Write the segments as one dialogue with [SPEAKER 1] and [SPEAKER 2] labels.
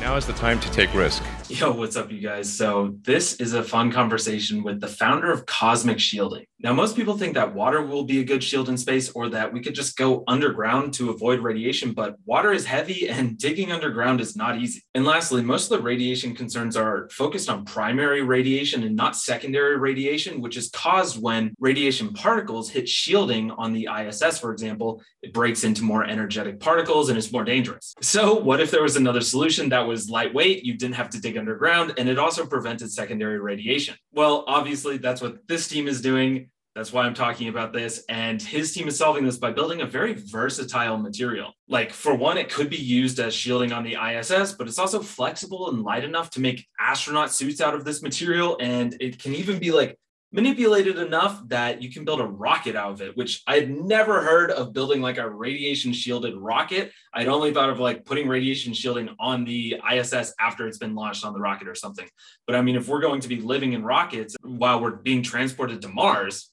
[SPEAKER 1] Now is the time to take risk.
[SPEAKER 2] Yo, what's up, you guys? So, this is a fun conversation with the founder of Cosmic Shielding. Now, most people think that water will be a good shield in space or that we could just go underground to avoid radiation, but water is heavy and digging underground is not easy. And lastly, most of the radiation concerns are focused on primary radiation and not secondary radiation, which is caused when radiation particles hit shielding on the ISS, for example. It breaks into more energetic particles and is more dangerous. So, what if there was another solution that was lightweight? You didn't have to dig underground, and it also prevented secondary radiation. Well, obviously, that's what this team is doing. That's why I'm talking about this. And his team is solving this by building a very versatile material. Like, for one, it could be used as shielding on the ISS, but it's also flexible and light enough to make astronaut suits out of this material. And it can even be like manipulated enough that you can build a rocket out of it, which I had never heard of building like a radiation shielded rocket. I'd only thought of like putting radiation shielding on the ISS after it's been launched on the rocket or something. But I mean, if we're going to be living in rockets while we're being transported to Mars,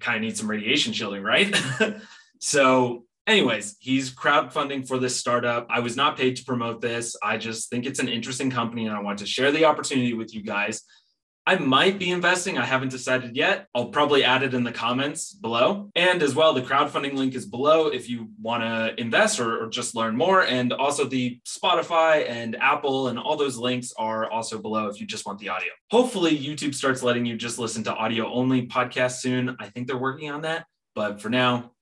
[SPEAKER 2] kind of need some radiation shielding, right? so anyways, he's crowdfunding for this startup. I was not paid to promote this. I just think it's an interesting company and I want to share the opportunity with you guys. I might be investing. I haven't decided yet. I'll probably add it in the comments below. And as well, the crowdfunding link is below if you want to invest or, or, just learn more. And also the Spotify and Apple and all those links are also below if you just want the audio. Hopefully, YouTube starts letting you just listen to audio only podcasts soon. I think they're working on that. But for now,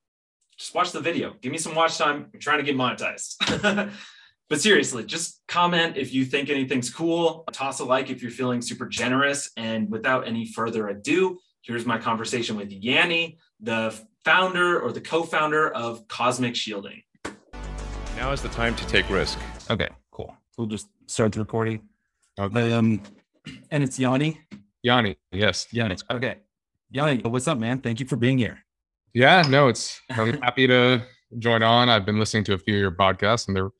[SPEAKER 2] just watch the video. Give me some watch time. I'm trying to get monetized. But seriously, just comment if you think anything's cool. Toss a like if you're feeling super generous. And without any further ado, here's my conversation with Yanni, the founder or the co founder of Cosmic Shielding.
[SPEAKER 1] Now is the time to take risk.
[SPEAKER 3] Okay, cool. We'll just start the recording. Okay. Um, and it's Yanni.
[SPEAKER 1] Yanni, yes.
[SPEAKER 3] Yanni. Okay. Yanni, what's up, man? Thank you for being here.
[SPEAKER 1] Yeah, no, it's I'm happy to join on. I've been listening to a few of your podcasts and they're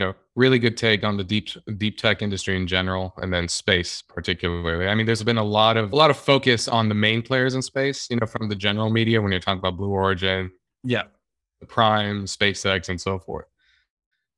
[SPEAKER 1] you know, really good take on the deep deep tech industry in general, and then space particularly. I mean, there's been a lot of a lot of focus on the main players in space, you know, from the general media when you're talking about Blue Origin,
[SPEAKER 3] yeah,
[SPEAKER 1] the Prime, SpaceX, and so forth.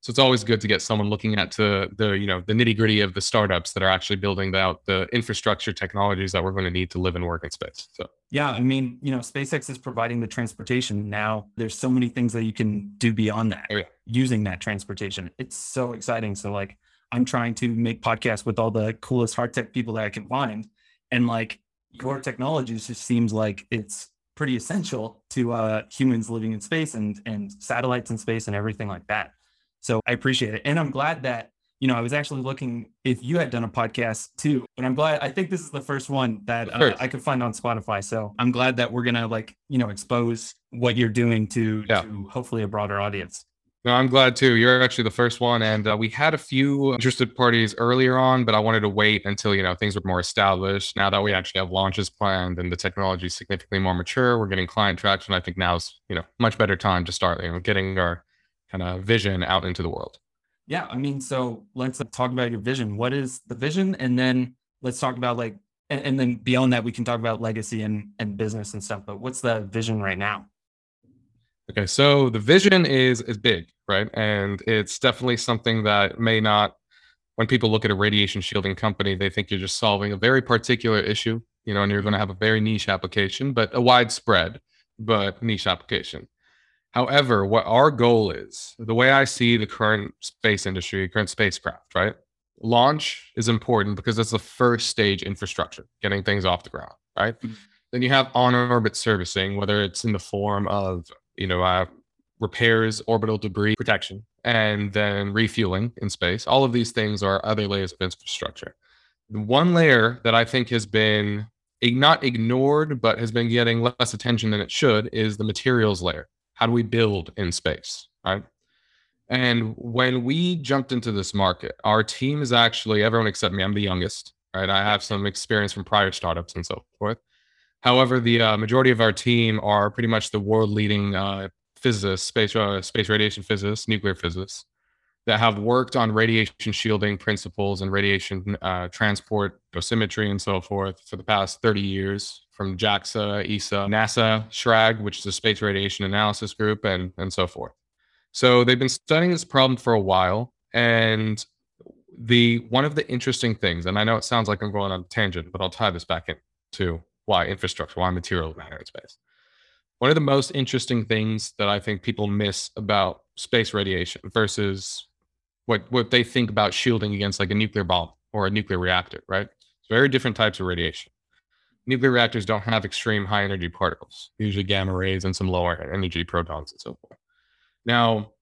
[SPEAKER 1] So it's always good to get someone looking at to the you know the nitty gritty of the startups that are actually building out the infrastructure technologies that we're going to need to live and work in space. So
[SPEAKER 3] yeah, I mean you know SpaceX is providing the transportation now. There's so many things that you can do beyond that
[SPEAKER 1] oh, yeah.
[SPEAKER 3] using that transportation. It's so exciting. So like I'm trying to make podcasts with all the coolest hard tech people that I can find, and like your technology just seems like it's pretty essential to uh, humans living in space and and satellites in space and everything like that. So I appreciate it. And I'm glad that, you know, I was actually looking if you had done a podcast too. And I'm glad, I think this is the first one that uh, I could find on Spotify. So I'm glad that we're going to like, you know, expose what you're doing to, yeah. to hopefully a broader audience.
[SPEAKER 1] No, I'm glad too. You're actually the first one, and uh, we had a few interested parties earlier on, but I wanted to wait until you know things were more established. Now that we actually have launches planned and the technology is significantly more mature, we're getting client traction. I think now's you know much better time to start you know getting our kind of vision out into the world.
[SPEAKER 3] Yeah, I mean, so let's uh, talk about your vision. What is the vision, and then let's talk about like, and, and then beyond that, we can talk about legacy and and business and stuff. But what's the vision right now?
[SPEAKER 1] Okay, so the vision is is big, right? And it's definitely something that may not when people look at a radiation shielding company, they think you're just solving a very particular issue, you know, and you're going to have a very niche application, but a widespread but niche application. However, what our goal is, the way I see the current space industry, current spacecraft, right? Launch is important because it's the first stage infrastructure, getting things off the ground, right? Mm-hmm. Then you have on orbit servicing, whether it's in the form of, you know, uh, repairs, orbital debris protection, and then refueling in space. All of these things are other layers of infrastructure. The one layer that I think has been not ignored, but has been getting less attention than it should is the materials layer how do we build in space, right? And when we jumped into this market, our team is actually everyone except me. I'm the youngest, right? I have some experience from prior startups and so forth. However, the uh, majority of our team are pretty much the world leading uh, physicists, space, uh, space radiation physicists, nuclear physicists that have worked on radiation shielding principles and radiation uh, transport, dosimetry, and so forth for the past 30 years from JAXA, ESA, NASA, SRAG, which is a space radiation analysis group, and, and so forth. So they've been studying this problem for a while. And the one of the interesting things, and I know it sounds like I'm going on a tangent, but I'll tie this back in to why infrastructure, why materials matter in space. One of the most interesting things that I think people miss about space radiation versus what what they think about shielding against like a nuclear bomb or a nuclear reactor, right? It's very different types of radiation. Nuclear reactors don't have extreme high energy particles, usually gamma rays and some lower energy protons and so forth. Now,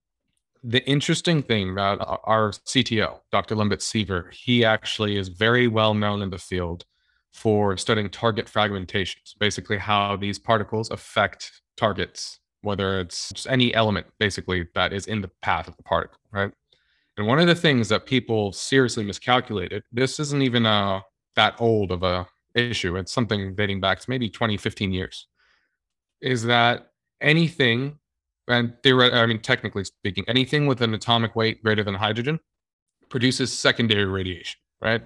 [SPEAKER 1] the interesting thing about our CTO, Dr. Lembit Sihver, he actually is very well known in the field for studying target fragmentations, basically how these particles affect targets, whether it's just any element basically that is in the path of the particle, right? And one of the things that people seriously miscalculated, this isn't even uh, that old of a issue. It's something dating back to maybe 20, 15 years. Is that anything, and theoretically, I mean, technically speaking, anything with an atomic weight greater than hydrogen produces secondary radiation, right?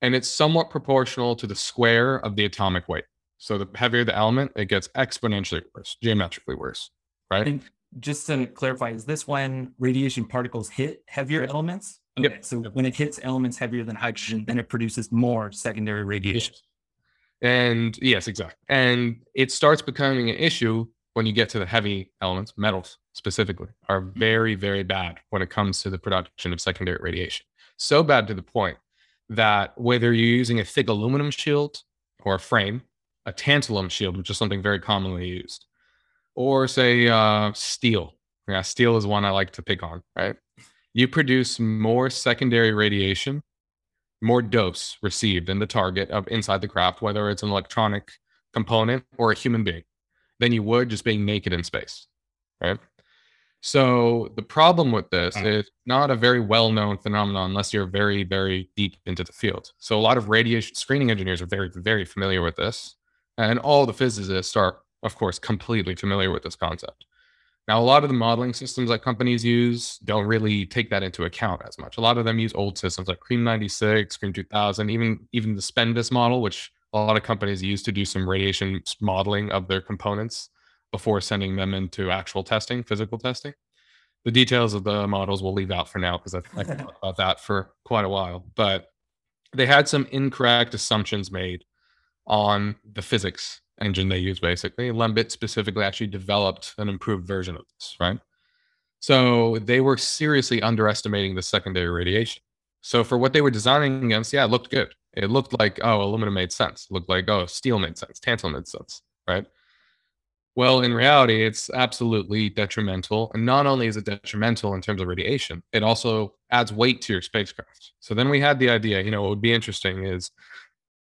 [SPEAKER 1] And it's somewhat proportional to the square of the atomic weight. So the heavier the element, it gets exponentially worse, geometrically worse, right?
[SPEAKER 2] Just to clarify, is this when radiation particles hit heavier elements?
[SPEAKER 1] Yep.
[SPEAKER 2] Okay, So when it hits elements heavier than hydrogen, then it produces more secondary radiation.
[SPEAKER 1] And yes, exactly. And it starts becoming an issue when you get to the heavy elements, metals specifically, are very, very bad when it comes to the production of secondary radiation. So bad to the point that whether you're using a thick aluminum shield or a frame, a tantalum shield, which is something very commonly used, or say uh, steel. Yeah, steel is one I like to pick on, right? You produce more secondary radiation more dose received in the target of inside the craft, whether it's an electronic component or a human being, than you would just being naked in space. Right. So the problem with this
[SPEAKER 2] Mm.
[SPEAKER 1] is not a very well-known phenomenon unless you're very, very deep into the field. So a lot of radiation screening engineers are very, very familiar with this. And all the physicists are, of course, completely familiar with this concept. Now, a lot of the modeling systems that companies use don't really take that into account as much. A lot of them use old systems like CREME 96, CREME 2000, even even the SPENVIS model, which a lot of companies use to do some radiation modeling of their components before sending them into actual testing, physical testing. The details of the models we'll leave out for now because I have can talk about that for quite a while. But they had some incorrect assumptions made on the physics engine they use basically. Lembit specifically actually developed an improved version of this, right? So they were seriously underestimating the secondary radiation. So for what they were designing against, yeah, it looked good. It looked like, oh, aluminum made sense. It looked like, oh, steel made sense. Tantalum made sense, right? Well, in reality, it's absolutely detrimental. And not only is it detrimental in terms of radiation, it also adds weight to your spacecraft. So then we had the idea, you know, what would be interesting is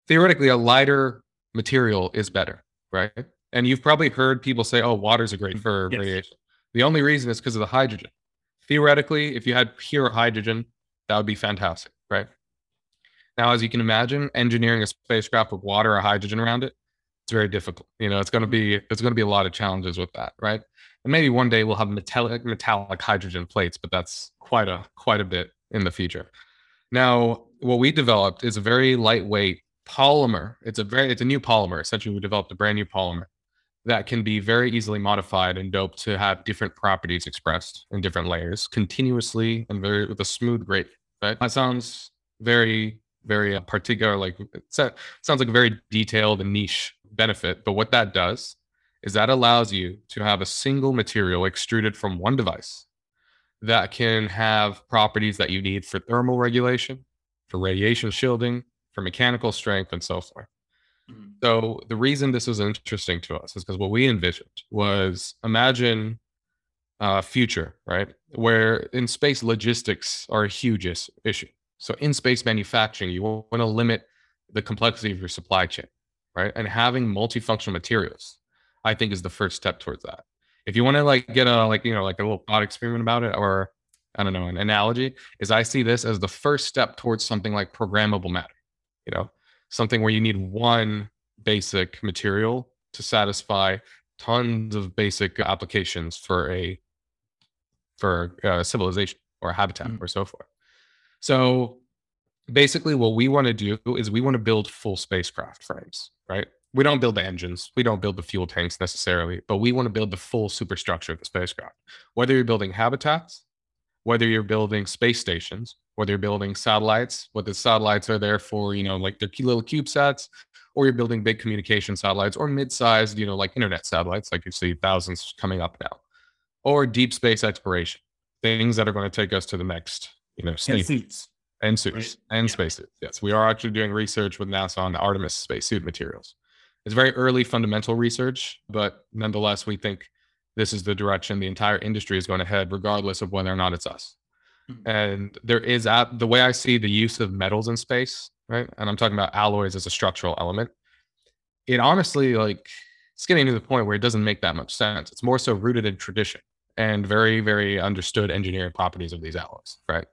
[SPEAKER 1] theoretically a lighter material is better, right? And you've probably heard people say, oh, waters are great mm, for
[SPEAKER 2] Yes.
[SPEAKER 1] radiation. The only reason is because of the hydrogen. Theoretically, if you had pure hydrogen, that would be fantastic, right? Now, as you can imagine, engineering a spacecraft with water or hydrogen around it, it's very difficult. You know, it's going to be there's going to be a lot of challenges with that, right? And maybe one day we'll have metallic metallic hydrogen plates, but that's quite a quite a bit in the future. Now, what we developed is a very lightweight polymer. It's a very it's a new polymer. Essentially, we developed a brand new polymer that can be very easily modified and doped to have different properties expressed in different layers continuously and very with a smooth gradient. Right? That sounds very very uh, particular. Like it sounds like a very detailed and niche benefit. But what that does is that allows you to have a single material extruded from one device that can have properties that you need for thermal regulation, for radiation shielding, for mechanical strength, and so forth.
[SPEAKER 4] Mhm.
[SPEAKER 1] So the reason this was interesting to us is because what we envisioned was imagine a future, right, where in space logistics are a huge issue. So in space manufacturing, you want to limit the complexity of your supply chain, right, and having multifunctional materials, I think, is the first step towards that. If you want to like get a like you know like a little thought experiment about it, or I don't know, an analogy, is I see this as the first step towards something like programmable matter. You know, something where you need one basic material to satisfy tons of basic applications for a for a civilization or a habitat
[SPEAKER 2] Mm.
[SPEAKER 1] or so forth. So basically what we want to do is we want to build full spacecraft frames, right? We don't build the engines, we don't build the fuel tanks necessarily, but we want to build the full superstructure of the spacecraft. Whether you're building habitats, whether you're building space stations, whether you're building satellites, what the satellites are there for, you know, like they're little CubeSats, or you're building big communication satellites or mid-sized, you know, like internet satellites, like you see thousands coming up now, or deep space exploration, things that are going to take us to the next, you know,
[SPEAKER 2] And suits.
[SPEAKER 1] and suits
[SPEAKER 2] Right.
[SPEAKER 1] and
[SPEAKER 2] Yeah.
[SPEAKER 1] spacesuits. Yes, we are actually doing research with NASA on the Artemis spacesuit materials. It's very early fundamental research, but nonetheless, we think this is the direction the entire industry is going to head, regardless of whether or not it's us.
[SPEAKER 2] Mhm.
[SPEAKER 1] And there is at the way I see the use of metals in space, right? And I'm talking about alloys as a structural element. It honestly, like, it's getting to the point where it doesn't make that much sense. It's more so rooted in tradition and very, very understood engineering properties of these alloys, right?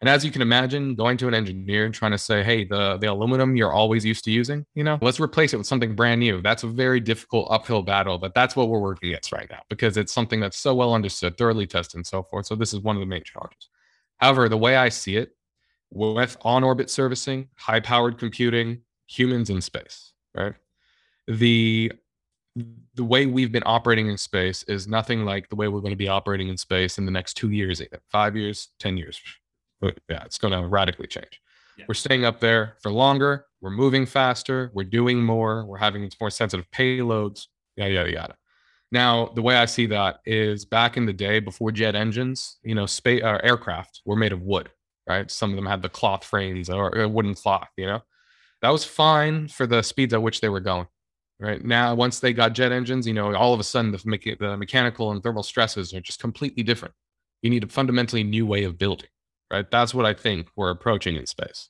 [SPEAKER 1] And as you can imagine, going to an engineer and trying to say, hey, the, the aluminum you're always used to using, you know, let's replace it with something brand new. That's a very difficult uphill battle, but that's what we're working against right now because it's something that's so well understood, thoroughly tested, and so forth. So this is one of the main challenges. However, the way I see it, with on orbit servicing, high powered computing, humans in space, right? The the way we've been operating in space is nothing like the way we're going to be operating in space in the next two years, five years, 10 years. But yeah, it's going to radically change.
[SPEAKER 4] Yeah.
[SPEAKER 1] We're staying up there for longer. We're moving faster. We're doing more. We're having more sensitive payloads, yada, yada, yada. Now, the way I see that is back in the day before jet engines, you know, space uh, aircraft were made of wood, right? Some of them had the cloth frames or uh, wooden cloth, you know, that was fine for the speeds at which they were going right? Now once they got jet engines you know all of a sudden the, the mechanical and thermal stresses are just completely different. You need a fundamentally new way of building right? That's what i think we're approaching in space.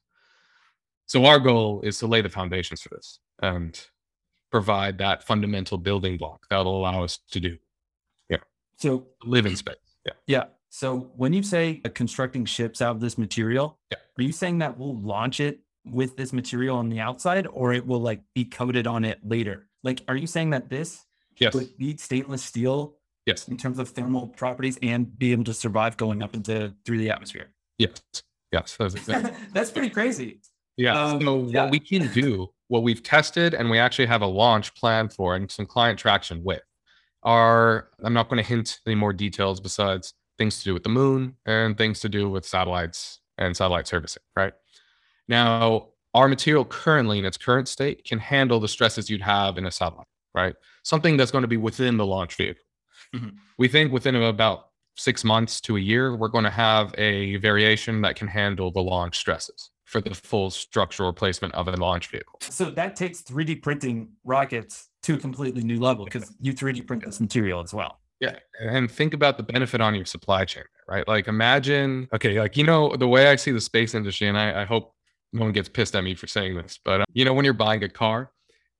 [SPEAKER 1] So our goal is to lay the foundations for this and provide that fundamental building block that will allow us to do Yeah.
[SPEAKER 2] So
[SPEAKER 1] live in space yeah
[SPEAKER 2] yeah. So when you say uh, constructing ships out of this material,
[SPEAKER 1] Yeah.
[SPEAKER 2] are you saying that we'll launch it with this material on the outside or it will like be coated on it later? Like, are you saying that this
[SPEAKER 1] yes
[SPEAKER 2] would be stainless steel
[SPEAKER 1] yes
[SPEAKER 2] in terms of thermal properties and be able to survive going up into through the atmosphere?
[SPEAKER 1] yes yes that's exactly
[SPEAKER 2] That's pretty crazy.
[SPEAKER 1] Yeah.
[SPEAKER 2] Um,
[SPEAKER 1] so
[SPEAKER 2] yeah.
[SPEAKER 1] what we can do, what we've tested, and we actually have a launch plan for, and some client traction with, are I'm not going to hint any more details besides things to do with the moon and things to do with satellites and satellite servicing. Right now, our material currently in its current state can handle the stresses you'd have in a satellite. Right, something that's going to be within the launch vehicle.
[SPEAKER 2] Mhm.
[SPEAKER 1] We think within about six months to a year, we're going to have a variation that can handle the launch stresses for the full structural replacement of a launch vehicle.
[SPEAKER 2] So that takes 3D printing rockets to a completely new level because you 3D print this material as well.
[SPEAKER 1] Yeah. And think about the benefit on your supply chain, right? Like imagine, okay, like, you know, the way I see the space industry, and I, I hope no one gets pissed at me for saying this, but uh, you know, when you're buying a car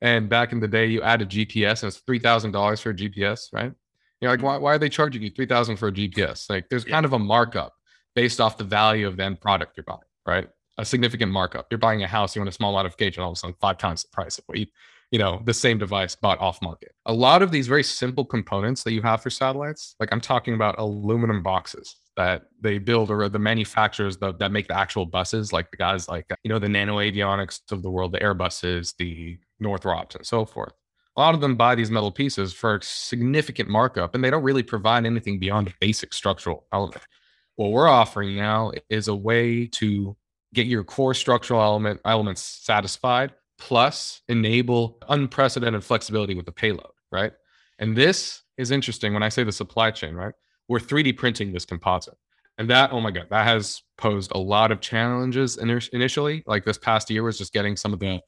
[SPEAKER 1] and back in the day you add a GPS and it's $3,000 for a GPS, right? You're like, why, why are they charging you 3000 for a GPS? Like there's
[SPEAKER 2] Yeah.
[SPEAKER 1] kind of a markup based off the value of the end product you're buying, right? A significant markup. You're buying a house, you want a small modification, all of a sudden five times the price of what you, you know, the same device bought off market. A lot of these very simple components that you have for satellites, like I'm talking about aluminum boxes that they build or the manufacturers that, that make the actual buses, like the guys like, you know, the NanoAvionics of the world, the Airbuses, the Northrops, and so forth. A lot of them buy these metal pieces for significant markup and they don't really provide anything beyond a basic structural element. What we're offering now is a way to get your core structural element elements satisfied plus enable unprecedented flexibility with the payload right? And this is interesting when i say the supply chain right? We're 3d printing this composite. And that oh my god that has posed a lot of challenges ini- initially. Like this past year was just getting some of the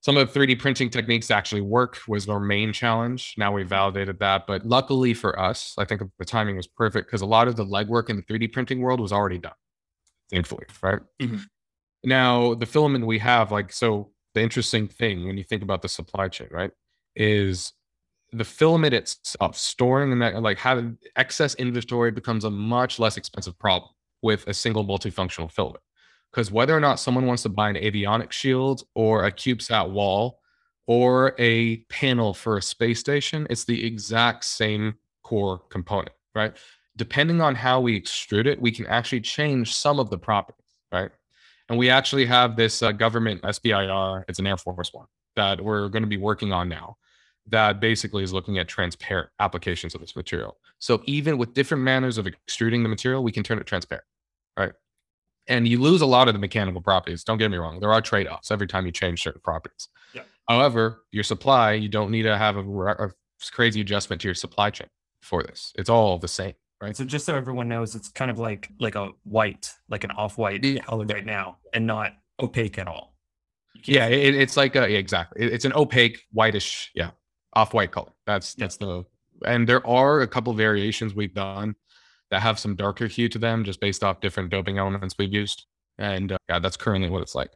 [SPEAKER 1] some of the 3d printing techniques actually work was our main challenge. Now we validated that. But luckily for us i think the timing was perfect because a lot of the legwork in the 3d printing world was already done thankfully right
[SPEAKER 2] Mhm.
[SPEAKER 1] now the filament we have like so the interesting thing when you think about the supply chain right is the filament itself storing and that like having excess inventory becomes a much less expensive problem with a single multifunctional filament because whether or not someone wants to buy an avionics shield or a CubeSat wall or a panel for a space station, it's the exact same core component, right? Depending on how we extrude it, we can actually change some of the properties, right? And we actually have this uh, government SBIR, it's an Air Force one that we're going to be working on now that basically is looking at transparent applications of this material. So even with different manners of extruding the material, we can turn it transparent, right? And you lose a lot of the mechanical properties. Don't get me wrong. There are trade offs every time you change certain properties.
[SPEAKER 2] Yeah.
[SPEAKER 1] However, your supply, you don't need to have a, a crazy adjustment to your supply chain for this. It's all the same. Right.
[SPEAKER 2] So just so everyone knows, it's kind of like like a white, like an off-white
[SPEAKER 1] Yeah.
[SPEAKER 2] color right now, and not opaque at all.
[SPEAKER 1] Yeah, it, it's like a, yeah, exactly. It- it's an opaque whitish, yeah, off white color. That's
[SPEAKER 2] Yeah.
[SPEAKER 1] that's the and there are a couple variations we've done that have some darker hue to them, just based off different doping elements we've used. And uh, yeah, that's currently what it's like.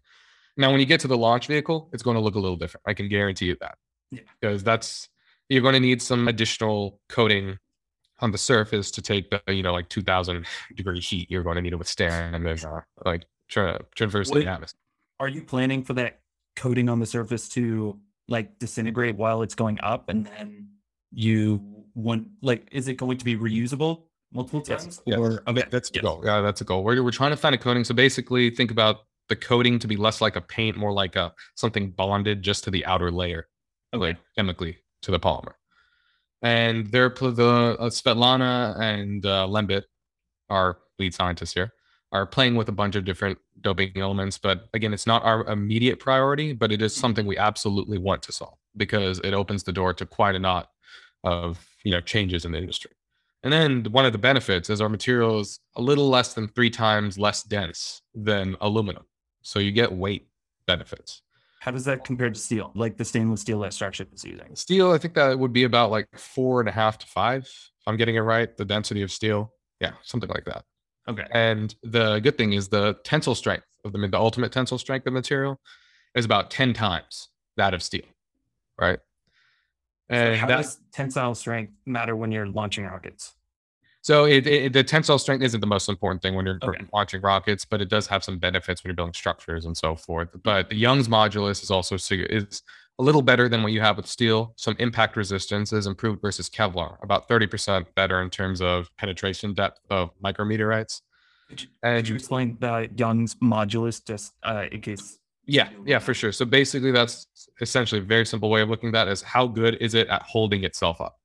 [SPEAKER 1] Now, when you get to the launch vehicle, it's going to look a little different. I can guarantee you that.
[SPEAKER 2] Yeah.
[SPEAKER 1] because that's you're going to need some additional coating on the surface to take the you know like 2000 degree heat you're going to need to withstand and then uh, like tra- traverse
[SPEAKER 2] Wait.
[SPEAKER 1] the atmosphere.
[SPEAKER 2] Are you planning for that coating on the surface to like disintegrate while it's going up, and then you want like is it going to be reusable multiple times?
[SPEAKER 1] yes.
[SPEAKER 2] Or okay,
[SPEAKER 1] That's the
[SPEAKER 2] yes.
[SPEAKER 1] goal. Yeah, that's a goal. We're, we're trying to find a coating. So basically, think about the coating to be less like a paint, more like a something bonded just to the outer layer,
[SPEAKER 2] Okay.
[SPEAKER 1] like chemically to the polymer. And they're the uh, Svetlana and uh, Lembit, our lead scientists here, are playing with a bunch of different doping elements. But again, it's not our immediate priority, but it is something we absolutely want to solve because it opens the door to quite a lot of you know changes in the industry. And then one of the benefits is our material is a little less than three times less dense than aluminum. So you get weight benefits.
[SPEAKER 2] How does that compare to steel? Like the stainless steel that Starship is using?
[SPEAKER 1] Steel, I think that would be about like four and a half to five. If I'm getting it right, the density of steel. Yeah, something like that.
[SPEAKER 2] Okay.
[SPEAKER 1] And the good thing is the tensile strength of the, the ultimate tensile strength of material is about 10 times that of steel. Right.
[SPEAKER 2] So
[SPEAKER 1] And
[SPEAKER 2] how
[SPEAKER 1] that-
[SPEAKER 2] does tensile strength matter when you're launching rockets?
[SPEAKER 1] So it, it, the tensile strength isn't the most important thing when you're
[SPEAKER 2] Okay.
[SPEAKER 1] launching rockets, but it does have some benefits when you're building structures and so forth. But the Young's modulus is also is a little better than what you have with steel. Some impact resistance is improved versus Kevlar, about 30% better in terms of penetration depth of micrometeorites.
[SPEAKER 2] Could you,
[SPEAKER 1] And
[SPEAKER 2] could you explain the Young's modulus just uh, in case?
[SPEAKER 1] Yeah, yeah, for sure. So basically, that's essentially a very simple way of looking at that is how good is it at holding itself up?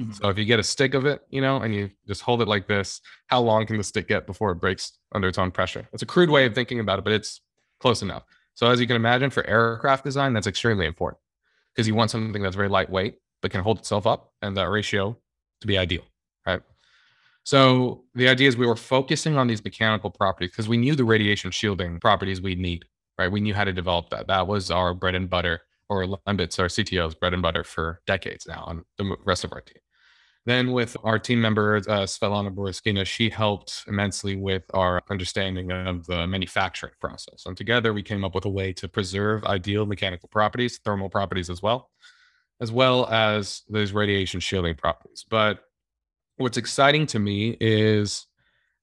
[SPEAKER 2] Mhm.
[SPEAKER 1] So if you get a stick of it, you know, and you just hold it like this, how long can the stick get before it breaks under its own pressure? It's a crude way of thinking about it, but it's close enough. So as you can imagine, for aircraft design, that's extremely important because you want something that's very lightweight but can hold itself up, and that ratio to be ideal, right? So the idea is we were focusing on these mechanical properties because we knew the radiation shielding properties we'd need, right? We knew how to develop that. That was our bread and butter, or Lembit's, our CTO's bread and butter for decades now and the rest of our team. Then with our team member, uh, Svetlana Boriskina, she helped immensely with our understanding of the manufacturing process. And together we came up with a way to preserve ideal mechanical properties, thermal properties as well, as well as those radiation shielding properties. But what's exciting to me is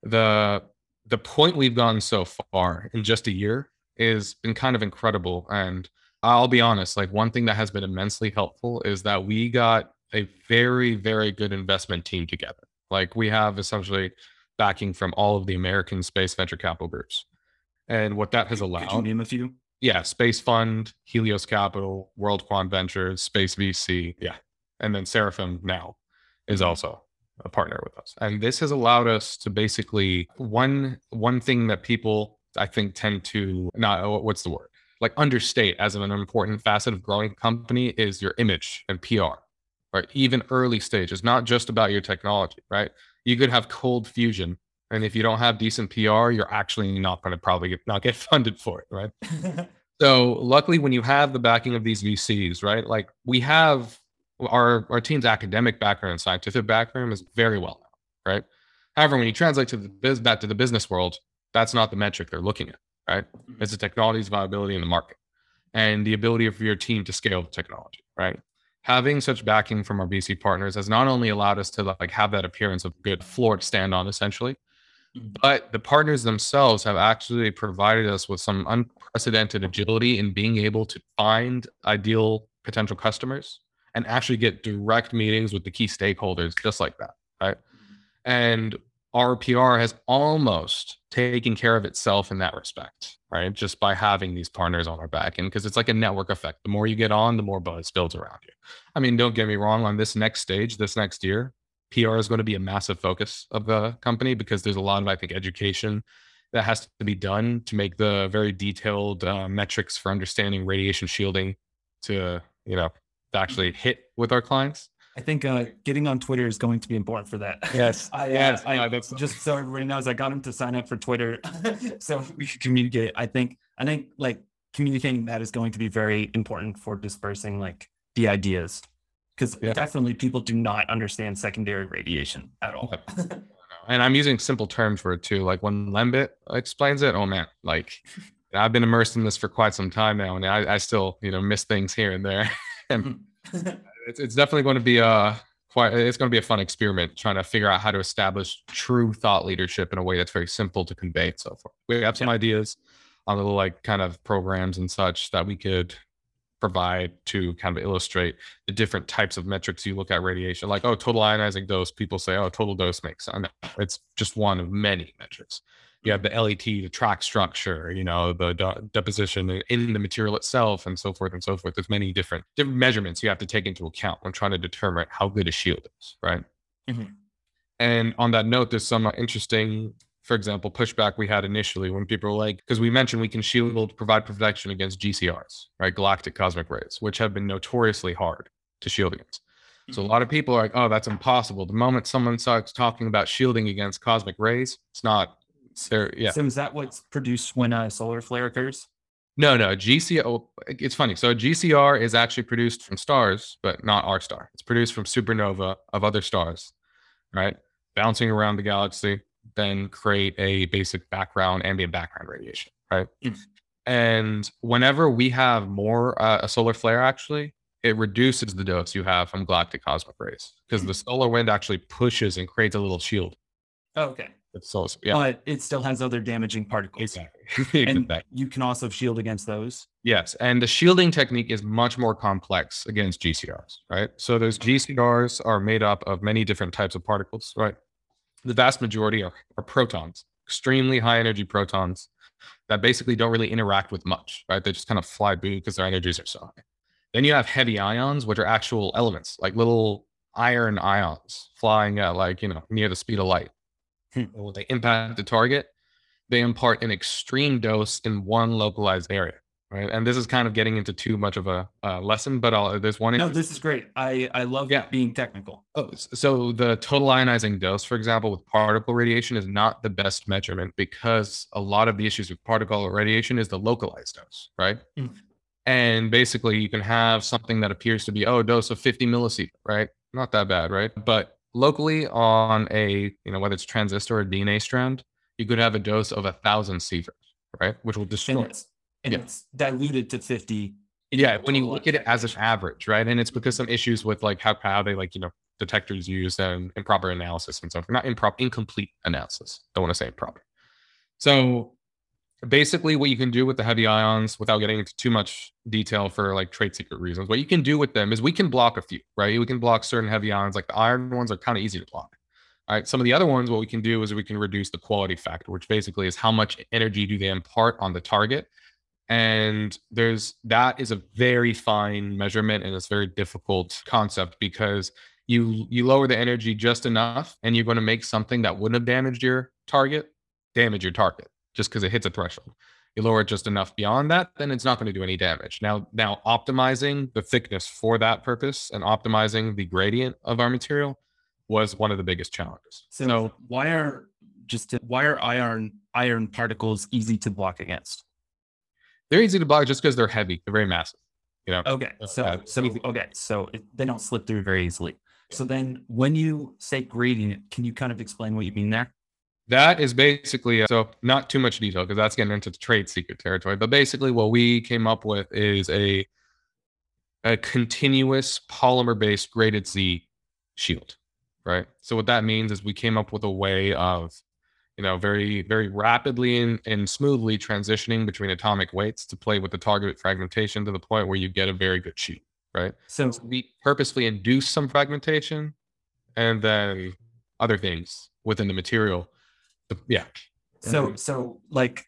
[SPEAKER 1] the the point we've gone so far in just a year is been kind of incredible and i'll be honest like one thing that has been immensely helpful is that we got a very very good investment team together. Like we have essentially backing from all of the american space venture capital groups. And what that has
[SPEAKER 2] Could you
[SPEAKER 1] allowed
[SPEAKER 2] name a few?
[SPEAKER 1] yeah SpaceFund helios capital WorldQuant Ventures space vc yeah. and then seraphim now is
[SPEAKER 2] Mhm.
[SPEAKER 1] also a partner with us. And this has allowed us to basically one one thing that people i think tend to not uh, what's the word? Like understate as an important facet of growing a company is your image and pr right even early stage it's not just about your technology right you could have cold fusion and if you don't have decent pr you're actually not going to probably get, not get funded for it right so luckily, when you have the backing of these VCs, right? Like we have our our team's academic background and scientific background is very well known, right? However, when you translate to the biz back to the business world, that's not the metric they're looking at, right? Mm-hmm. It's the technology's viability in the market and the ability for your team to scale the technology, right? Having such backing from our VC partners has not only allowed us to like have that appearance of good floor to stand on, essentially,
[SPEAKER 2] Mhm.
[SPEAKER 1] but the partners themselves have actually provided us with some unprecedented agility in being able to find ideal potential customers and actually get direct meetings with the key stakeholders just like that right? And our pr has almost taken care of itself in that respect right? Just by having these partners on our back end because it's like a network effect. The more you get on the more buzz builds around you. I mean don't get me wrong on this next stage this next year PR is going to be a massive focus of the company because there's a lot of, I think, education that has to be done to make the very detailed uh, metrics for understanding radiation shielding to you know to actually hit with our clients.
[SPEAKER 2] I think uh, getting on Twitter is going to be important for that.
[SPEAKER 1] Yes,
[SPEAKER 2] I, uh,
[SPEAKER 1] yes,
[SPEAKER 2] I
[SPEAKER 1] no, that's-
[SPEAKER 2] just so everybody knows, I got him to sign up for Twitter, so we should communicate. I think, I think, like communicating that is going to be very important for dispersing like the ideas, because
[SPEAKER 1] Yeah.
[SPEAKER 2] definitely people do not understand secondary radiation at all.
[SPEAKER 1] and I'm using simple terms for it too. Like when Lembit explains it, oh man, like I've been immersed in this for quite some time now, and I, I still you know miss things here and there. and it's, it's definitely going to be a quite it's going to be a fun experiment trying to figure out how to establish true thought leadership in a way that's very simple to convey and so forth. We have some ideas on the like kind of programs and such that we could provide to kind of illustrate the different types of metrics you look at radiation like oh total ionizing dose people say oh total dose makes sense. it's just one of many metrics you have the LET the track structure you know the de- deposition in the material itself and so forth and so forth. There's many different different measurements you have to take into account when trying to determine how good a shield is right?
[SPEAKER 2] Mhm.
[SPEAKER 1] and on that note there's some interesting for example pushback we had initially when people were like because we mentioned we can shield provide protection against gcrs right? Galactic cosmic rays which have been notoriously hard to shield against. So a lot of people are like oh that's impossible. The moment someone starts talking about shielding against cosmic rays it's not there yeah.
[SPEAKER 2] So is that what's produced when a solar flare occurs?
[SPEAKER 1] no no gcr oh, it's funny. So gcr is actually produced from stars but not our star. It's produced from supernova of other stars right? Bouncing around the galaxy then create a basic background ambient background radiation right?
[SPEAKER 2] Mm.
[SPEAKER 1] and whenever we have more uh, a solar flare actually it reduces the dose you have from galactic cosmic rays because the solar wind actually pushes and creates a little shield.
[SPEAKER 2] Oh, okay,
[SPEAKER 1] it's yeah
[SPEAKER 2] but it still has other damaging particles.
[SPEAKER 1] exactly
[SPEAKER 2] And
[SPEAKER 1] Exactly.
[SPEAKER 2] you can also shield against those.
[SPEAKER 1] Yes, and the shielding technique is much more complex against GCRs, right? So those GCRs are made up of many different types of particles, right? The vast majority are, are protons, extremely high energy protons that basically don't really interact with much, right? They just kind of fly by because their energies are so high. Then you have heavy ions, which are actual elements, like little iron ions flying at like, you know, near the speed of light.
[SPEAKER 2] Hmm.
[SPEAKER 1] When they impact the target, they impart an extreme dose in one localized area right? And this is kind of getting into too much of a uh, lesson, but I'll, there's one.
[SPEAKER 2] No, this is great. I I love
[SPEAKER 1] Yeah.
[SPEAKER 2] being technical.
[SPEAKER 1] Oh, so the total ionizing dose, for example, with particle radiation is not the best measurement because a lot of the issues with particle radiation is the localized dose, right?
[SPEAKER 2] Mm.
[SPEAKER 1] And basically, you can have something that appears to be oh, a dose of 50 millisievert, right? Not that bad, right? But locally on a you know whether it's transistor or DNA strand, you could have a dose of a thousand sievert, right? Which will
[SPEAKER 2] And
[SPEAKER 1] destroy.
[SPEAKER 2] it's and
[SPEAKER 1] Yeah.
[SPEAKER 2] it's diluted to 50.
[SPEAKER 1] yeah when you look at it as an average right and it's because mm-hmm. some issues with like how, how they like you know detectors used and improper analysis and so stuff not improper incomplete analysis don't want to say improper so basically what you can do with the heavy ions without getting into too much detail for like trade secret reasons what you can do with them is we can block a few right? We can block certain heavy ions like the iron ones are kind of easy to block all right? Some of the other ones what we can do is we can reduce the quality factor which basically is how much energy do they impart on the target and there's that is a very fine measurement and it's very difficult concept because you you lower the energy just enough and you're going to make something that wouldn't have damaged your target damage your target just because it hits a threshold you lower it just enough beyond that then it's not going to do any damage now now optimizing the thickness for that purpose and optimizing the gradient of our material was one of the biggest challenges
[SPEAKER 2] So, why are just to, why are iron iron particles easy to block against?
[SPEAKER 1] they're easy to block just because they're heavy they're very massive you know
[SPEAKER 2] Okay,
[SPEAKER 1] Uh,
[SPEAKER 2] so
[SPEAKER 1] uh,
[SPEAKER 2] so
[SPEAKER 1] easy.
[SPEAKER 2] okay, so it, they don't slip through very easily. So then, when you say gradient, can you kind of explain what you mean there?
[SPEAKER 1] That is basically uh, so not too much detail because that's getting into trade secret territory. But basically, what we came up with is a a continuous polymer based graded Z shield, right? So what that means is we came up with a way of, you know, very very rapidly and, and smoothly transitioning between atomic weights to play with the target fragmentation to the point where you get a very good shield, right?
[SPEAKER 2] So
[SPEAKER 1] So we purposely induce some fragmentation and then other things within the material. The- yeah.
[SPEAKER 2] so so like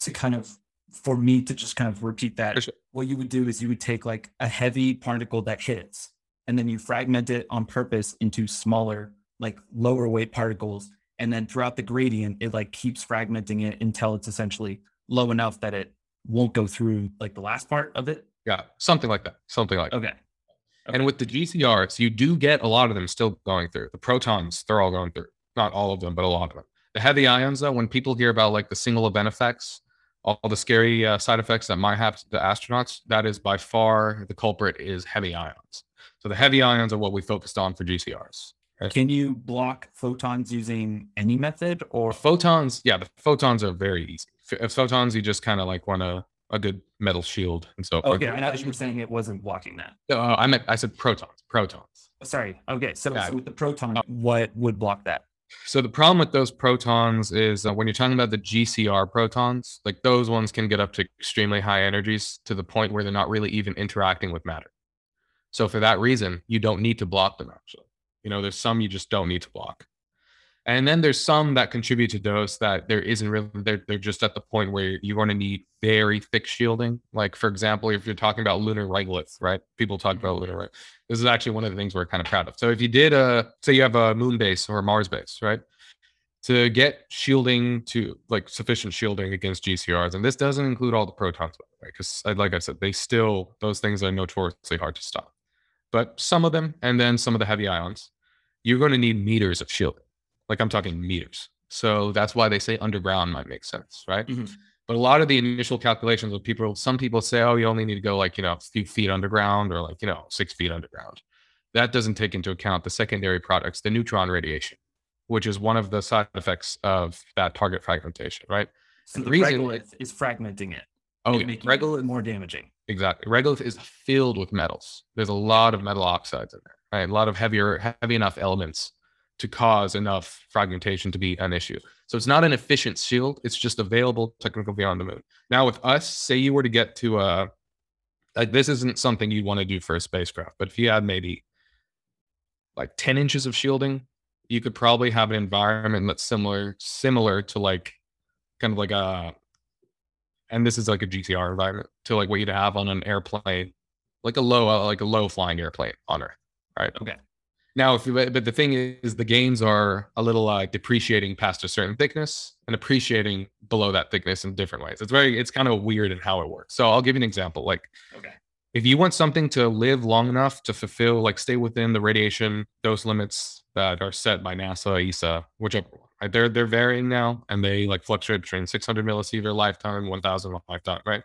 [SPEAKER 2] to kind of for me to just kind of repeat that
[SPEAKER 1] sure.
[SPEAKER 2] what you would do is you would take like a heavy particle that hits and then you fragment it on purpose into smaller like lower weight particles and then throughout the gradient, it like keeps fragmenting it until it's essentially low enough that it won't go through like the last part of it.
[SPEAKER 1] Yeah, something like that. Something like that.
[SPEAKER 2] Okay.
[SPEAKER 1] And with the GCRs, you do get a lot of them still going through. The protons, they're all going through. Not all of them, but a lot of them. The heavy ions, though, when people hear about like the single event effects, all the scary uh, side effects that might happen to the astronauts, that is by far the culprit is heavy ions. So the heavy ions are what we focused on for GCRs.
[SPEAKER 2] Can you block photons using any method or
[SPEAKER 1] Photons, yeah, the photons are very easy. If photons, you just kind of like want a, a good metal shield and so
[SPEAKER 2] okay? I know you were saying it wasn't blocking that.
[SPEAKER 1] Uh, I meant I said protons. Protons.
[SPEAKER 2] Sorry. Okay. So,
[SPEAKER 1] Yeah.
[SPEAKER 2] so with the proton, what would block that?
[SPEAKER 1] So the problem with those protons is uh, when you're talking about the GCR protons, like those ones can get up to extremely high energies to the point where they're not really even interacting with matter. So for that reason, you don't need to block them actually. You know, there's some you just don't need to block. And then there's some that contribute to those that there isn't really they're, they're just at the point where you're going to need very thick shielding. Like for example, if you're talking about lunar regolith, right? People talk about lunar regolith. This is actually one of the things we're kind of proud of. So if you did a say you have a moon base or a Mars base, right? To get shielding to like sufficient shielding against GCRs, and this doesn't include all the protons, by the way, because like I said, they still those things are notoriously hard to stop. But some of them, and then some of the heavy ions, you're going to need meters of shielding. Like I'm talking meters. So that's why they say underground might make sense, right?
[SPEAKER 2] Mhm.
[SPEAKER 1] But a lot of the initial calculations of people, some people say, oh, you only need to go like, you know, a few feet underground or like, you know, six feet underground. That doesn't take into account the secondary products, the neutron radiation, which is one of the side effects of that target fragmentation, right?
[SPEAKER 2] So
[SPEAKER 1] And
[SPEAKER 2] the
[SPEAKER 1] the reason-
[SPEAKER 2] regolith is fragmenting it.
[SPEAKER 1] Oh, yeah.
[SPEAKER 2] making
[SPEAKER 1] regolith
[SPEAKER 2] it more damaging.
[SPEAKER 1] Exactly. Regolith is filled with metals. There's a lot of metal oxides in there, right? A lot of heavier, heavy enough elements to cause enough fragmentation to be an issue. So it's not an efficient shield. It's just available technically beyond the moon. Now with us, say you were to get to a, like this isn't something you'd want to do for a spacecraft, but if you had maybe like 10 inches of shielding, you could probably have an environment that's similar, similar to like kind of like a and this is like a GCR environment to like what you'd have on an airplane, like a low, uh, like a low flying airplane on Earth, right?
[SPEAKER 2] Okay.
[SPEAKER 1] Now, if you, but the thing is, the gains are a little uh, depreciating past a certain thickness and appreciating below that thickness in different ways. It's very, it's kind of weird in how it works. So I'll give you an example. Like,
[SPEAKER 2] Okay.
[SPEAKER 1] if you want something to live long enough to fulfill, like, stay within the radiation dose limits that are set by NASA, ESA, whichever one, right? They're they're varying now, and they like fluctuate between 600 millisievert lifetime, 1,000 lifetime, right?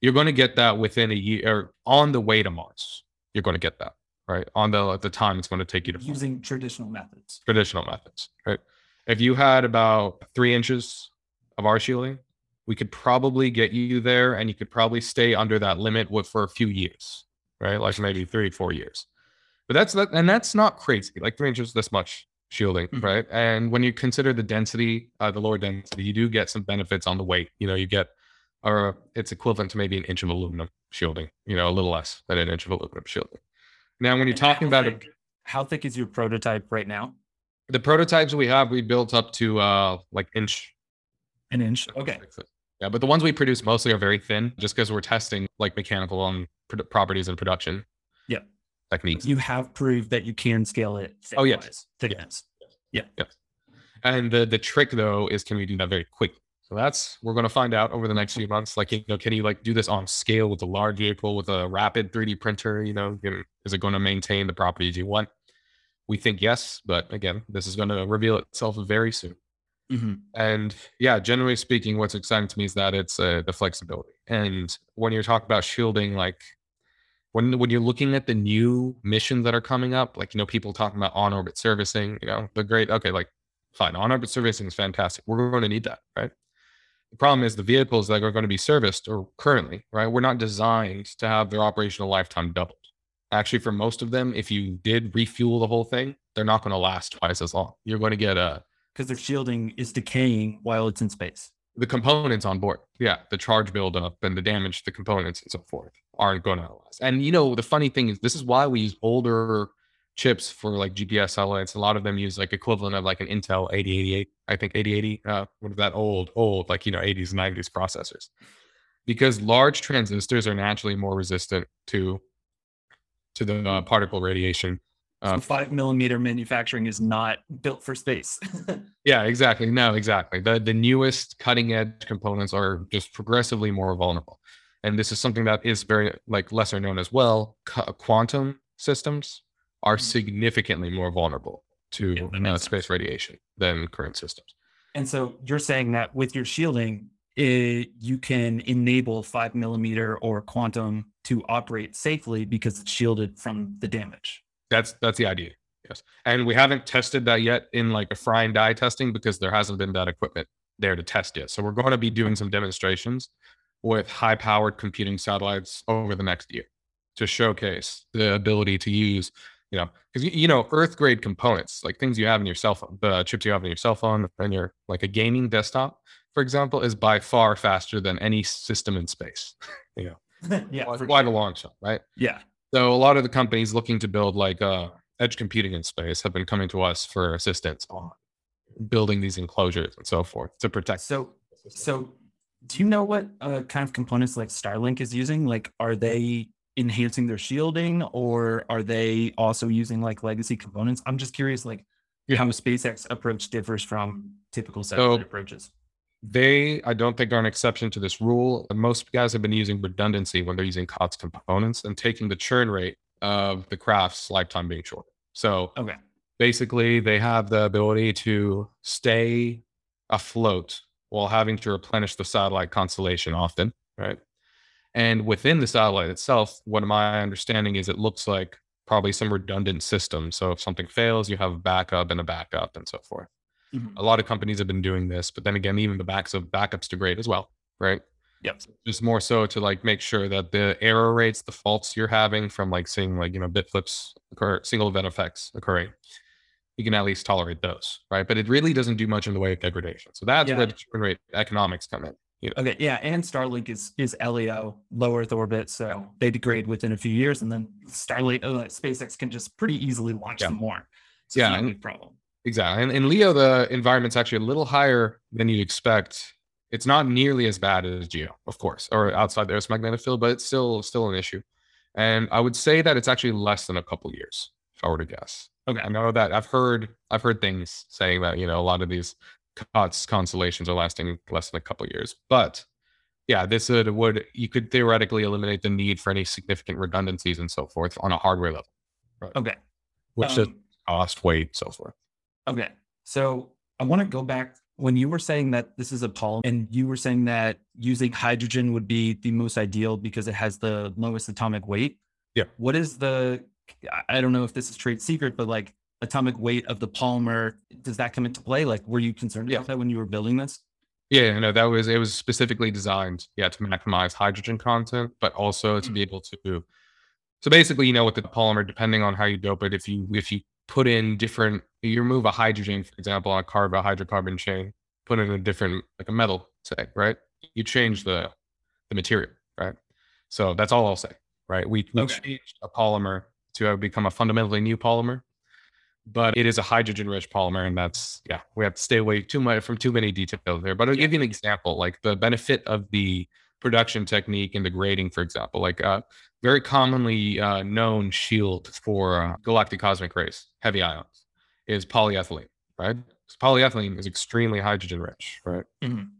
[SPEAKER 1] You're going to get that within a year, or on the way to Mars. You're going to get that, right? On the at the time it's going to take you to
[SPEAKER 2] Using traditional methods.
[SPEAKER 1] traditional methods, right? If you had about three inches of our shielding, we could probably get you there and you could probably stay under that limit with for a few years, right? Like maybe three, four years. But that's that, and that's not crazy. Like three inches, this much shielding,
[SPEAKER 2] Mhm.
[SPEAKER 1] right? And when you consider the density, uh, the lower density, you do get some benefits on the weight. You know, you get, or it's equivalent to maybe an inch of aluminum shielding. You know, a little less than an inch of aluminum shielding. Now, when you're talking about
[SPEAKER 2] thick- how thick is your prototype right now?
[SPEAKER 1] the prototypes we have, we built up to uh like inch.
[SPEAKER 2] An inch. Okay.
[SPEAKER 1] Yeah, but the ones we produce mostly are very thin, just because we're testing like mechanical on produ- properties and production.
[SPEAKER 2] Yep.
[SPEAKER 1] Techniques.
[SPEAKER 2] You have proved that you can scale it.
[SPEAKER 1] Oh, yes.
[SPEAKER 2] Thickness.
[SPEAKER 1] And the the trick though is can we do that very quickly? So that's we're gonna find out over the next few months. Like you know, can you like do this on scale with a large vehicle with a rapid 3D printer? You know, can, is it going to maintain the properties you want? We think yes, but again, this is going to reveal itself very soon.
[SPEAKER 2] Mhm.
[SPEAKER 1] And yeah, generally speaking, what's exciting to me is that it's uh, the flexibility. And when you're talking about shielding, like when when you're looking at the new missions that are coming up, like you know, people talking about on orbit servicing, you know, the great okay, like fine, on orbit servicing is fantastic. We're going to need that, right? The problem is the vehicles that are going to be serviced or currently, right? We're not designed to have their operational lifetime doubled. Actually, for most of them, if you did refuel the whole thing, they're not going to last twice as long. You're going to get a
[SPEAKER 2] Because their shielding is decaying while it's in space.
[SPEAKER 1] the components on board. Yeah, the charge buildup and the damage to the components and so forth aren't going to last. And you know, the funny thing is, this is why we use older chips for like GPS satellites. A lot of them use like equivalent of like an Intel 8088, I think 8080, uh, what is that old, old, like, you know, 80s, 90s processors. Because large transistors are naturally more resistant to to the uh, particle radiation
[SPEAKER 2] So
[SPEAKER 1] Um,
[SPEAKER 2] five millimeter manufacturing is not built for space.
[SPEAKER 1] Yeah, exactly. No, exactly. The the newest cutting edge components are just progressively more vulnerable. And this is something that is very like lesser known as well. Qu- quantum systems are significantly more vulnerable to
[SPEAKER 2] Yeah,
[SPEAKER 1] uh, space radiation than current systems.
[SPEAKER 2] and so you're saying that with your shielding, it, you can enable five millimeter or quantum to operate safely because it's shielded from the damage.
[SPEAKER 1] That's that's the idea. Yes. And we haven't tested that yet in like a fry and die testing because there hasn't been that equipment there to test yet. So we're going to be doing some demonstrations with high powered computing satellites over the next year to showcase the ability to use, you know, because you, you know, earth grade components, like things you have in your cell phone, the chips you have in your cell phone and your like a gaming desktop, for example, is by far faster than any system in space. you know,
[SPEAKER 2] yeah.
[SPEAKER 1] quite,
[SPEAKER 2] for
[SPEAKER 1] quite a long shot, right?
[SPEAKER 2] Yeah.
[SPEAKER 1] So a lot of the companies looking to build like uh, edge computing in space have been coming to us for assistance on building these enclosures and so forth to protect.
[SPEAKER 2] So, so do you know what uh, kind of components like Starlink is using? Like, are they enhancing their shielding or are they also using like legacy components? I'm just curious, like,
[SPEAKER 1] Yeah.
[SPEAKER 2] how SpaceX approach differs from typical satellite
[SPEAKER 1] So-
[SPEAKER 2] approaches.
[SPEAKER 1] they, I don't think, are an exception to this rule. Most guys have been using redundancy when they're using COTS components and taking the churn rate of the craft's lifetime being short. So
[SPEAKER 2] Okay.
[SPEAKER 1] basically, they have the ability to stay afloat while having to replenish the satellite constellation often, right? And within the satellite itself, what my understanding is, it looks like probably some redundant system. So if something fails, you have a backup and a backup and so forth.
[SPEAKER 2] Mhm.
[SPEAKER 1] A lot of companies have been doing this, but then again, even the backs of backups degrade as well, right?
[SPEAKER 2] Yep.
[SPEAKER 1] Just more so to like make sure that the error rates, the faults you're having from like seeing like you know bit flips occur, single event effects occurring, you can at least tolerate those, right? But it really doesn't do much in the way of degradation. So that's
[SPEAKER 2] Yeah.
[SPEAKER 1] where the churn rate economics come in.
[SPEAKER 2] Okay. Yeah. And Starlink is is LEO, low Earth orbit. So they degrade within a few years. And then Starlink, uh, SpaceX can just pretty easily launch
[SPEAKER 1] Yeah.
[SPEAKER 2] some more. So
[SPEAKER 1] Yeah, and-
[SPEAKER 2] problem.
[SPEAKER 1] Exactly. And in Leo, the environment's actually a little higher than you'd expect. It's not nearly as bad as Geo, of course, or outside the Earth's magnetic field, but it's still still an issue. And I would say that it's actually less than a couple years, if I were to guess.
[SPEAKER 2] Okay.
[SPEAKER 1] I know that I've heard I've heard things saying that, you know, a lot of these COTS constellations are lasting less than a couple years. But yeah, this would, would you could theoretically eliminate the need for any significant redundancies and so forth on a hardware level,
[SPEAKER 2] Okay.
[SPEAKER 1] which is
[SPEAKER 2] Um,
[SPEAKER 1] cost, weight, so forth.
[SPEAKER 2] Okay. So I want to go back when you were saying that this is a polymer and you were saying that using hydrogen would be the most ideal because it has the lowest atomic weight.
[SPEAKER 1] Yeah.
[SPEAKER 2] What is the, I don't know if this is trade secret, but like atomic weight of the polymer, does that come into play? Like, were you concerned
[SPEAKER 1] Yeah.
[SPEAKER 2] about that when you were building this?
[SPEAKER 1] Yeah, no, that was it was specifically designed, yeah, to maximize hydrogen content, but also to be mm. able to so basically, you know, with the polymer, depending on how you dope it, if you if you put in different you remove a hydrogen, for example, on a carb a hydrocarbon chain, put in a different like a metal, say, right? You change the the material, right? So that's all I'll say, right? We, we
[SPEAKER 2] Okay.
[SPEAKER 1] changed a polymer to become a fundamentally new polymer, but it is a hydrogen rich polymer, and that's yeah, we have to stay away too much from too many details there. But I'll give you an example, like the benefit of the production technique and the grading, for example, like uh, very commonly uh, known shield for uh, galactic cosmic rays, heavy ions, is polyethylene, right? 'Cause polyethylene is extremely hydrogen rich, right?
[SPEAKER 2] Mhm.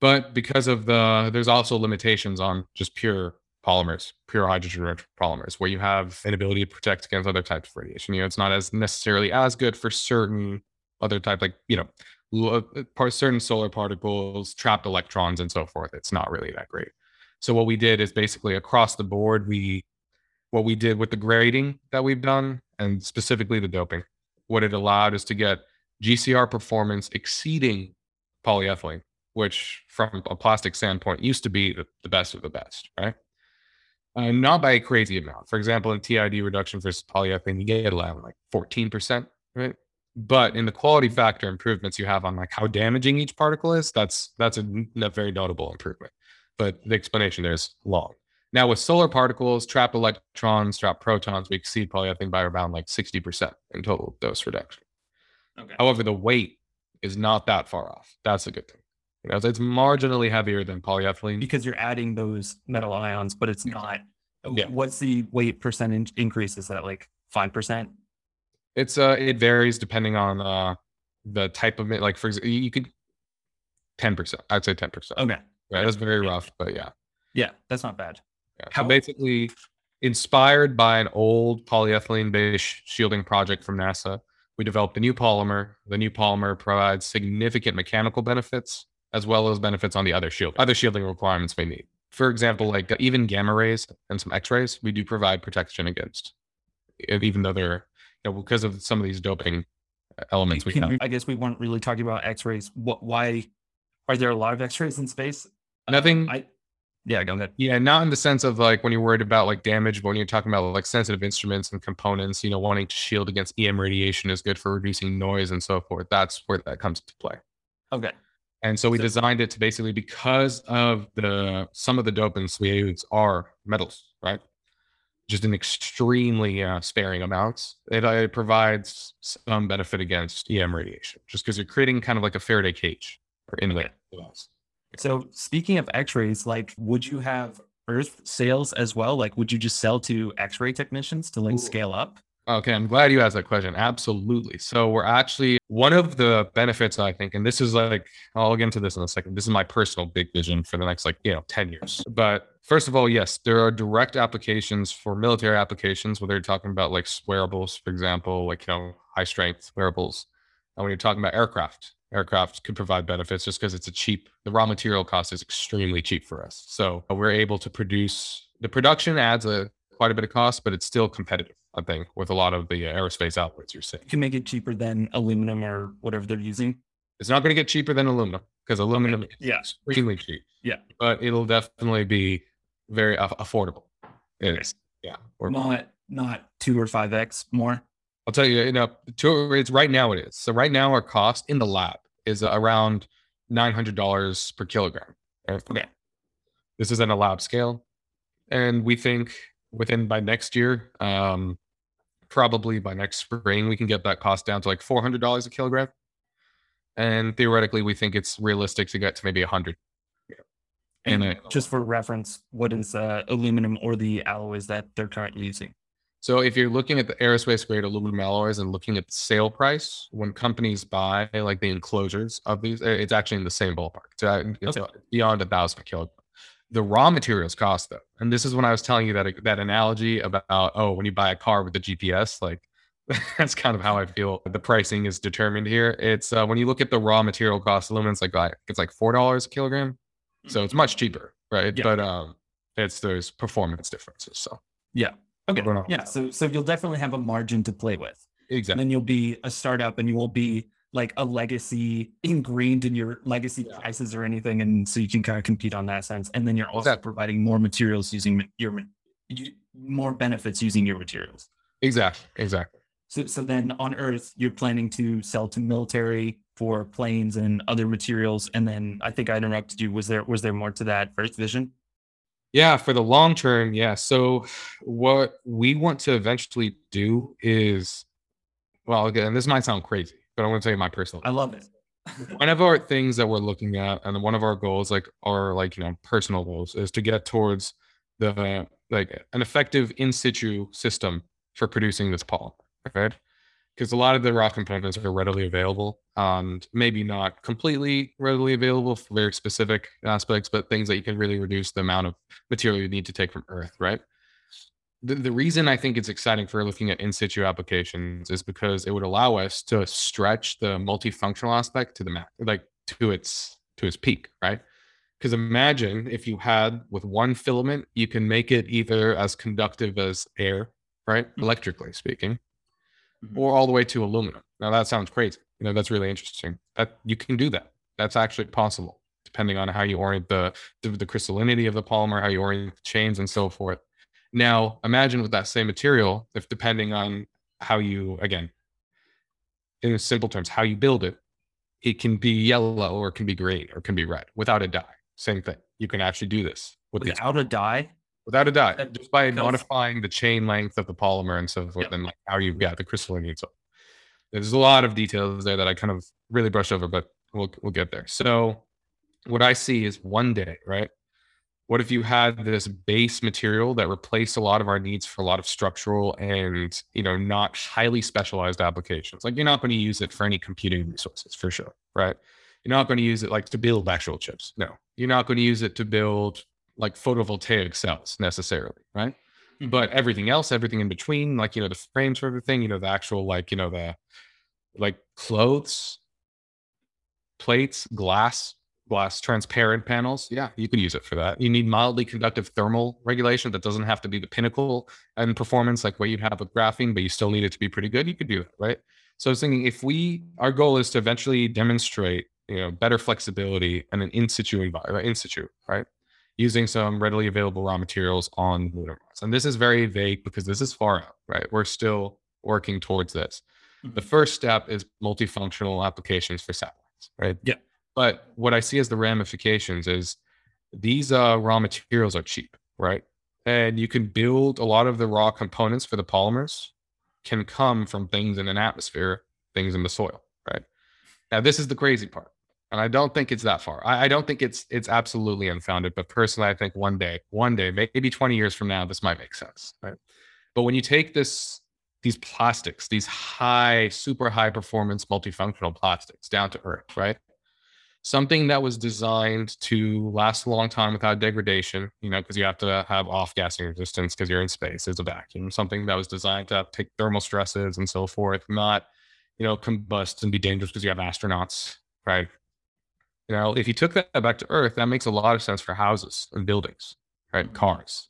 [SPEAKER 1] But because of the, there's also limitations on just pure polymers, pure hydrogen rich polymers, where you have an ability to protect against other types of radiation. You know, it's not as necessarily as good for certain other type, like you know, uh, par- certain solar particles, trapped electrons, and so forth. It's not really that great. So what we did is basically across the board, we what we did with the grading that we've done, and specifically the doping, what it allowed is to get GCR performance exceeding polyethylene, which from a plastic standpoint used to be the best of the best, right? Uh, not by a crazy amount. For example, in TID reduction versus polyethylene, you get around like 14%, right? But in the quality factor improvements you have on like how damaging each particle is, that's that's a, a very notable improvement. But the explanation there is long. Now with solar particles, trapped electrons, trapped protons, we exceed polyethylene by around like 60% in total dose reduction.
[SPEAKER 2] Okay.
[SPEAKER 1] However, the weight is not that far off. That's a good thing. It's marginally heavier than polyethylene.
[SPEAKER 2] Because you're adding those metal ions, but it's not.
[SPEAKER 1] Yeah.
[SPEAKER 2] What's the weight percentage increase? Is that like 5%?
[SPEAKER 1] It's uh, it varies depending on uh the type of it. Like for example, you could ten percent. I'd say ten percent.
[SPEAKER 2] Okay.
[SPEAKER 1] Right, that's very rough, but yeah.
[SPEAKER 2] Yeah, that's not bad.
[SPEAKER 1] Yeah.
[SPEAKER 2] How-
[SPEAKER 1] So basically, inspired by an old polyethylene-based shielding project from NASA, we developed a new polymer. The new polymer provides significant mechanical benefits as well as benefits on the other shield, other shielding requirements we need. For example, like even gamma rays and some X-rays, we do provide protection against, even though they're, you know, because of some of these doping uh, elements we
[SPEAKER 2] Can. I guess we weren't really talking about X-rays. What? Why are there a lot of X-rays in space?
[SPEAKER 1] Nothing
[SPEAKER 2] I. Yeah, go ahead.
[SPEAKER 1] Yeah, not in the sense of like when you're worried about like damage, but when you're talking about like sensitive instruments and components, you know, wanting to shield against EM radiation is good for reducing noise and so forth. That's where that comes into play.
[SPEAKER 2] Okay.
[SPEAKER 1] And so we
[SPEAKER 2] So-
[SPEAKER 1] designed it to basically because of the some of the dopants we use are metals, right? Just in extremely uh, sparing amounts. It, uh, it provides some benefit against EM radiation, just because you're creating kind of like a Faraday cage or inlet
[SPEAKER 2] Okay.
[SPEAKER 1] device.
[SPEAKER 2] So speaking of X-rays, like, would you have Earth sales as well? Like, would you just sell to X-ray technicians to like
[SPEAKER 1] Ooh.
[SPEAKER 2] scale up?
[SPEAKER 1] Okay, I'm glad you asked that question. Absolutely. So we're actually one of the benefits I think, and this is like I'll get into this in a second. This is my personal big vision for the next like you know 10 years. But first of all, yes, there are direct applications for military applications whether you're talking about like wearables, for example, like you know high strength wearables. And when you're talking about aircraft, aircraft could provide benefits just because it's a cheap. The raw material cost is extremely cheap for us, so we're able to produce. The production adds a quite a bit of cost, but it's still competitive. I think with a lot of the uh, aerospace outlets you're seeing.
[SPEAKER 2] You can make it cheaper than aluminum or whatever they're using.
[SPEAKER 1] It's not going to get cheaper than aluminum because aluminum is
[SPEAKER 2] Yeah.
[SPEAKER 1] extremely cheap.
[SPEAKER 2] Yeah.
[SPEAKER 1] but it'll definitely be very aff- affordable. It's yeah. We're,
[SPEAKER 2] Not not two or five x more.
[SPEAKER 1] I'll tell you, you know, to, it's right now it is. So right now our cost in the lab is around nine hundred dollars per kilogram.
[SPEAKER 2] Okay.
[SPEAKER 1] This is in a lab scale, and we think within by next year, um, probably by next spring, we can get that cost down to like four hundred dollars a kilogram. And theoretically, we think it's realistic to get to maybe a hundred.
[SPEAKER 2] And
[SPEAKER 1] And
[SPEAKER 2] just for reference, what is uh, aluminum or the alloys that they're currently using?
[SPEAKER 1] So if you're looking at the aerospace grade aluminum alloys and looking at the sale price, when companies buy like the enclosures of these, uh, it's actually in the same ballpark. So uh, it's
[SPEAKER 2] Okay.
[SPEAKER 1] beyond a thousand kilogram. The raw materials cost though, and this is when I was telling you that that analogy about oh, when you buy a car with the GPS, like that's kind of how I feel the pricing is determined here. It's uh, when you look at the raw material cost, aluminum's like like- it's like four dollars a kilogram, so it's much cheaper, right?
[SPEAKER 2] Yeah.
[SPEAKER 1] But um, it's those performance differences. So yeah. Okay.
[SPEAKER 2] Yeah. So so you'll definitely have a margin to play with.
[SPEAKER 1] Exactly.
[SPEAKER 2] And then you'll be a startup and you won't be like a legacy ingrained in your legacy
[SPEAKER 1] Yeah.
[SPEAKER 2] prices or anything. And so you can kind of compete on that sense. And then you're also
[SPEAKER 1] Exactly.
[SPEAKER 2] providing more materials using your you, more benefits using your materials.
[SPEAKER 1] Exactly. Exactly.
[SPEAKER 2] So so then on Earth, you're planning to sell to military for planes and other materials. And then I think I interrupted you. Was there was there more to that first vision?
[SPEAKER 1] Yeah, for the long term, yeah. So what we want to eventually do is well, again, this might sound crazy, but I want to tell you my personal
[SPEAKER 2] I love it.
[SPEAKER 1] one of our things that we're looking at and one of our goals like our like you know personal goals is to get towards the like an effective in situ system for producing this polymer right because a lot of the raw components are readily available and maybe not completely readily available for very specific aspects but things that you can really reduce the amount of material you need to take from earth right the, the reason I think it's exciting for looking at in situ applications is because it would allow us to stretch the multifunctional aspect to the max, like to its to its peak, right? Because imagine if you had with one filament, you can make it either as conductive as air, right?
[SPEAKER 2] Mhm.
[SPEAKER 1] Electrically speaking,
[SPEAKER 2] Mhm.
[SPEAKER 1] or all the way to aluminum. Now that sounds crazy. You know, that's really interesting. That you can do that. That's actually possible, depending on how you orient the the, the crystallinity of the polymer, how you orient the chains, and so forth. Now, imagine with that same material, if depending on how you, again, in simple terms, how you build it, it can be yellow or it can be green or it can be red without a dye. Same thing. You can actually do this with
[SPEAKER 2] Without a dye.
[SPEAKER 1] without a dye,
[SPEAKER 2] that
[SPEAKER 1] just by modifying the chain length of the polymer and so forth,
[SPEAKER 2] Yep.
[SPEAKER 1] and like how you, yeah, the crystallinity. and So there's a lot of details there that I kind of really brushed over, but we'll we'll get there. So what I see is one day, right? What if you had this base material that replaced a lot of our needs for a lot of structural and you know not highly specialized applications? Like you're not going to use it for any computing resources for sure right? You're not going to use it like to build actual chips no. You're not going to use it to build like photovoltaic cells necessarily right? Mm-hmm. but everything else everything in between like you know the frames for everything you know the actual like you know the like clothes plates glass glass transparent panels, yeah, you could use it for that. You need mildly conductive thermal regulation that doesn't have to be the pinnacle and performance like what you'd have with graphene, but you still need it to be pretty good. You could do that, right? So I was thinking if we, our goal is to eventually demonstrate, you know, better flexibility and an in situ environment, in situ, right? Using some readily available raw materials on lunar Mars. And this is very vague because this is far out, right? We're still working towards this. Mm-hmm. The first step is multifunctional applications for satellites, right?
[SPEAKER 2] Yeah
[SPEAKER 1] but what I see as the ramifications is these uh, raw materials are cheap, right? And you can build a lot of the raw components for the polymers can come from things in an atmosphere, things in the soil, right? Now, this is the crazy part. And I don't think it's that far. I, I don't think it's it's absolutely unfounded, but personally, I think one day, one day, maybe 20 years from now, this might make sense, right? But when you take this these plastics, these high, super high performance multifunctional plastics down to earth, right? Something that was designed to last a long time without degradation, you know, because you have to have off gassing resistance because you're in space, there's a vacuum, something that was designed to take thermal stresses and so forth, not, you know, combust and be dangerous because you have astronauts, right? You know, if you took that back to Earth, that makes a lot of sense for houses and buildings, right? Mm-hmm. Cars,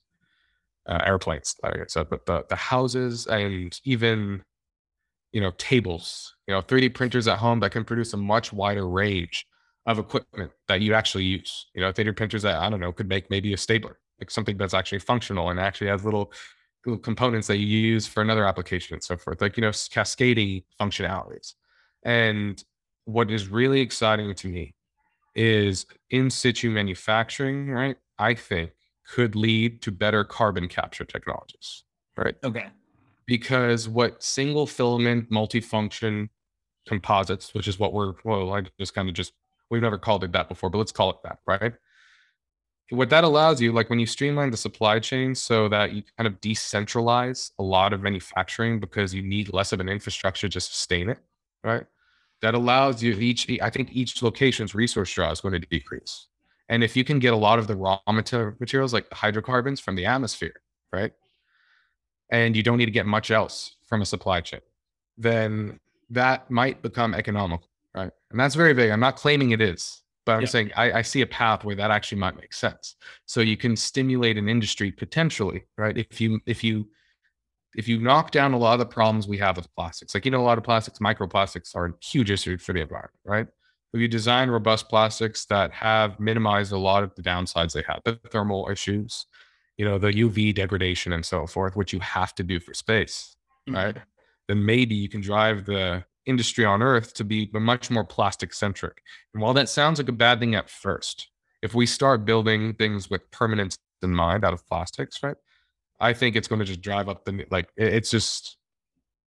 [SPEAKER 1] uh, airplanes, like I said, but the, the houses and even, you know, tables, you know, 3D printers at home that can produce a much wider range of equipment that you actually use. You know, 3D printers that I don't know could make maybe a stapler, like something that's actually functional and actually has little little components that you use for another application and so forth, like you know, cascading functionalities. And what is really exciting to me is in situ manufacturing, right? I think could lead to better carbon capture technologies, right?
[SPEAKER 2] Okay.
[SPEAKER 1] Because what single filament multifunction composites, which is what we're well, I just kind of just We've never called it that before, but let's call it that, right? What that allows you, like when you streamline the supply chain so that you kind of decentralize a lot of manufacturing because you need less of an infrastructure to sustain it, right? That allows you each, I think each location's resource draw is going to decrease. And if you can get a lot of the raw materials like hydrocarbons from the atmosphere, right? And you don't need to get much else from a supply chain, then that might become economical right? And that's very vague. I'm not claiming it is, but I'm yeah. saying I, I, see a path where that actually might make sense. So you can stimulate an industry potentially, right? If you if you if you knock down a lot of the problems we have with plastics, like you know, a lot of plastics, microplastics are a huge issue for the environment, right? If you design robust plastics that have minimized a lot of the downsides they have, the thermal issues, you know, the UV degradation and so forth, which you have to do for space, mm-hmm. right? Then maybe you can drive the industry on earth to be much more plastic centric. And while that sounds like a bad thing at first, if we start building things with permanence in mind out of plastics, right? I think it's going to just drive up the like it's just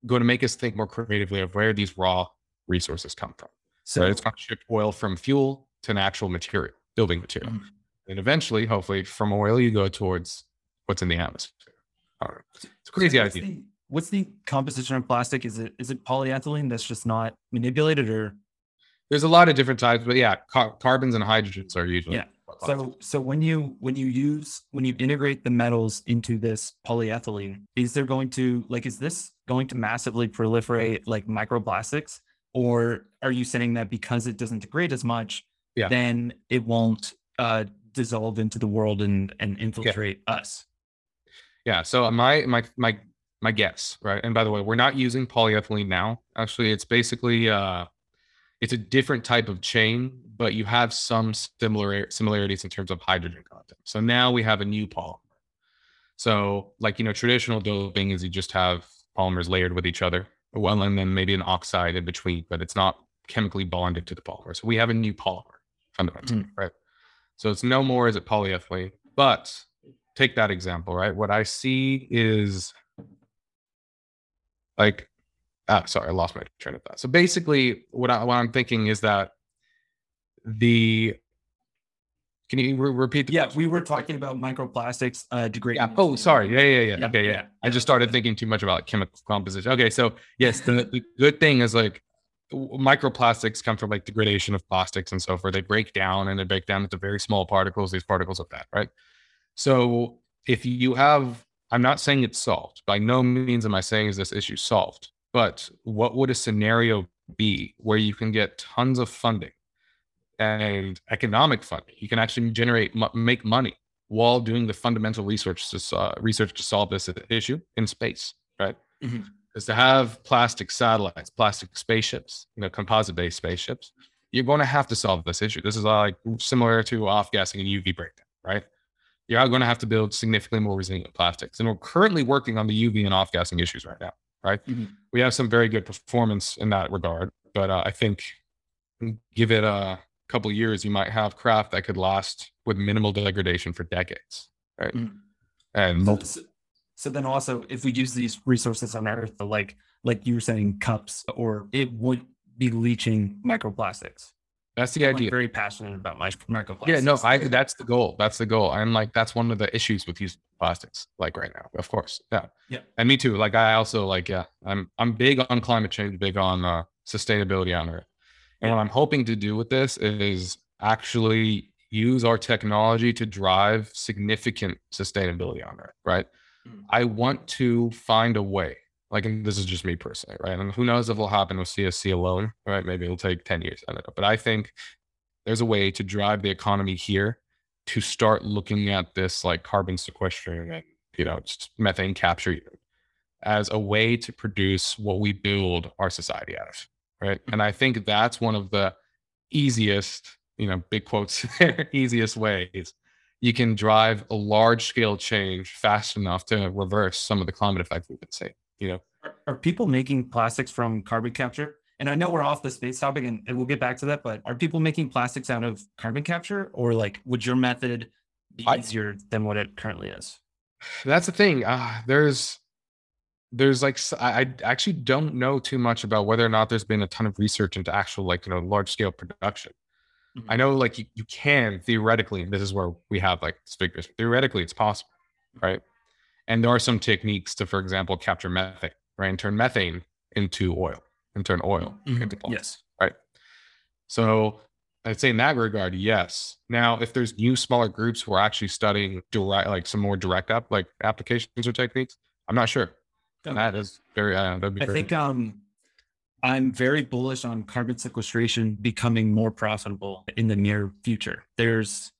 [SPEAKER 1] going to make us think more creatively of where these raw resources come from. So right? it's going to shift oil from fuel to natural material, building material. Mm-hmm. And eventually, hopefully, from oil you go towards what's in the atmosphere. It's a crazy idea.
[SPEAKER 2] What's the composition of plastic? Is it is it polyethylene that's just not manipulated, or
[SPEAKER 1] there's a lot of different types, but yeah, car- carbons and hydrogens are usually
[SPEAKER 2] yeah. So so when you when you use when you integrate the metals into this polyethylene, is there going to like is this going to massively proliferate like microplastics, or are you saying that because it doesn't degrade as much, yeah. then it won't uh, dissolve into the world and and infiltrate yeah. us?
[SPEAKER 1] Yeah. So my my my my guess, right? And by the way, we're not using polyethylene now. Actually, it's basically uh, it's a different type of chain, but you have some similar similarities in terms of hydrogen content. So now we have a new polymer. So, like you know, traditional doping is you just have polymers layered with each other, well, and then maybe an oxide in between, but it's not chemically bonded to the polymer. So we have a new polymer fundamentally, mm. right? So it's no more is it polyethylene, but take that example, right? What I see is like ah, sorry, I lost my train of thought. So basically, what, I, what I'm thinking is that the Can you re- repeat? The
[SPEAKER 2] Yeah,
[SPEAKER 1] question?
[SPEAKER 2] we were talking about microplastics uh degrading.
[SPEAKER 1] Yeah. Oh, sorry. Yeah, yeah, yeah.
[SPEAKER 2] Yeah,
[SPEAKER 1] Okay, yeah.
[SPEAKER 2] yeah,
[SPEAKER 1] I just started thinking too much about chemical composition. Okay, so yes, the, the good thing is like microplastics come from like degradation of plastics and so forth. They break down and they break down into very small particles. These particles of that, right? So if you have, I'm not saying it's solved. By no means am I saying is this issue solved. But what would a scenario be where you can get tons of funding and economic funding? You can actually generate make money while doing the fundamental research to so- research to solve this issue in space, right?
[SPEAKER 2] Mhm.
[SPEAKER 1] Is to have plastic satellites, plastic spaceships, you know, composite-based spaceships. You're going to have to solve this issue. This is like similar to off-gassing and UV breakdown, right? You're going to have to build significantly more resilient plastics, and we're currently working on the UV and off-gassing issues right now, right?
[SPEAKER 2] Mhm.
[SPEAKER 1] We have some very good performance in that regard, but uh, I think give it a couple years, you might have craft that could last with minimal degradation for decades, right?
[SPEAKER 2] Mhm.
[SPEAKER 1] And
[SPEAKER 2] so, so then also if we use these resources on earth like like you were saying cups or it would be leaching microplastics
[SPEAKER 1] that's the
[SPEAKER 2] I'm like,
[SPEAKER 1] idea.
[SPEAKER 2] very passionate about my microplastics
[SPEAKER 1] Yeah, no, I that's the goal. That's the goal. And like that's one of the issues with using plastics, like right now, of course. Yeah.
[SPEAKER 2] Yeah.
[SPEAKER 1] And me too. Like I also like, yeah, I'm I'm big on climate change, big on uh, sustainability on Earth. And what I'm hoping to do with this is actually use our technology to drive significant sustainability on Earth, right?
[SPEAKER 2] Mhm.
[SPEAKER 1] I want to find a way. Like, and this is just me personally, right? And who knows if it'll happen with CSC alone, right? Maybe it'll take 10 years. I don't know. But I think there's a way to drive the economy here to start looking at this like carbon sequestering and you know just methane capture as a way to produce what we build our society out of right and i think that's one of the easiest you know big quotes easiest ways you can drive a large scale change fast enough to reverse some of the climate effects we've been seeing you know?
[SPEAKER 2] Are, are people making plastics from carbon capture? And i know we're off the space topic and, and we'll get back to that but are people making plastics out of carbon capture? Or like would your method be
[SPEAKER 1] I-
[SPEAKER 2] easier than what it currently is?
[SPEAKER 1] That's the thing. Uh, there's there's like I actually don't know too much about whether or not there's been a ton of research into actual like you know large scale production i know like you, you can theoretically this is where we have like this big theoretically it's possible right and there are some techniques to for example capture methane right and turn methane into oil and turn oil
[SPEAKER 2] Mhm.
[SPEAKER 1] into plastic
[SPEAKER 2] yes Right.
[SPEAKER 1] so I'd say in that regard, yes. Now, if there's new smaller groups who are actually studying direct, like some more direct up, like applications or techniques, I'm not sure.
[SPEAKER 2] Okay.
[SPEAKER 1] That is very, uh, that'd be
[SPEAKER 2] I
[SPEAKER 1] very
[SPEAKER 2] think um I'm very bullish on carbon sequestration becoming more profitable in the near future. There's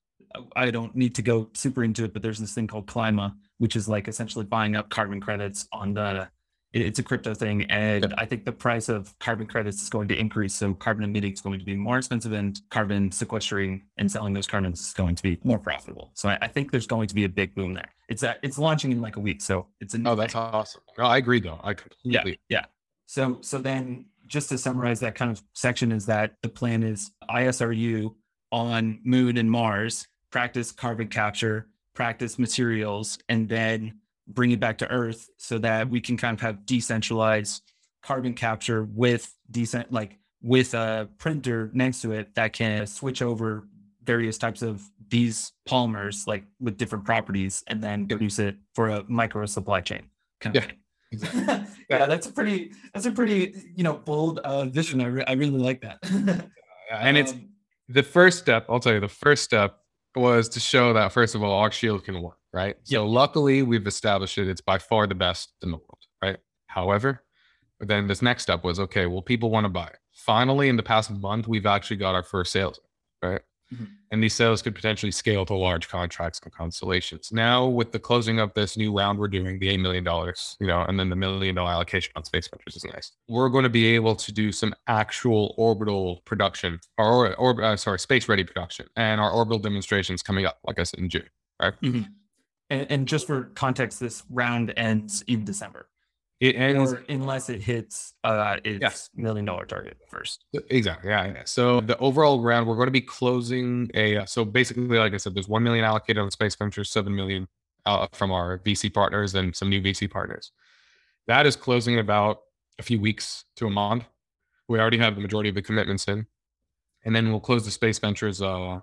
[SPEAKER 2] I don't need to go super into it, but there's this thing called Klima, which is like essentially buying up carbon credits on the it- it's a crypto thing. And I think the price of carbon credits is going to increase. So carbon emitting is going to be more expensive and carbon sequestering and selling those carbons is going to be more profitable. So I, I think there's going to be a big boom there. It's at, it's launching in like a week. So it's a oh, new
[SPEAKER 1] Oh, that's
[SPEAKER 2] thing.
[SPEAKER 1] awesome. No, I agree though. I
[SPEAKER 2] Yeah,
[SPEAKER 1] completely.
[SPEAKER 2] yeah. So so then just to summarize that kind of section is that the plan is ISRU on Moon and Mars, practice carbon capture, practice materials, and then bring it back to Earth so that we can kind of have decentralized carbon capture with decent like with a printer next to it that can switch over various types of these polymers like with different properties and then produce it for a micro supply chain kind of
[SPEAKER 1] Yeah.
[SPEAKER 2] yeah, that's a pretty that's a pretty you know bold uh, vision. I, re- I really like that.
[SPEAKER 1] And it's
[SPEAKER 2] Um,
[SPEAKER 1] the first step. I'll tell you, the first step was to show that first of all, our shield can work, right? So
[SPEAKER 2] Yep.
[SPEAKER 1] luckily, we've established it. It's by far the best in the world, right? However, then this next step was okay. Well, people want to buy it. Finally, in the past month, we've actually got our first sales, right?
[SPEAKER 2] Mhm.
[SPEAKER 1] And these sales could potentially scale to large contracts and constellations. Now, with the closing of this new round, we're doing the eight million dollars, you know, and then the million dollar allocation on Spaced Ventures is nice. We're going to be able to do some actual orbital production, or, or uh, sorry, space ready production, and our orbital demonstrations coming up, like I said in June.
[SPEAKER 2] and, and just for context, this round ends in December,
[SPEAKER 1] It ends
[SPEAKER 2] or unless it hits uh its million dollar target first.
[SPEAKER 1] Exactly. Yeah, yeah. So the overall round, we're going to be closing a. uh, So basically, like I said, there's one million allocated on Spaced Ventures, seven million uh, from our VC partners, and some new VC partners. That is closing in about a few weeks to a month. We already have the majority of the commitments in, and then we'll close the Spaced Ventures uh,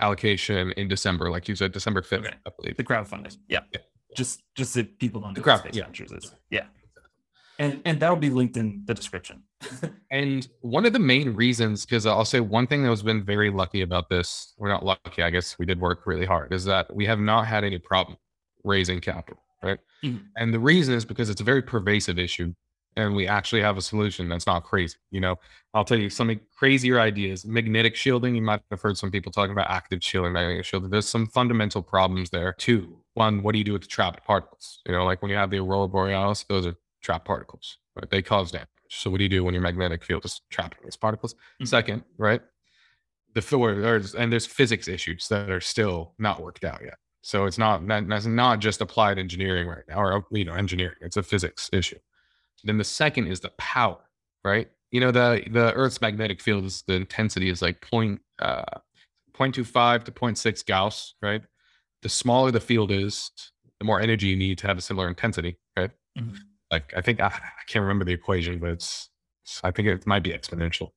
[SPEAKER 1] allocation in December, like you said, December 5th,
[SPEAKER 2] Okay.
[SPEAKER 1] I believe.
[SPEAKER 2] The crowdfunding. Yeah.
[SPEAKER 1] Yeah.
[SPEAKER 2] Just just that people don't
[SPEAKER 1] The crowd-
[SPEAKER 2] Space
[SPEAKER 1] yeah.
[SPEAKER 2] Ventures is. Yeah. And and that'll be linked in the description.
[SPEAKER 1] And one of the main reasons, because I'll say one thing that has been very lucky about this, we're not lucky, I guess we did work really hard, is that we have not had any problem raising capital, right?
[SPEAKER 2] Mhm.
[SPEAKER 1] And the reason is because it's a very pervasive issue and we actually have a solution that's not crazy. You know, I'll tell you some crazier ideas. Magnetic shielding, you might have heard some people talking about active shielding, magnetic shielding. There's some fundamental problems there too. One, what do you do with the trapped particles? You know, like when you have the aurora borealis, those are trapped particles, right? They cause damage. So what do you do when your magnetic field is trapping these particles?
[SPEAKER 2] Mhm.
[SPEAKER 1] Second, right? The there's, and there's physics issues that are still not worked out yet. So it's not that's not just applied engineering right now, or you know, engineering. It's a physics issue. Then the second is the power, right? You know, the the Earth's magnetic field is the intensity is like point uh 0.25 to 0.6 Gauss, right? The smaller the field is, the more energy you need to have a similar intensity, right?
[SPEAKER 2] Mhm.
[SPEAKER 1] Like I think I, I can't remember the equation, but it's I think it might be exponential.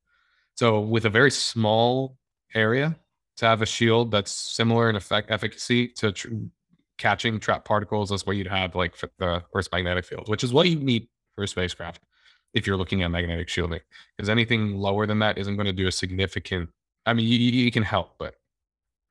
[SPEAKER 1] So with a very small area to have a shield that's similar in effect efficacy to tr- catching trapped particles is what you'd have like for the Earth's magnetic field, which is what you need for a spacecraft if you're looking at magnetic shielding. Because anything lower than that isn't going to do a significant. I mean, you, you you can help, but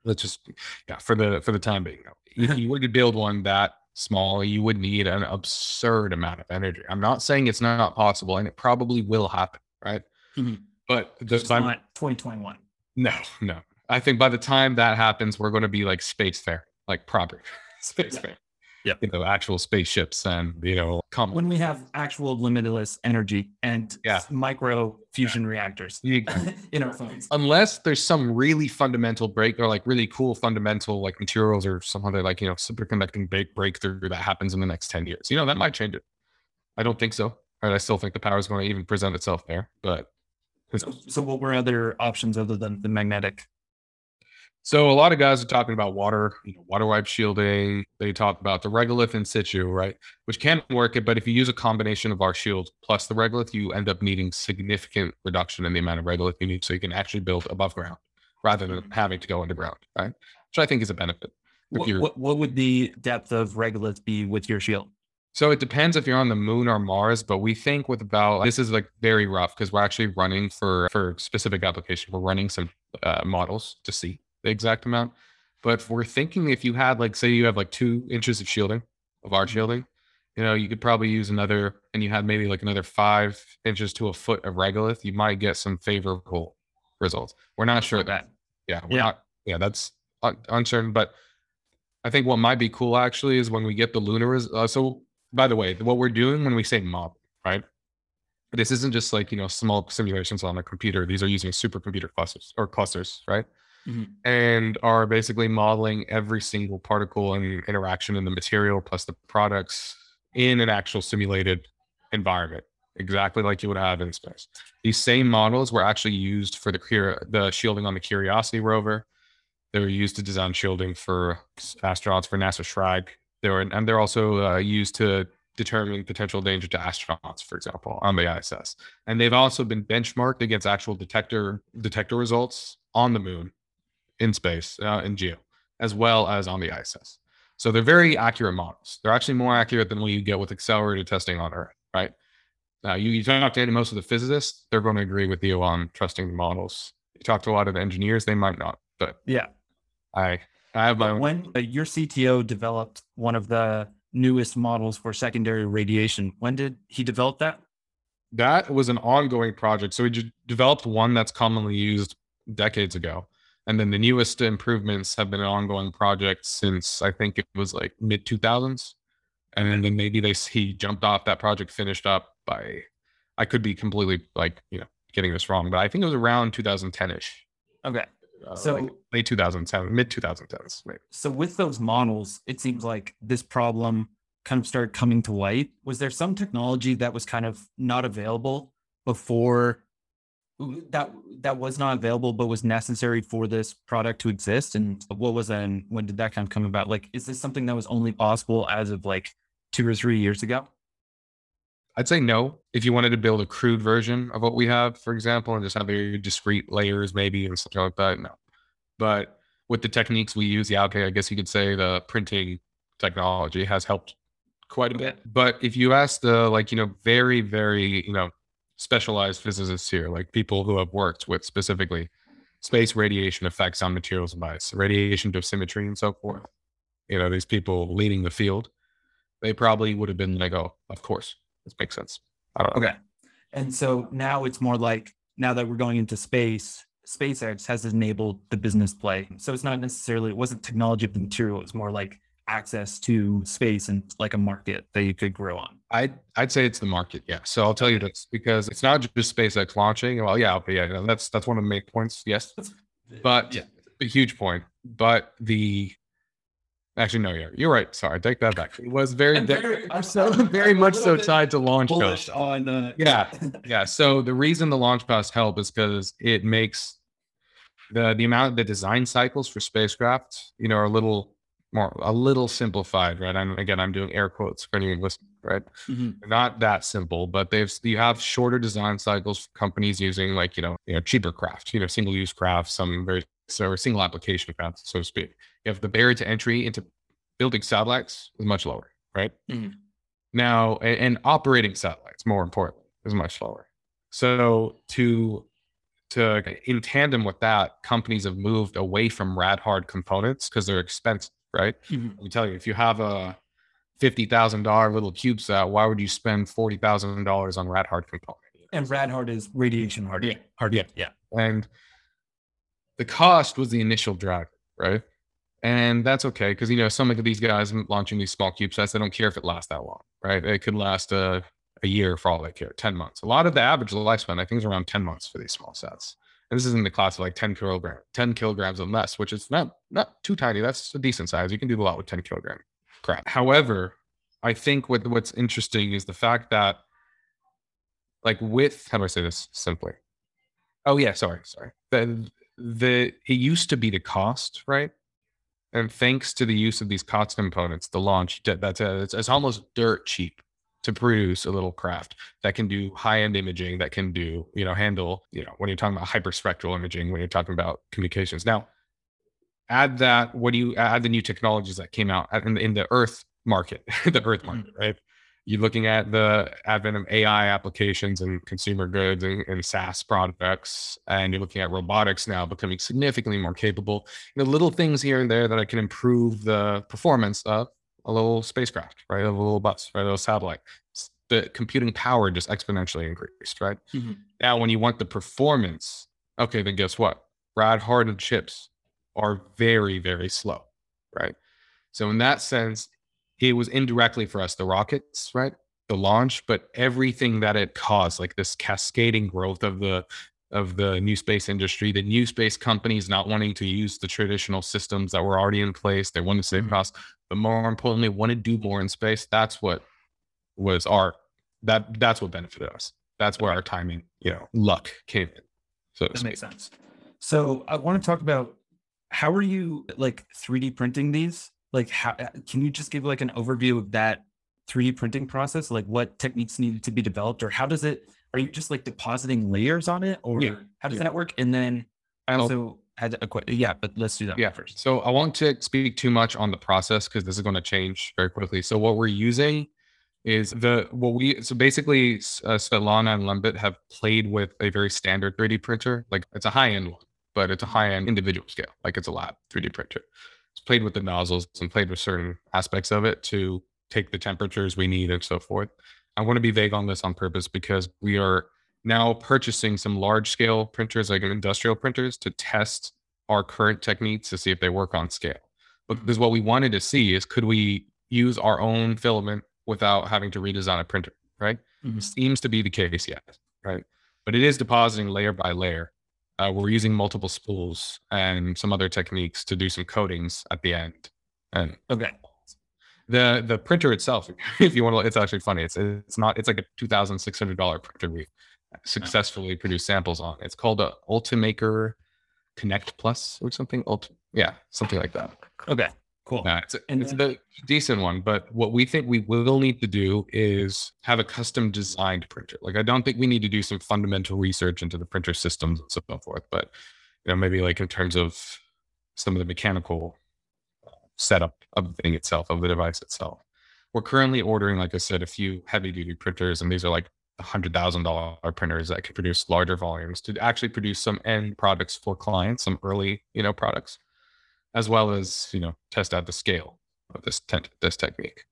[SPEAKER 1] let's just yeah for the for the time being, you were to build one that small, you would need an absurd amount of energy. I'm not saying it's not possible, and it probably will happen, right?
[SPEAKER 2] Mhm.
[SPEAKER 1] But the time,
[SPEAKER 2] not 2021.
[SPEAKER 1] no, no. I think by the time that happens, we're going to be like space fair, like proper space
[SPEAKER 2] Yeah.
[SPEAKER 1] fair.
[SPEAKER 2] Yeah.
[SPEAKER 1] You know, actual spaceships and you know, come
[SPEAKER 2] When we have actual limitless energy and
[SPEAKER 1] Yeah.
[SPEAKER 2] micro fusion reactors
[SPEAKER 1] You-
[SPEAKER 2] in our phones.
[SPEAKER 1] unless there's some really fundamental break or like really cool fundamental like materials or some other like you know superconducting break breakthrough that happens in the next 10 years you know that might change it i don't think so right i still think the power is going to even present itself there but
[SPEAKER 2] So, so what were other options other than the magnetic?
[SPEAKER 1] So a lot of guys are talking about water you know, water wipe shielding they talk about the regolith in situ right which can work it but if you use a combination of our shield plus the regolith you end up needing significant reduction in the amount of regolith you need so you can actually build above ground rather than having to go underground right which i think is a benefit
[SPEAKER 2] What, what, what would the depth of regolith be with your shield?
[SPEAKER 1] So it depends if you're on the moon or Mars, but we think with about this is like very rough because we're actually running for for specific application. We're running some uh, models to see the exact amount. But we're thinking if you had like say you have like two inches of shielding of our shielding, you know, you could probably use another, and you had maybe like another five inches to a foot of regolith, you might get some favorable results. We're not sure that. Yeah, we're
[SPEAKER 2] Yeah.
[SPEAKER 1] not. Yeah, that's un- uncertain, but I think what might be cool actually is when we get the lunar. res- Uh, so, by the way, what we're doing when we say mob, right? This isn't just like you know small simulations on a computer. These are using supercomputer clusters or clusters, right?
[SPEAKER 2] Mhm.
[SPEAKER 1] And are basically modeling every single particle and interaction in the material plus the products in an actual simulated environment, exactly like you would have in space. These same models were actually used for the the shielding on the Curiosity rover. They were used to design shielding for astronauts for NASA Shrike. They were, and they're also uh, used to determine potential danger to astronauts, for example, on the ISS. And they've also been benchmarked against actual detector detector results on the moon, in space, uh, in geo, as well as on the ISS. So they're very accurate models. They're actually more accurate than what you get with accelerated testing on Earth, right? Now, you, you talk to most of the physicists, they're going to agree with you on trusting the models. You talk to a lot of the engineers, they might not, but
[SPEAKER 2] Yeah.
[SPEAKER 1] I I have my own.
[SPEAKER 2] When uh, your CTO developed one of the newest models for secondary radiation, when did he develop that?
[SPEAKER 1] That was an ongoing project. So we developed one that's commonly used decades ago. And then the newest improvements have been an ongoing project since I think it was like mid 2000s. And then, maybe they he jumped off that project, finished up by, I could be completely like, you know, getting this wrong, but I think it was around 2010 ish.
[SPEAKER 2] Okay.
[SPEAKER 1] Uh,
[SPEAKER 2] So-
[SPEAKER 1] like late 2010, mid 2010s, maybe.
[SPEAKER 2] So with those models, it seems like this problem kind of started coming to light. Was there some technology that was kind of not available before that that was not available but was necessary for this product to exist? And what was that and when did that kind of come about? Like is this something that was only possible as of like two or three years ago?
[SPEAKER 1] I'd say no. If you wanted to build a crude version of what we have, for example, and just have very discrete layers, maybe and something like that, no. But with the techniques we use, yeah, okay, I guess you could say the printing technology has helped quite a bit. But if you ask the like, you know, very, very, you know, specialized physicists here, like people who have worked with specifically space radiation effects on materials and ice, radiation dosimetry and so forth, you know, these people leading the field, they probably would have been like, oh, of course, this makes sense. I don't know.
[SPEAKER 2] Okay. And so now it's more like now that we're going into space, SpaceX has enabled the business play. So it's not necessarily, it wasn't technology of the material, it's more like access to space and like a market that you could grow on.
[SPEAKER 1] I'd I'd say it's the market, yeah. So I'll tell you this because it's not just SpaceX launching. Well, yeah, okay, yeah, that's that's one of the main points. Yes, but
[SPEAKER 2] Yeah.
[SPEAKER 1] a huge point. But the actually no, yeah, you're right. Sorry, take that back. It was very,
[SPEAKER 2] I'm
[SPEAKER 1] very,
[SPEAKER 2] very- I'm
[SPEAKER 1] so
[SPEAKER 2] I'm
[SPEAKER 1] very much so tied to launch codes.
[SPEAKER 2] Bullish on uh,
[SPEAKER 1] Yeah, yeah. So the reason the launch pads help is because it makes the the amount of the design cycles for spacecraft, you know, are a little more a little simplified, right? And again, I'm doing air quotes for anyone listening, right?
[SPEAKER 2] Mhm.
[SPEAKER 1] Not that simple, but they've you have shorter design cycles for companies using like you know you know cheaper craft, you know single use craft, some very so single application craft, so to speak. You have the barrier to entry into building satellites is much lower, right?
[SPEAKER 2] Mhm.
[SPEAKER 1] Now, and, and operating satellites, more importantly, is much lower. So to to in tandem with that, companies have moved away from rad hard components because they're expensive, right?
[SPEAKER 2] Mhm.
[SPEAKER 1] Let me tell you, if you have a fifty thousand dollar little CubeSat, why would you spend forty thousand dollars on rad hard component?
[SPEAKER 2] And rad hard is radiation hard.
[SPEAKER 1] Yeah.
[SPEAKER 2] Hard. Yeah. Yeah.
[SPEAKER 1] And the cost was the initial drag, right? And that's okay because you know some of these guys launching these small CubeSats, they don't care if it lasts that long, right? It could last a, a year for all they care, ten months. A lot of the average lifespan, I think, is around ten months for these small sets. And this is in the class of like ten kilogram, ten kilograms and less, which is not not too tiny. That's a decent size. You can do a lot with ten kilogram crap. However, I think what what's interesting is the fact that, like, with how do I say this simply? Oh yeah, sorry, sorry. The the it used to be the cost, right? And thanks to the use of these COTS components, the launch that's a, it's, it's almost dirt cheap to produce a little craft that can do high end imaging, that can do you know handle you know when you're talking about hyperspectral imaging, when you're talking about communications. Now, add that what do you add the new technologies that came out uh, in the, in the Earth market, the Earth market, mm. right? You're looking at the advent of AI applications and consumer goods and, and SaaS products, and you're looking at robotics now becoming significantly more capable. You know, little things here and there that I can improve the performance of a little spacecraft, right? Of a little bus, right? A little satellite. The computing power just exponentially increased, right?
[SPEAKER 2] Mhm.
[SPEAKER 1] Now, when you want the performance, okay, then guess what? Rad hardened chips are very, very slow, right? So in that sense, it was indirectly for us the rockets, right? The launch, but everything that it caused, like this cascading growth of the of the new space industry, the new space companies not wanting to use the traditional systems that were already in place. They want to save
[SPEAKER 2] Mhm.
[SPEAKER 1] costs, but more importantly, want to do more in space. That's what was our that that's what benefited us. That's where our timing, you know, luck came in. So
[SPEAKER 2] That makes sense. So I want to talk about how are you like 3D printing these? Like, how can you just give like an overview of that 3D printing process? Like, what techniques needed to be developed, or how does it? Are you just like depositing layers on it, or
[SPEAKER 1] Yeah,
[SPEAKER 2] how does
[SPEAKER 1] yeah.
[SPEAKER 2] that work? And then I also had a question. Yeah, but let's do that
[SPEAKER 1] Yeah.
[SPEAKER 2] first.
[SPEAKER 1] So I won't to speak too much on the process because this is going to change very quickly. So what we're using is the what we so basically uh, Svetlana and Lembit have played with a very standard 3D printer. Like it's a high end one, but it's a high end individual scale. Like it's a lab 3D printer. It's played with the nozzles and played with certain aspects of it to take the temperatures we need and so forth. I want to be vague on this on purpose because we are now purchasing some large scale printers, like industrial printers, to test our current techniques to see if they work on scale. Because what we wanted to see is could we use our own filament without having to redesign a printer, right?
[SPEAKER 2] Mhm.
[SPEAKER 1] Seems to be the case yes, right? But it is depositing layer by layer. Uh, we're using multiple spools and some other techniques to do some coatings at the end. And
[SPEAKER 2] Okay.
[SPEAKER 1] The the printer itself, if you want to, it's actually funny. It's it's not. It's like a two thousand six hundred dollar printer we oh. successfully produced samples on. It's called a Ultimaker Connect Plus or something. Ult, yeah, something like that.
[SPEAKER 2] Okay. Cool.
[SPEAKER 1] Nah, it's a,
[SPEAKER 2] And
[SPEAKER 1] it's
[SPEAKER 2] then-
[SPEAKER 1] a decent one, but what we think we will need to do is have a custom designed printer. Like I don't think we need to do some fundamental research into the printer systems and so forth, but you know maybe like in terms of some of the mechanical setup of the thing itself, of the device itself. We're currently ordering, like I said, a few heavy duty printers, and these are like hundred thousand dollar printers that can produce larger volumes to actually produce some end products for clients, some early, you know, products, as well as you know test out the scale of this te- this technique.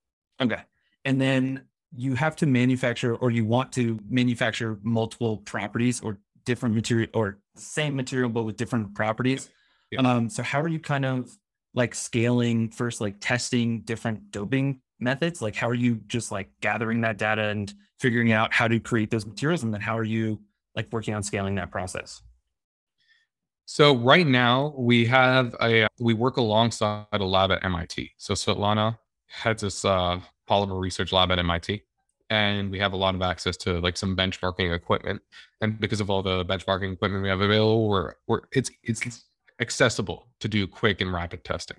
[SPEAKER 2] Okay. And then you have to manufacture or you want to manufacture multiple properties or different material or same material but with different properties.
[SPEAKER 1] Yeah.
[SPEAKER 2] Um, so how are you kind of like scaling first, like testing different doping methods? Like how are you just like gathering that data and figuring out how to create those materials? And then how are you like working on scaling that process?
[SPEAKER 1] So right now we have a we work alongside a lab at MIT. So Svetlana heads this uh, polymer research lab at MIT, and we have a lot of access to like some benchmarking equipment. And because of all the benchmarking equipment we have available, we're, we're it's it's accessible to do quick and rapid testing.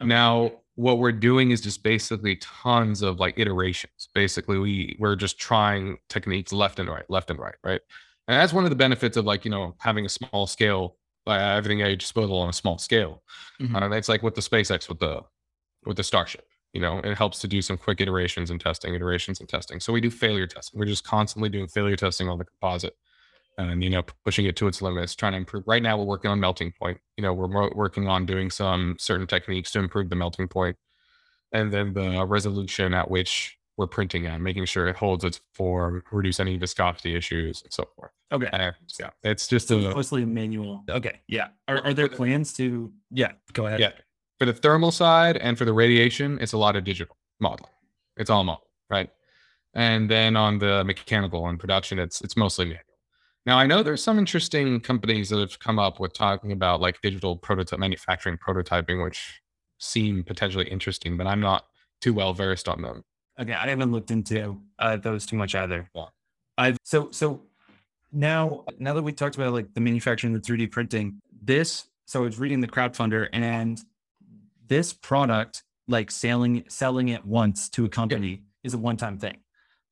[SPEAKER 1] Now, what we're doing is just basically tons of like iterations. Basically, we we're just trying techniques left and right, left and right, right. And that's one of the benefits of like you know having a small scale like everything at your disposal on a small scale.
[SPEAKER 2] Mhm.
[SPEAKER 1] Uh, it's like with the SpaceX with the with the Starship. You know, it helps to do some quick iterations and testing, iterations and testing. So we do failure testing. We're just constantly doing failure testing on the composite, and you know, pushing it to its limits, trying to improve. Right now, we're working on melting point. You know, we're working on doing some certain techniques to improve the melting point, and then the resolution at which we're printing at, making sure it holds its form, reduce any viscosity issues, and so forth.
[SPEAKER 2] Okay.
[SPEAKER 1] And yeah, it's just
[SPEAKER 2] So
[SPEAKER 1] a
[SPEAKER 2] mostly a manual. Okay. Yeah. Are, are there plans to, yeah, go ahead.
[SPEAKER 1] Yeah. For the thermal side and for the radiation, it's a lot of digital modeling. It's all model, right? And then on the mechanical and production, it's it's mostly manual. Now I know there's some interesting companies that have come up with talking about like digital prototype manufacturing prototyping, which seem potentially interesting, but I'm not too well versed on them.
[SPEAKER 2] Okay, I haven't looked into uh, those too much either.
[SPEAKER 1] Yeah.
[SPEAKER 2] I've so so now now that we talked about like the manufacturing, the three D printing, this so I was reading the crowdfunder and this product like selling selling it once to a company is a one time thing,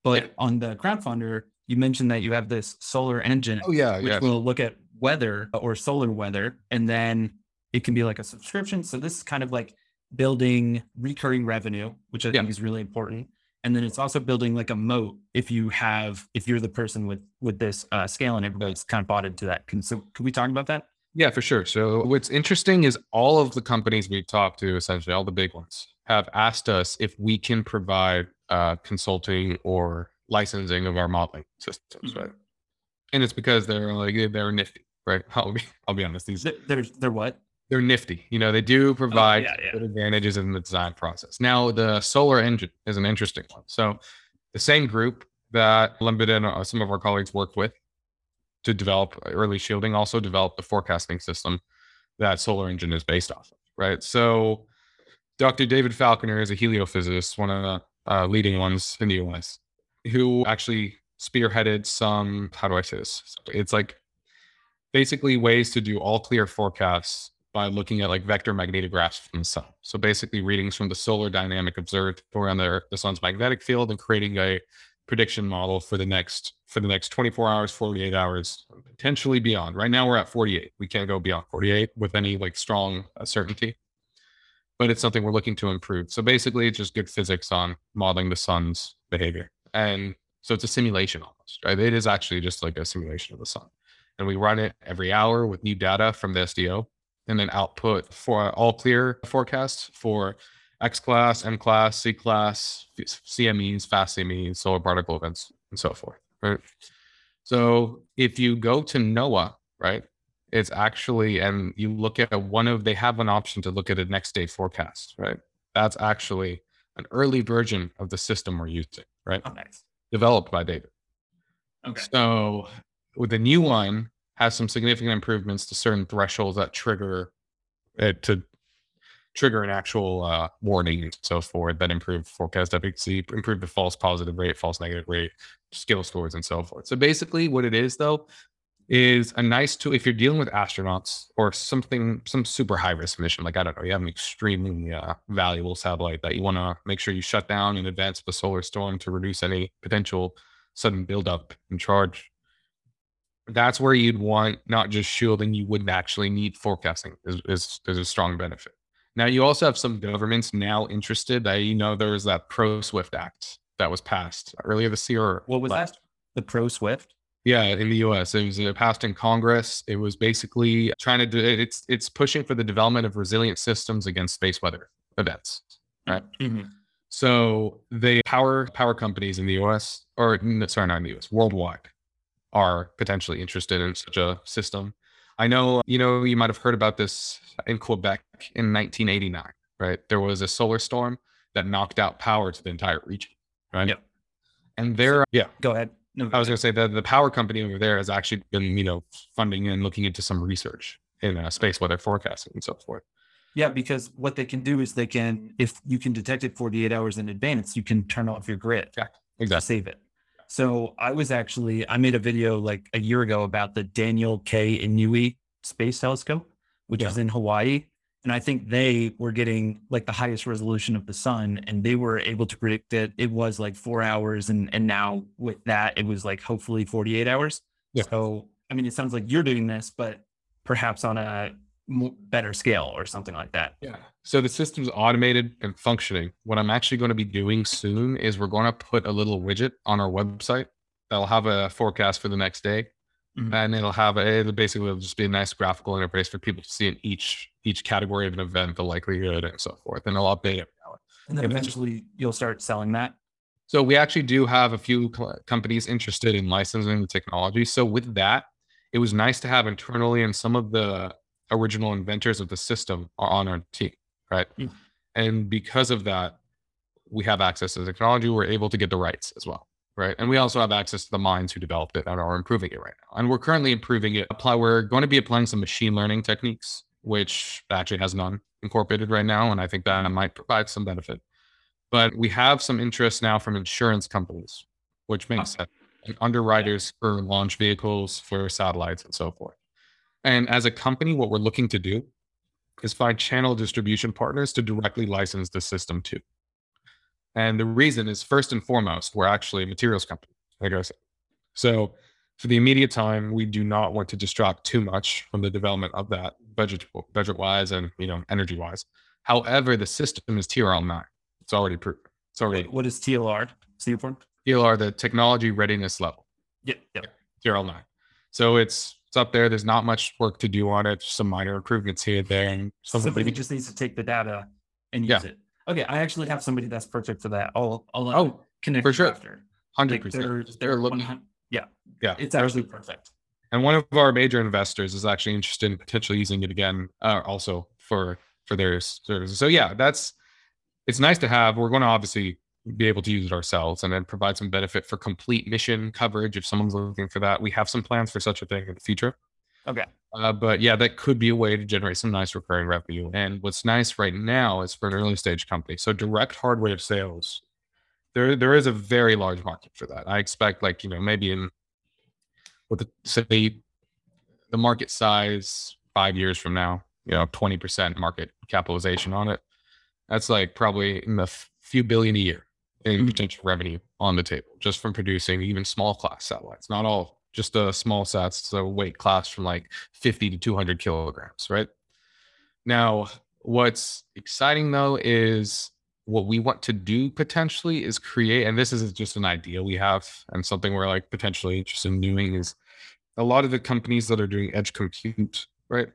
[SPEAKER 2] but
[SPEAKER 1] Yeah.
[SPEAKER 2] on the crowdfunder you mentioned that you have this solar engine
[SPEAKER 1] Oh yeah,
[SPEAKER 2] which will look at weather or solar weather and then it can be like a subscription. So this is kind of like building recurring revenue which i
[SPEAKER 1] Yeah.
[SPEAKER 2] think is really important. And then it's also building like a moat if you have if you're the person with with this uh, scale and everybody's kind of bought into that. Can so could we talk about that?
[SPEAKER 1] Yeah, for sure. So what's interesting is all of the companies we talked to, essentially all the big ones, have asked us if we can provide uh, consulting or licensing of our modeling systems,
[SPEAKER 2] Mhm.
[SPEAKER 1] right? And it's because they're like they're nifty, right? I'll be I'll be honest. These
[SPEAKER 2] Th- there's they're what
[SPEAKER 1] they're nifty. You know, they do provide
[SPEAKER 2] yeah, yeah.
[SPEAKER 1] good advantages in the design process. Now, the solar engine is an interesting one. So, the same group that Lembit and uh, some of our colleagues worked with to develop early shielding also developed the forecasting system that solar engine is based off of, right? So, Dr. David Falconer is a heliophysicist, one of the uh, leading ones in the US, who actually spearheaded some, how do I say this? It's like basically ways to do all clear forecasts by looking at like vector magnetographs from the sun. So basically readings from the solar dynamic observatory on the, the sun's magnetic field and creating a prediction model for the next for the next 24 hours, 48 hours, potentially beyond. Right now we're at 48. We can't go beyond 48 with any like strong uh, certainty. But it's something we're looking to improve. So basically it's just good physics on modeling the sun's behavior. And so it's a simulation almost, right? It is actually just like a simulation of the sun. And we run it every hour with new data from the SDO and then output for all clear forecasts for X class, M class, C class, CMEs, fast CMEs, solar particle events, and so forth. Right. So if you go to NOAA, right, it's actually, and you look at one of, they have an option to look at a next day forecast, right? That's actually an early version of the system we're using, right?
[SPEAKER 2] oh nice
[SPEAKER 1] Developed by David.
[SPEAKER 2] okay
[SPEAKER 1] So with the new one has some significant improvements to certain thresholds that trigger it to trigger an actual uh, warning and so forth that improve forecast efficacy, improve the false positive rate, false negative rate, skill scores, and so forth. So basically, what it is though is a nice tool if you're dealing with astronauts or something, some super high risk mission. Like I don't know, you have an extremely uh, valuable satellite that you want to make sure you shut down in advance of a solar storm to reduce any potential sudden buildup in charge that's where you'd want not just shielding, you wouldn't actually need forecasting is, is, is a strong benefit. Now you also have some governments now interested that you know there was that PROSWIFT Act that was passed earlier this year.
[SPEAKER 2] What was
[SPEAKER 1] last-
[SPEAKER 2] that? The PROSWIFT?
[SPEAKER 1] Yeah, in the U.S., it was uh, passed in Congress. It was basically trying to do it's it's pushing for the development of resilient systems against space weather events. Right.
[SPEAKER 2] Mhm.
[SPEAKER 1] So the power power companies in the U.S. or sorry, not in the U.S. worldwide are potentially interested in such a system. I know you know you might have heard about this in Quebec in 1989. Right, there was a solar storm that knocked out power to the entire region. Right.
[SPEAKER 2] Yep.
[SPEAKER 1] And there, yeah,
[SPEAKER 2] Go ahead. No,
[SPEAKER 1] I was going to say that the power company over there has actually been, you know, funding and looking into some research in uh, space weather forecasting and so forth.
[SPEAKER 2] Yeah, because what they can do is they can, if you can detect it 48 hours in advance, you can turn off your grid to
[SPEAKER 1] Exactly.
[SPEAKER 2] save it. So I was actually, I made a video like a year ago about the Daniel K. Inouye Space Telescope, which
[SPEAKER 1] Yeah.
[SPEAKER 2] is in Hawaii. And I think they were getting like the highest resolution of the sun and they were able to predict that it was like four hours. And, and now with that, it was like hopefully 48 hours.
[SPEAKER 1] Yeah.
[SPEAKER 2] So, I mean, it sounds like you're doing this, but perhaps on a better scale or something like that.
[SPEAKER 1] Yeah. So the system's automated and functioning. What I'm actually going to be doing soon is we're going to put a little widget on our website that'll have a forecast for the next day.
[SPEAKER 2] Mhm.
[SPEAKER 1] And it'll have a, it'll basically it'll just be a nice graphical interface for people to see in each each category of an event, the likelihood and so forth. And it'll update it.
[SPEAKER 2] And then
[SPEAKER 1] Eventually-
[SPEAKER 2] you'll start selling that.
[SPEAKER 1] So we actually do have a few cl- companies interested in licensing the technology. So with that, it was nice to have internally, and some of the original inventors of the system are on our team, right?
[SPEAKER 2] Mm.
[SPEAKER 1] And because of that, we have access to the technology. We're able to get the rights as well, right? And we also have access to the minds who developed it and are improving it right now. And we're currently improving it. Apply. We're going to be applying some machine learning techniques, which actually has none incorporated right now, and I think that might provide some benefit but we have some interest now from insurance companies, which makes sense, and underwriters for launch vehicles, for satellites, and so forth. And as a company, what we're looking to do is find channel distribution partners to directly license the system to. And the reason is first and foremost, we're actually a materials company, like I said. So for the immediate time, we do not want to distract too much from the development of that budget budget wise and you know energy wise. However, the system is TRL nine. It's already proven. It's already
[SPEAKER 2] what is TLR? for?
[SPEAKER 1] TLR, the technology readiness level,
[SPEAKER 2] Yep. Yep.
[SPEAKER 1] TRL nine. So it's it's up there. There's not much work to do on it. Just some minor improvements here and there, and some
[SPEAKER 2] Somebody just needs to take the data and
[SPEAKER 1] Yeah.
[SPEAKER 2] use it. Okay, I actually have somebody that's perfect for that. I'll I'll uh,
[SPEAKER 1] Oh,
[SPEAKER 2] connect
[SPEAKER 1] for sure.
[SPEAKER 2] after.
[SPEAKER 1] hundred
[SPEAKER 2] Like
[SPEAKER 1] percent.
[SPEAKER 2] they're
[SPEAKER 1] They're
[SPEAKER 2] they're
[SPEAKER 1] looking.
[SPEAKER 2] 100 yeah
[SPEAKER 1] Yeah.
[SPEAKER 2] it's actually perfect.
[SPEAKER 1] And one of our major investors is actually interested in potentially using it again, uh, also for for their services. So yeah, that's it's nice to have. We're going to obviously be able to use it ourselves and then provide some benefit for complete mission coverage if someone's looking for that. We have some plans for such a thing in the future.
[SPEAKER 2] Okay.
[SPEAKER 1] Uh, but yeah, that could be a way to generate some nice recurring revenue. And what's nice right now is for an early stage company. So direct hardware of sales, there there is a very large market for that. I expect like you know maybe in with the say the market size five years from now, you know, twenty percent market capitalization on it. That's like probably in the f- few billion a year in potential revenue on the table just from producing even small class satellites. Not all, just a small sats, so weight class from like 50 to 200 kilograms, right? Now, what's exciting though is what we want to do potentially is create, and this is just an idea we have and something we're like potentially interested in doing is a lot of the companies that are doing edge compute, right?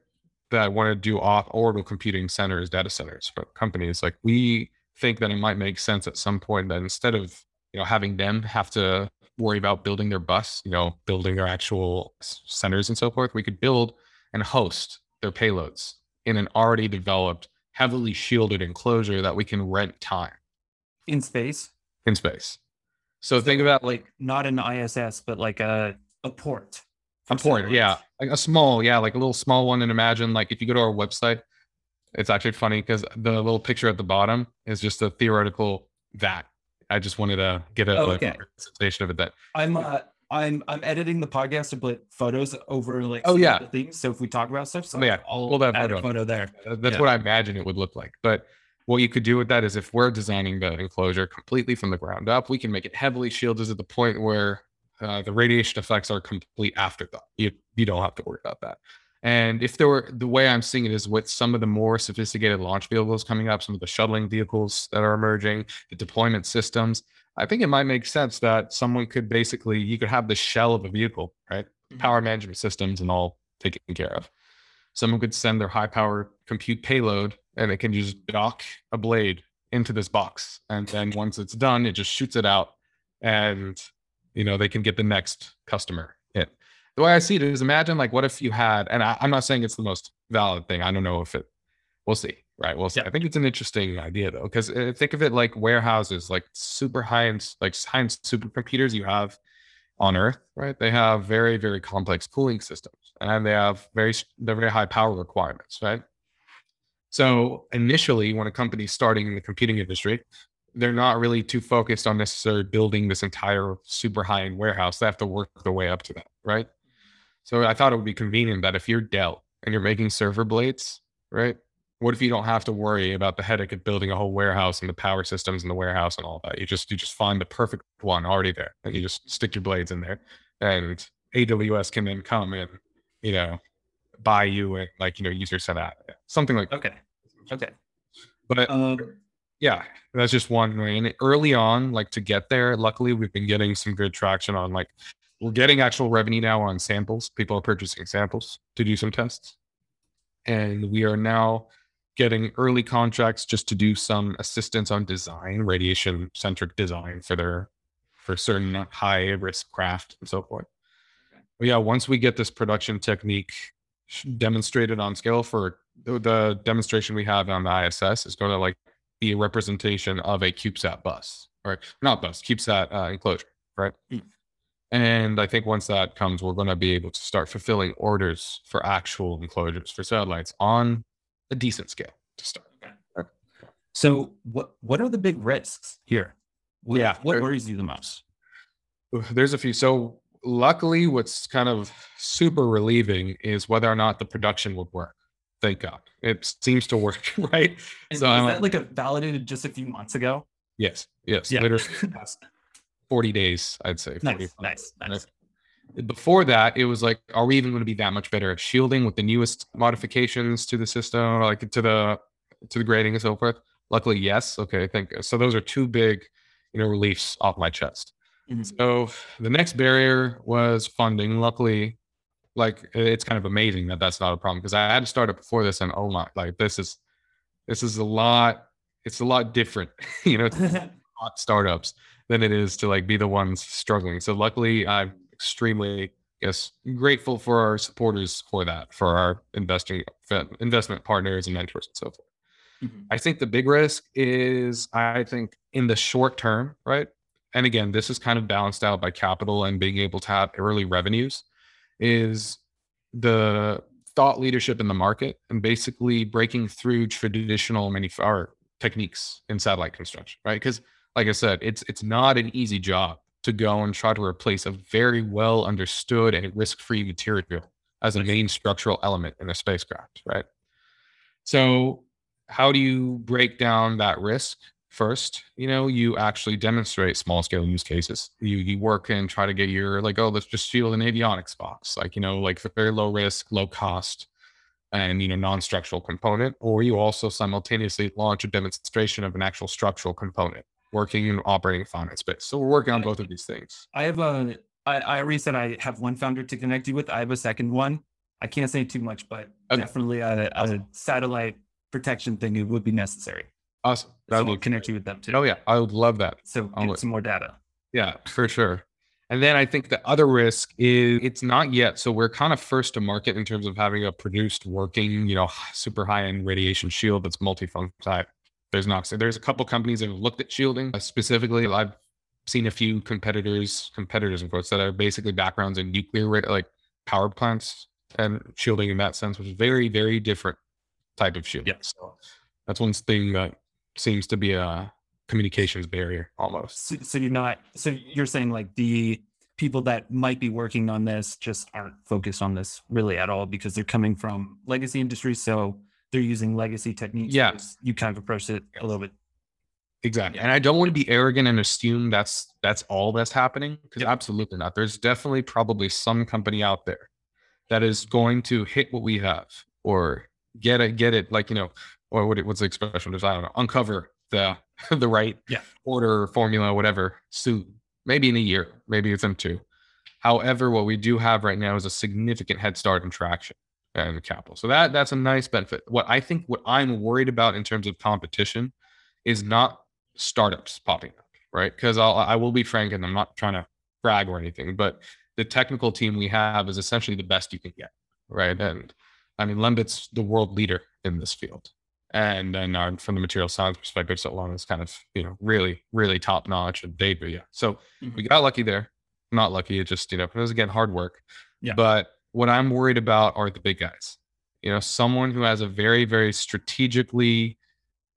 [SPEAKER 1] That want to do off orbital computing centers, data centers for companies, like we think that it might make sense at some point that instead of you know having them have to worry about building their bus, you know, building their actual centers and so forth, we could build and host their payloads in an already developed, heavily shielded enclosure that we can rent time
[SPEAKER 2] In space,
[SPEAKER 1] in space. So think about like
[SPEAKER 2] not an ISS, but like a a port.
[SPEAKER 1] a port, yeah, like a small, yeah, like a little small one. And imagine like if you go to our website, it's actually funny because the little picture at the bottom is just a theoretical that. I just wanted to get a
[SPEAKER 2] Oh,
[SPEAKER 1] like,
[SPEAKER 2] okay.
[SPEAKER 1] representation of it. That
[SPEAKER 2] I'm uh, I'm I'm editing the podcast to put photos over like
[SPEAKER 1] Oh, yeah.
[SPEAKER 2] things. So if we talk about stuff, so
[SPEAKER 1] Oh, yeah,
[SPEAKER 2] I'll
[SPEAKER 1] that
[SPEAKER 2] add a
[SPEAKER 1] photo.
[SPEAKER 2] photo there.
[SPEAKER 1] That's
[SPEAKER 2] Yeah.
[SPEAKER 1] what I imagine it would look like. But what you could do with that is if we're designing the enclosure completely from the ground up, we can make it heavily shielded to the point where uh, the radiation effects are complete afterthought. You you don't have to worry about that. And if there were the way I'm seeing it is with some of the more sophisticated launch vehicles coming up, some of the shuttling vehicles that are emerging, the deployment systems, I think it might make sense that someone could basically you could have the shell of a vehicle, right?
[SPEAKER 2] Mhm.
[SPEAKER 1] Power management systems and all taken care of. Someone could send their high power compute payload and it can just dock a blade into this box. And then once it's done, it just shoots it out and you know they can get the next customer. The way I see it is imagine like what if you had, and I, I'm not saying it's the most valid thing. I don't know if it we'll see, right? We'll see.
[SPEAKER 2] Yeah.
[SPEAKER 1] I think it's an interesting idea though, because uh, think of it like warehouses, like super high end, like high end supercomputers you have on Earth, right? They have very, very complex cooling systems, and they have very, they're very high power requirements, right? So initially, when a company's starting in the computing industry, they're not really too focused on necessarily building this entire super high end warehouse. They have to work their way up to that, right? So I thought it would be convenient that if you're Dell and you're making server blades, right? What if you don't have to worry about the headache of building a whole warehouse and the power systems in the warehouse and all that? You just you just find the perfect one already there, and you just stick your blades in there, and AWS can then come and you know buy you and like you know use your set something like that.
[SPEAKER 2] Okay. Okay.
[SPEAKER 1] But
[SPEAKER 2] Um,
[SPEAKER 1] yeah, that's just one way. And early on, like to get there, luckily we've been getting some good traction on like we're getting actual revenue now on samples. People are purchasing samples to do some tests. And we are now getting early contracts just to do some assistance on design, radiation centric design for their for certain high risk craft and so forth. But yeah, once we get this production technique demonstrated on scale for the, demonstration we have on the ISS is going to like be a representation of a CubeSat bus, or not bus, CubeSat uh, enclosure, right?
[SPEAKER 2] Mm.
[SPEAKER 1] And I think once that comes, we're going to be able to start fulfilling orders for actual enclosures for satellites on a decent scale to start.
[SPEAKER 2] so what what are the big risks here? What,
[SPEAKER 1] Yeah,
[SPEAKER 2] What
[SPEAKER 1] there-
[SPEAKER 2] worries you the most?
[SPEAKER 1] There's a few. So luckily, what's kind of super relieving is whether or not the production would work. Thank God, it seems to work, right?
[SPEAKER 2] And
[SPEAKER 1] So
[SPEAKER 2] was
[SPEAKER 1] I'm
[SPEAKER 2] that like a validated just a few months ago?
[SPEAKER 1] Yes, yes,
[SPEAKER 2] Yeah.
[SPEAKER 1] literally past 40 days, I'd say. 40,
[SPEAKER 2] Nice, nice, nice.
[SPEAKER 1] Before that, it was like, are we even going to be that much better at shielding with the newest modifications to the system, like to the to the grading and so forth? Luckily, yes. Okay, thank you. So those are two big, you know, reliefs off my chest.
[SPEAKER 2] Mhm.
[SPEAKER 1] So the next barrier was funding. Luckily, like it's kind of amazing that that's not a problem because I had to start before this, and oh my, like this is this is a lot. It's a lot different, you know, hot startups than it is to like be the ones struggling. So luckily, I'm extremely yes grateful for our supporters for that, for our investing investment partners and mentors and so forth.
[SPEAKER 2] Mhm.
[SPEAKER 1] I think the big risk is I think in the short term, right? And again, this is kind of balanced out by capital and being able to have early revenues is the thought leadership in the market and basically breaking through traditional manuf- or techniques in satellite construction, right? Because like I said, it's it's not an easy job to go and try to replace a very well understood and risk-free material as a main structural element in a spacecraft, right? So how do you break down that risk? First you know you actually demonstrate small scale use cases. You you work and try to get your like oh let's just shield an avionics box like you know like very low risk low cost and you know non-structural component or you also simultaneously launch a demonstration of an actual structural component working and operating in space so we're working on both of these things
[SPEAKER 2] I have a I, I already said I have one founder to connect you with. I have a second one. I can't say too much, but
[SPEAKER 1] Okay.
[SPEAKER 2] definitely a, a satellite protection thing it would be necessary.
[SPEAKER 1] awesome
[SPEAKER 2] So
[SPEAKER 1] that
[SPEAKER 2] I'll
[SPEAKER 1] would
[SPEAKER 2] connect you with them too.
[SPEAKER 1] oh yeah i would love that
[SPEAKER 2] So
[SPEAKER 1] I'll
[SPEAKER 2] get
[SPEAKER 1] look.
[SPEAKER 2] some more data.
[SPEAKER 1] Yeah, for sure. And then I think the other risk is it's not yet. So we're kind of first to market in terms of having a produced working, you know, super high end radiation shield that's multifunction type. There's not. So there's a couple companies that have looked at shielding Uh, specifically. I've seen a few competitors, competitors in quotes, that are basically backgrounds in nuclear like power plants and shielding in that sense, which is very, very different type of shield.
[SPEAKER 2] Yeah.
[SPEAKER 1] So that's one thing that seems to be a communications barrier almost.
[SPEAKER 2] So, so you're not so you're saying like the people that might be working on this just aren't focused on this really at all because they're coming from legacy industries. So they're using legacy techniques.
[SPEAKER 1] Yeah.
[SPEAKER 2] You kind of approach it a little bit.
[SPEAKER 1] Exactly.
[SPEAKER 2] Yeah.
[SPEAKER 1] And I don't want to be arrogant and assume that's that's all that's happening because
[SPEAKER 2] Yep.
[SPEAKER 1] absolutely not. There's definitely probably some company out there that is going to hit what we have or get it get it like you know or what it, what's the expression? I don't know uncover the the right
[SPEAKER 2] Yeah.
[SPEAKER 1] order formula whatever soon maybe in a year maybe it's in two. However, what we do have right now is a significant head start in traction and capital. So that that's a nice benefit. What I think what I'm worried about in terms of competition is not startups popping up, right? Because I'll I will be frank, and I'm not trying to brag or anything, but the technical team we have is essentially the best you can get, right? And I mean, Lembit's the world leader in this field, and then uh, from the material science perspective, Svetlana is kind of you know really really top notch and data. Yeah, so we got lucky there. Not lucky, it just you know it was again hard work.
[SPEAKER 2] Yeah.
[SPEAKER 1] But what I'm worried about are the big guys. You know, someone who has a very very strategically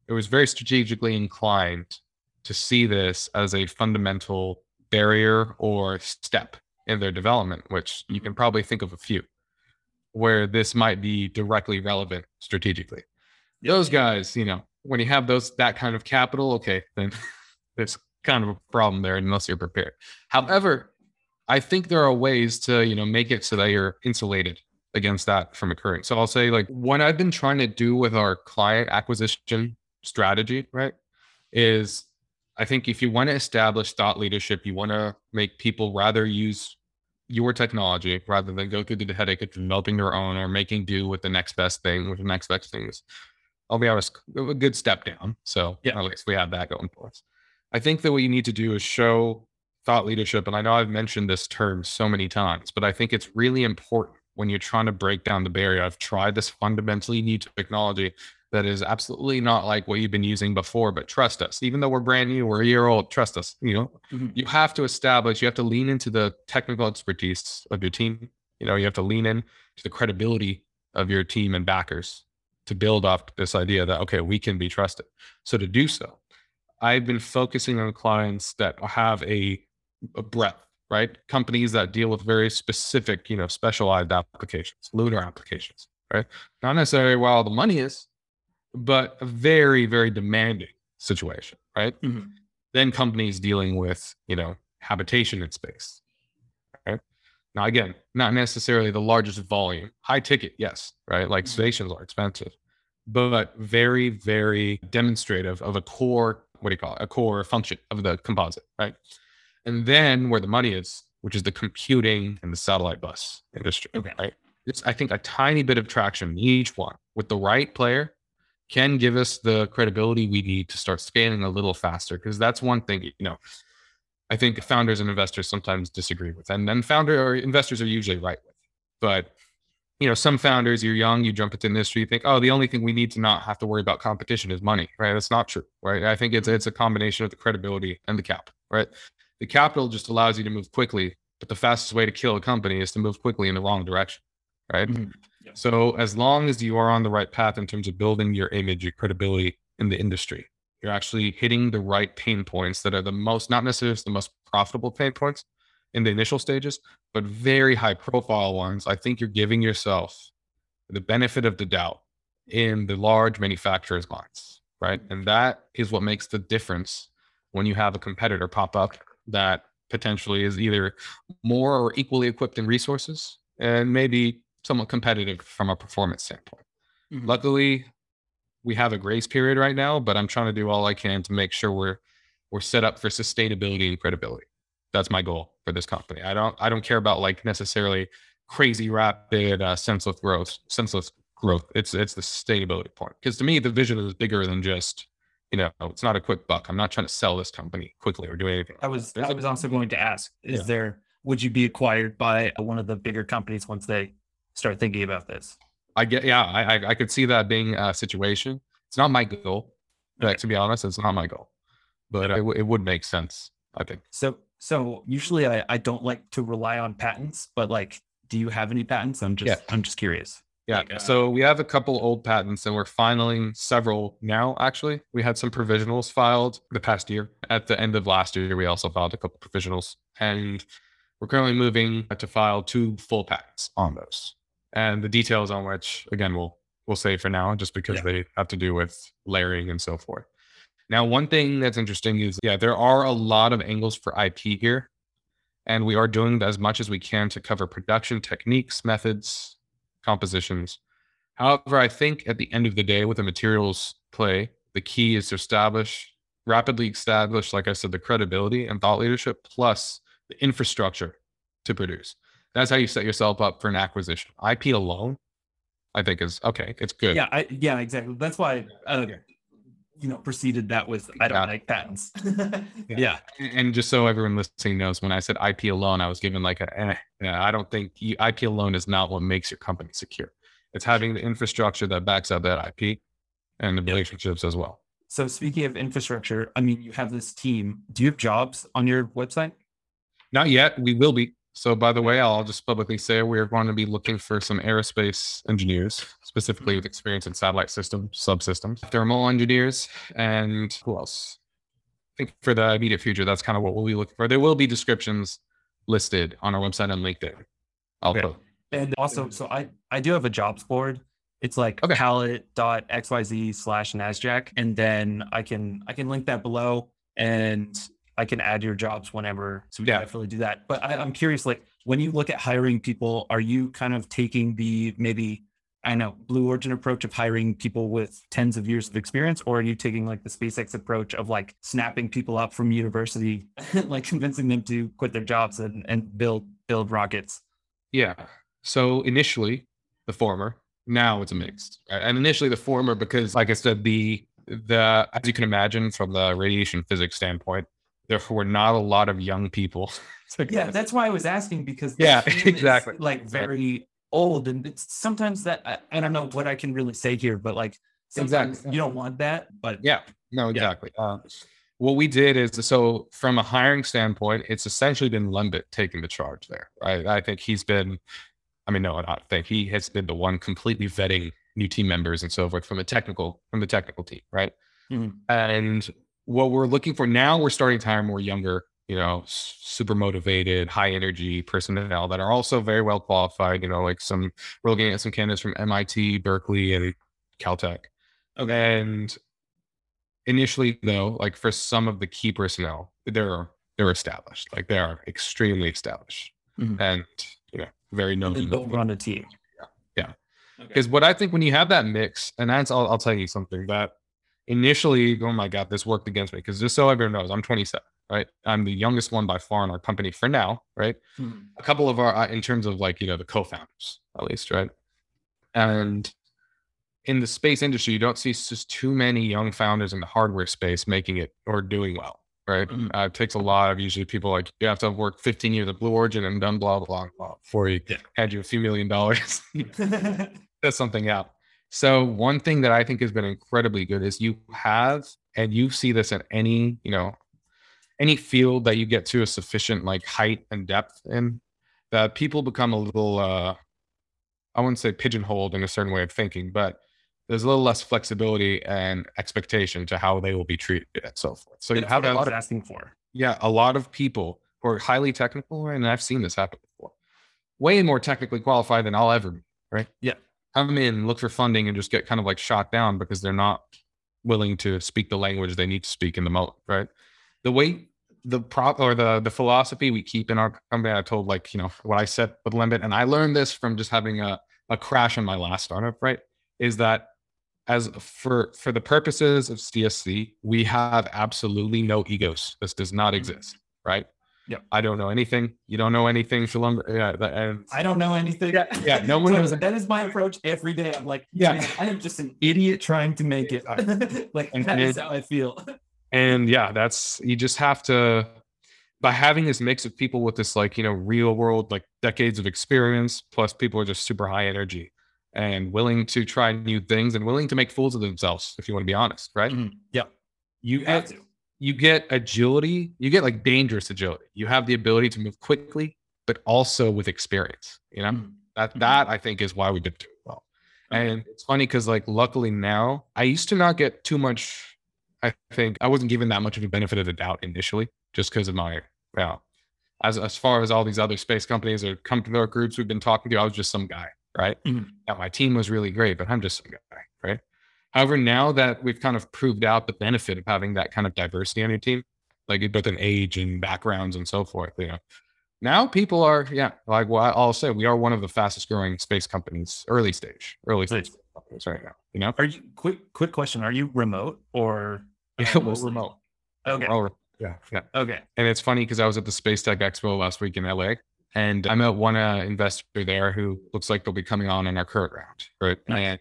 [SPEAKER 1] it was very strategically inclined to see this as a fundamental barrier or step in their development, which you can probably think of a few where this might be directly relevant strategically. Those guys, you know, when you have those that kind of capital, okay, then there's kind of a problem there unless you're prepared. However, I think there are ways to, you know, make it so that you're insulated against that from occurring. So I'll say like what I've been trying to do with our client acquisition strategy, right? Is I think if you want to establish thought leadership, you want to make people rather use your technology rather than go through the headache of developing their own or making do with the next best thing, with the next best thing is, I'll be honest, a good step down. So
[SPEAKER 2] Yeah.
[SPEAKER 1] at least we have that going for us. I think that what you need to do is show thought leadership. And I know I've mentioned this term so many times, but I think it's really important when you're trying to break down the barrier. I've tried this fundamentally new technology that is absolutely not like what you've been using before, but trust us, even though we're brand new, we're a year old, trust us, you know,
[SPEAKER 2] Mhm.
[SPEAKER 1] you have to establish, you have to lean into the technical expertise of your team. You know, you have to lean in to the credibility of your team and backers to build up this idea that, okay, we can be trusted. So to do so, I've been focusing on clients that have a breadth, right? Companies that deal with very specific, you know, specialized applications, lunar applications, right? Not necessarily where all the money is, but a very, very demanding situation, right?
[SPEAKER 2] Mhm.
[SPEAKER 1] Then companies dealing with, you know, habitation in space. Right. Now, again, not necessarily the largest volume, high ticket, yes, right? Like
[SPEAKER 2] Mhm.
[SPEAKER 1] stations are expensive, but very, very demonstrative of a core, what do you call it? A core function of the composite, right? And then where the money is, which is the computing and the satellite bus industry,
[SPEAKER 2] Okay.
[SPEAKER 1] right? It's, I think, a tiny bit of traction in each one with the right player can give us the credibility we need to start scaling a little faster. Because that's one thing, you know, I think founders and investors sometimes disagree with, and then founder or investors are usually right with. But you know, some founders, you're young, you jump into the industry, you think, oh, the only thing we need to not have to worry about competition is money, right? That's not true, right? I think it's it's a combination of the credibility and the cap, right? The capital just allows you to move quickly, but the fastest way to kill a company is to move quickly in the wrong direction, right?
[SPEAKER 2] Mhm.
[SPEAKER 1] So as long as you are on the right path in terms of building your image, your credibility in the industry, you're actually hitting the right pain points that are the most, not necessarily the most profitable pain points in the initial stages, but very high profile ones. I think you're giving yourself the benefit of the doubt in the large manufacturers' minds, right? And that is what makes the difference when you have a competitor pop up that potentially is either more or equally equipped in resources and maybe somewhat competitive from a performance standpoint.
[SPEAKER 2] Mhm.
[SPEAKER 1] Luckily, we have a grace period right now, but I'm trying to do all I can to make sure we're we're set up for sustainability and credibility. That's my goal for this company. I don't I don't care about like necessarily crazy rapid uh, senseless growth, senseless growth. It's it's the sustainability point. Because to me, the vision is bigger than just you know it's not a quick buck. I'm not trying to sell this company quickly or do anything.
[SPEAKER 2] I was
[SPEAKER 1] There's
[SPEAKER 2] I
[SPEAKER 1] a-
[SPEAKER 2] was also going to ask: Is
[SPEAKER 1] Yeah.
[SPEAKER 2] there would you be acquired by one of the bigger companies once they start thinking about this?
[SPEAKER 1] I get, yeah, I, I, I could see that being a situation. It's not my goal.
[SPEAKER 2] Okay.
[SPEAKER 1] Like, to be honest, it's not my goal, but it, it would make sense. I think.
[SPEAKER 2] So so usually I, I don't like to rely on patents, but like, do you have any patents? I'm just
[SPEAKER 1] Yeah.
[SPEAKER 2] I'm just curious.
[SPEAKER 1] Yeah.
[SPEAKER 2] Like, uh,
[SPEAKER 1] so we have a couple old patents and we're filing several now, actually. We had some provisionals filed the past year. At the end of last year, we also filed a couple provisionals. And we're currently moving to file two full patents on those. And the details on which, again, we'll we'll say for now, just because
[SPEAKER 2] Yeah.
[SPEAKER 1] they have to do with layering and so forth. Now, one thing that's interesting is, yeah, there are a lot of angles for IP here, and we are doing as much as we can to cover production techniques, methods, compositions. However, I think at the end of the day, with a materials play, the key is to establish, rapidly establish, like I said, the credibility and thought leadership plus the infrastructure to produce. That's how you set yourself up for an acquisition. IP alone, I think, is okay. It's good.
[SPEAKER 2] Yeah, I, yeah, exactly. That's why, uh, you know, preceded that with I don't
[SPEAKER 1] Yeah.
[SPEAKER 2] like patents.
[SPEAKER 1] Yeah.
[SPEAKER 2] yeah.
[SPEAKER 1] And just so everyone listening knows, when I said IP alone, I was given like a, eh, yeah, I don't think you, IP alone is not what makes your company secure. It's having the infrastructure that backs up that IP and the
[SPEAKER 2] Yep.
[SPEAKER 1] relationships as well.
[SPEAKER 2] So speaking of infrastructure, I mean, you have this team. Do you have jobs on your website?
[SPEAKER 1] Not yet. We will be. So, by the way, I'll just publicly say we're going to be looking for some aerospace engineers, specifically with experience in satellite systems, subsystems, thermal engineers, and who else? I think for the immediate future, that's kind of what we'll be looking for. There will be descriptions listed on our website and LinkedIn. I'll
[SPEAKER 2] Okay. And also, so I I do have a jobs board. It's like
[SPEAKER 1] Okay.
[SPEAKER 2] palette.xyz slash NASDAQ. And then I can I can link that below and I can add your jobs whenever. So we
[SPEAKER 1] Yeah.
[SPEAKER 2] can definitely do that. But I, I'm curious, like when you look at hiring people, are you kind of taking the maybe I know Blue Origin approach of hiring people with tens of years of experience, or are you taking like the SpaceX approach of like snapping people up from university, like convincing them to quit their jobs and, and build build rockets?
[SPEAKER 1] Yeah. So initially, the former. Now it's a mixed. right? And initially, the former because, like I said, the the as you can imagine from the radiation physics standpoint, there were not a lot of young people.
[SPEAKER 2] Yeah, that's why I was asking because
[SPEAKER 1] Yeah, exactly.
[SPEAKER 2] like very old, and it's sometimes that I, I don't know what I can really say here, but like
[SPEAKER 1] Exactly.
[SPEAKER 2] you don't want that, but
[SPEAKER 1] Yeah, no, exactly. Uh, what we did is so from a hiring standpoint, it's essentially been Lembit taking the charge there. Right? I think he's been, I mean, no, I don't think he has been the one completely vetting new team members and so forth from a technical from the technical team, right?
[SPEAKER 2] Mhm.
[SPEAKER 1] And what we're looking for now, we're starting to hire more younger, you know, super motivated, high energy personnel that are also very well qualified. You know, like some we're looking at some candidates from MIT, Berkeley, and Caltech. Okay. And initially though like for some of the key personnel they're they're established like they are extremely established
[SPEAKER 2] Mhm.
[SPEAKER 1] and you know very known
[SPEAKER 2] they'll run a team. Yeah. yeah.
[SPEAKER 1] Because what i think when you have that mix and that's I'll, I'll tell you something that initially oh my god this worked against me because just so everyone knows i'm 27 right i'm the youngest one by far in our company for now right
[SPEAKER 2] Mhm.
[SPEAKER 1] a couple of our uh, in terms of like you know the co-founders at least right and in the space industry you don't see just too many young founders in the hardware space making it or doing well right
[SPEAKER 2] Mhm.
[SPEAKER 1] uh, it takes a lot of usually people like you have to have worked 15 years at blue origin and done blah blah blah, before you
[SPEAKER 2] Yeah.
[SPEAKER 1] hand you a few million dollars test something out so one thing that i think has been incredibly good is you have and you see this at any you know any field that you get to a sufficient like height and depth in that people become a little uh i wouldn't say pigeonholed in a certain way of thinking but there's a little less flexibility and expectation to how they will be treated and so forth so you have a lot of
[SPEAKER 2] asking for.
[SPEAKER 1] yeah a lot of people who are highly technical right? and i've seen this happen before way more technically qualified than i'll ever be right
[SPEAKER 2] Yeah.
[SPEAKER 1] come in look for funding and just get kind of like shot down because they're not willing to speak the language they need to speak in the moment right the way the prop or the the philosophy we keep in our company i told like you know what i said with Lembit and i learned this from just having a, a crash in my last startup right is that as for for the purposes of csc we have absolutely no egos this does not mm-hmm. exist right
[SPEAKER 2] Yep.
[SPEAKER 1] i don't know anything you don't know anything Shalom, yeah that- and
[SPEAKER 2] I don't know anything.
[SPEAKER 1] Yeah, yeah, no one
[SPEAKER 2] So
[SPEAKER 1] knows
[SPEAKER 2] That is my approach every day. I'm like,
[SPEAKER 1] Yeah.
[SPEAKER 2] yeah, I am just an idiot trying to make it. like
[SPEAKER 1] And-
[SPEAKER 2] that is how I feel.
[SPEAKER 1] and yeah that's you just have to by having this mix of people with this like you know real world like decades of experience plus people are just super high energy and willing to try new things and willing to make fools of themselves if you want to be honest right
[SPEAKER 2] Mhm. Yeah.
[SPEAKER 1] you
[SPEAKER 2] You have
[SPEAKER 1] get
[SPEAKER 2] to.
[SPEAKER 1] you get agility you get like dangerous agility you have the ability to move quickly but also with experience you know
[SPEAKER 2] Mhm.
[SPEAKER 1] that
[SPEAKER 2] Mhm.
[SPEAKER 1] that i think is why we've been doing well and it's funny because like luckily now i used to not get too much i think i wasn't given that much of a benefit of the doubt initially just because of my well as as far as all these other space companies or company or groups we've been talking to i was just some guy right
[SPEAKER 2] Mhm.
[SPEAKER 1] now my team was really great but i'm just some guy right However, now that we've kind of proved out the benefit of having that kind of diversity on your team, like both in age and backgrounds and so forth, you know, now people are, yeah, like well, I'll say we are one of the fastest growing space companies, early stage, early stage companies right now. You know,
[SPEAKER 2] Are you quick quick question? Are you remote or
[SPEAKER 1] we're
[SPEAKER 2] mostly-
[SPEAKER 1] remote.
[SPEAKER 2] Okay.
[SPEAKER 1] We're all yeah, yeah.
[SPEAKER 2] Okay.
[SPEAKER 1] And it's funny because I was at the Space Tech Expo last week in LA, and I met one uh, investor there who looks like they'll be coming on in our current round, right?
[SPEAKER 2] Nice.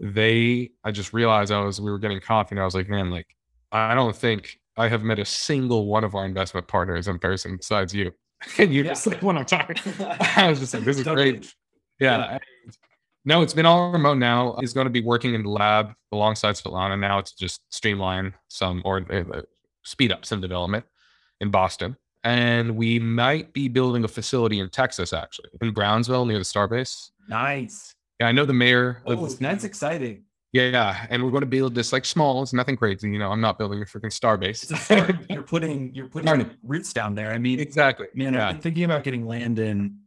[SPEAKER 1] And they, I just realized I was, we were getting coffee, and I was like, man, like, I don't think I have met a single one of our investment partners in person besides you. And you're
[SPEAKER 2] Yeah.
[SPEAKER 1] just like, when I'm talking, I was just like, this is
[SPEAKER 2] Totally.
[SPEAKER 1] great. Yeah. and No, it's been all remote now. He's going to be working in the lab alongside Svetlana. Now it's just streamline some or uh, speed up some development in Boston. And we might be building a facility in Texas, actually, in Brownsville near the Starbase.
[SPEAKER 2] Nice.
[SPEAKER 1] Yeah, I know the mayor.
[SPEAKER 2] Oh, that's exciting.
[SPEAKER 1] yeah, yeah, and we're going to build this like small. It's nothing crazy, you know. I'm not building a freaking Starbase.
[SPEAKER 2] you're putting you're putting roots down there. I mean,
[SPEAKER 1] exactly.
[SPEAKER 2] man,
[SPEAKER 1] yeah.
[SPEAKER 2] I've been thinking about getting land in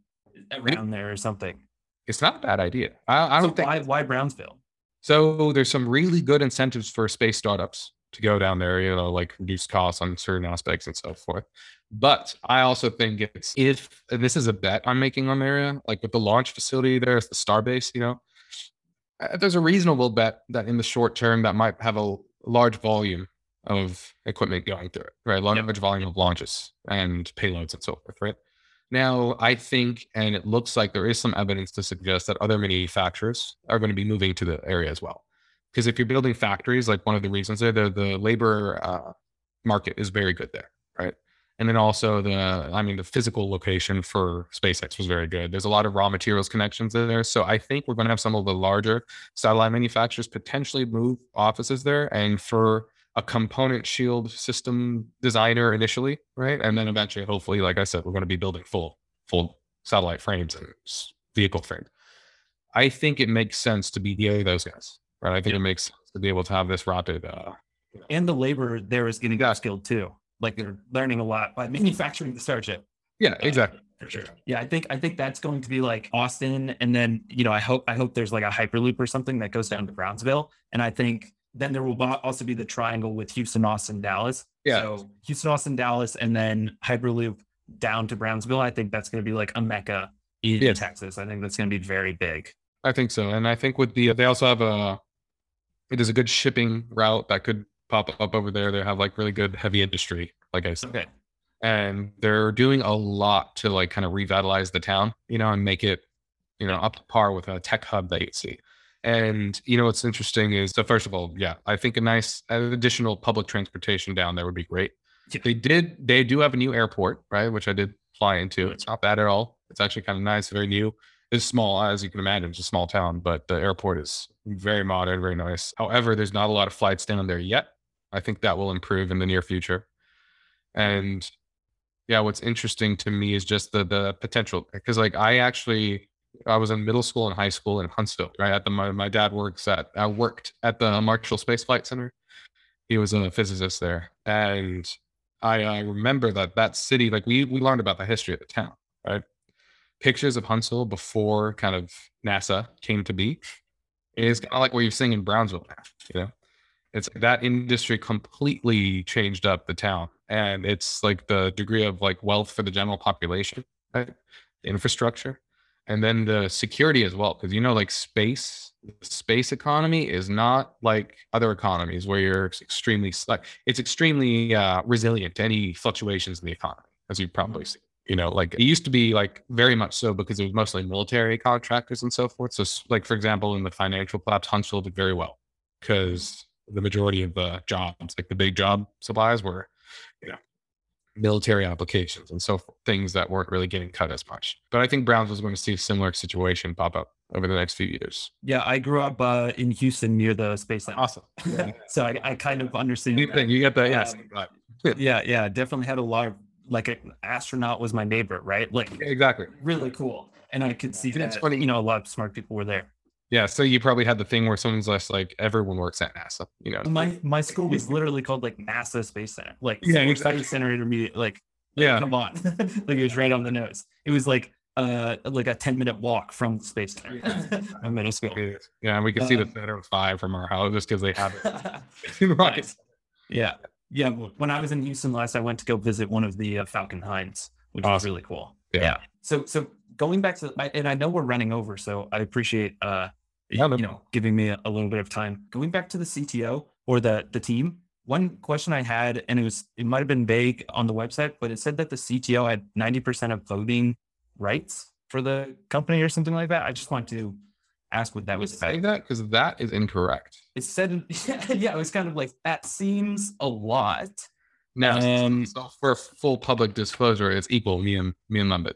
[SPEAKER 2] around there or something.
[SPEAKER 1] It's not a bad idea. I, I don't think
[SPEAKER 2] why why Brownsville?
[SPEAKER 1] So there's some really good incentives for space startups to go down there, you know, like reduce costs on certain aspects and so forth. But I also think it's if this is a bet I'm making on the area, like with the launch facility there, it's the Starbase, you know, uh, there's a reasonable bet that in the short term that might have a large volume of equipment going through it, right? Large volume of launches and payloads and so forth, right? Now, I think, and it looks like there is some evidence to suggest that other manufacturers are going to be moving to the area as well. Because if you're building factories, like one of the reasons there, the, the labor uh, market is very good there, right? And then also the, I mean, the physical location for SpaceX was very good. There's a lot of raw materials connections there. So I think we're going to have some of the larger satellite manufacturers potentially move offices there. And for a component shield system designer initially, right? And then eventually, hopefully, like I said, we're going to be building full, full satellite frames and vehicle frames. I think it makes sense to be the other those guys, right? I think it makes sense to be able to have this rapid. Uh,
[SPEAKER 2] And the labor there is getting
[SPEAKER 1] Yeah.
[SPEAKER 2] skilled too. Like they're learning a lot by manufacturing the Starship.
[SPEAKER 1] yeah, exactly.
[SPEAKER 2] For sure. Yeah, I think I think that's going to be like Austin, and then you know I hope I hope there's like a hyperloop or something that goes down to Brownsville, and I think then there will also be the triangle with Houston, Austin, Dallas.
[SPEAKER 1] Yeah.
[SPEAKER 2] So Houston, Austin, Dallas, and then hyperloop down to Brownsville. I think that's going to be like a mecca in
[SPEAKER 1] Yes.
[SPEAKER 2] Texas. I think that's going to be very big.
[SPEAKER 1] I think so. And I think with the, they also have a, it is a good shipping route that could pop up over there. They have like really good heavy industry, like I said.
[SPEAKER 2] Okay.
[SPEAKER 1] and they're doing a lot to like kind of revitalize the town, you know, and make it, you know, up to par with a tech hub that you see. And you know what's interesting is so first of all, yeah, I think a nice additional public transportation down there would be great.
[SPEAKER 2] Yeah.
[SPEAKER 1] They did, they do have a new airport, right, which I did fly into. Mm-hmm. It's not bad at all. It's actually kind of nice, very new. It's small, as you can imagine. It's a small town, but the airport is very modern, very nice. However, there's not a lot of flights down there yet. I think that will improve in the near future. And yeah, what's interesting to me is just the the potential because like I actually I was in middle school and high school in Huntsville, right? At the my, my dad works at I worked at the Marshall Space Flight Center. He was a physicist there, and I uh, remember that that city like we we learned about the history of the town, right? Pictures of Huntsville before kind of NASA came to be is kind of like what you're seeing in Brownsville now, you know. It's that industry completely changed up the town, and it's like the degree of like wealth for the general population, right? Infrastructure, and then the security as well, because you know, like space, space economy is not like other economies where you're extremely like it's extremely uh, resilient to any fluctuations in the economy, as you probably see. You know, like it used to be like very much so because it was mostly military contractors and so forth. So, like for example, in the financial collapse, Huntsville did very well because the majority of the jobs, like the big job supplies, were, you know, military applications and so things that weren't really getting cut as much. But I think Browns was going to see a similar situation pop up over the next few years.
[SPEAKER 2] Yeah, I grew up uh, in Houston near the space center.
[SPEAKER 1] Awesome.
[SPEAKER 2] so I, I kind of understand.
[SPEAKER 1] Same thing. You get that. yes,
[SPEAKER 2] Um,
[SPEAKER 1] right.
[SPEAKER 2] Yeah, yeah, definitely had a lot of like an astronaut was my neighbor, right? Like
[SPEAKER 1] exactly.
[SPEAKER 2] really cool. And I could see
[SPEAKER 1] And it's
[SPEAKER 2] that,
[SPEAKER 1] funny-
[SPEAKER 2] you know, a lot of smart people were there.
[SPEAKER 1] Yeah. So you probably had the thing where someone's less like everyone works at NASA. You know.
[SPEAKER 2] My my school was literally called like NASA Space Center. Like
[SPEAKER 1] Yeah,
[SPEAKER 2] Space
[SPEAKER 1] exactly.
[SPEAKER 2] Center Intermediate. Like
[SPEAKER 1] Yeah.
[SPEAKER 2] come on. like it was right on the nose. It was like uh like a 10 minute walk from the space center. a middle school.
[SPEAKER 1] Yeah, and we can see the
[SPEAKER 2] Um,
[SPEAKER 1] Saturn Five from our house just because they have it.
[SPEAKER 2] Nice. Yeah. Yeah. When I was in Houston last, I went to go visit one of the uh, Falcon Nines, which was really cool.
[SPEAKER 1] Yeah.
[SPEAKER 2] So, so going back to, and I know we're running over, so I appreciate, uh,
[SPEAKER 1] Yeah,
[SPEAKER 2] you know, giving me a, a little bit of time. Going back to the CTO or the the team, one question I had, and it was, it might have been vague on the website, but it said that the CTO had 90% of voting rights for the company or something like that. I just want to ask what that was
[SPEAKER 1] say
[SPEAKER 2] about.
[SPEAKER 1] that because that is incorrect.
[SPEAKER 2] It said, yeah, yeah, it was kind of like, that seems a lot.
[SPEAKER 1] No,
[SPEAKER 2] Um,
[SPEAKER 1] so for full public disclosure, it's equal. Me and me and. Uh,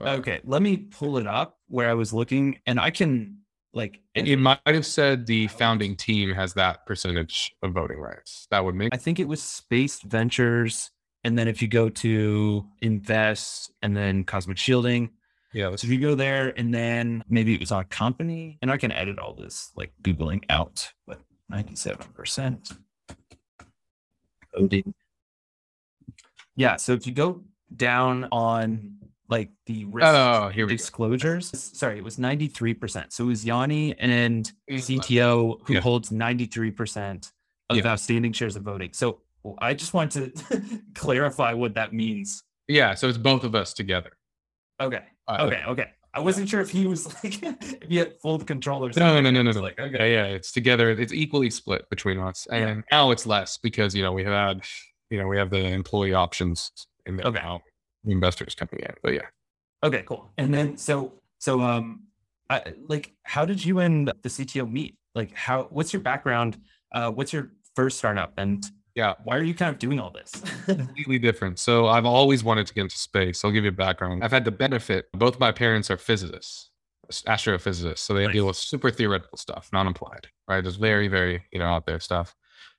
[SPEAKER 2] Okay, let me pull it up where I was looking, and I can like.
[SPEAKER 1] It, it might have said the founding team has that percentage of voting rights. That would make
[SPEAKER 2] I think it was Spaced Ventures, and then if you go to invest, and then Cosmic Shielding.
[SPEAKER 1] yeah.
[SPEAKER 2] So if you go there, and then maybe it was on company, and I can edit all this like googling out, but ninety-seven percent voting. Yeah, so if you go down on like the risk
[SPEAKER 1] Oh, here we go.
[SPEAKER 2] disclosures. Sorry, it was 93%. So it was Yanni and CTO who
[SPEAKER 1] Yeah.
[SPEAKER 2] holds 93% of
[SPEAKER 1] Yeah.
[SPEAKER 2] outstanding shares of voting. So well, I just want to clarify what that means.
[SPEAKER 1] Yeah, so it's both of us together.
[SPEAKER 2] Okay.
[SPEAKER 1] Uh,
[SPEAKER 2] Okay. Okay. I wasn't sure if he was like, if he had full control or something.
[SPEAKER 1] no, no, no,
[SPEAKER 2] It's
[SPEAKER 1] no.
[SPEAKER 2] Like,
[SPEAKER 1] Okay,
[SPEAKER 2] okay.
[SPEAKER 1] yeah, it's together. It's equally split between us,
[SPEAKER 2] Yeah.
[SPEAKER 1] and now it's less because you know we have had, you know, we have the employee options in there
[SPEAKER 2] Okay.
[SPEAKER 1] now. Investors coming in, but yeah.
[SPEAKER 2] Okay. Cool. And then, so, so, um, I, like, how did you and the CTO meet? Like, how, what's your background? Uh, what's your first startup? And
[SPEAKER 1] Yeah.
[SPEAKER 2] why are you kind of doing all this?
[SPEAKER 1] completely different. So I've always wanted to get into space. I'll give you a background. I've had the benefit. Both my parents are physicists, astrophysicists. So they
[SPEAKER 2] Nice.
[SPEAKER 1] deal with super theoretical stuff, non-applied, right? Just very, very, you know, out there stuff.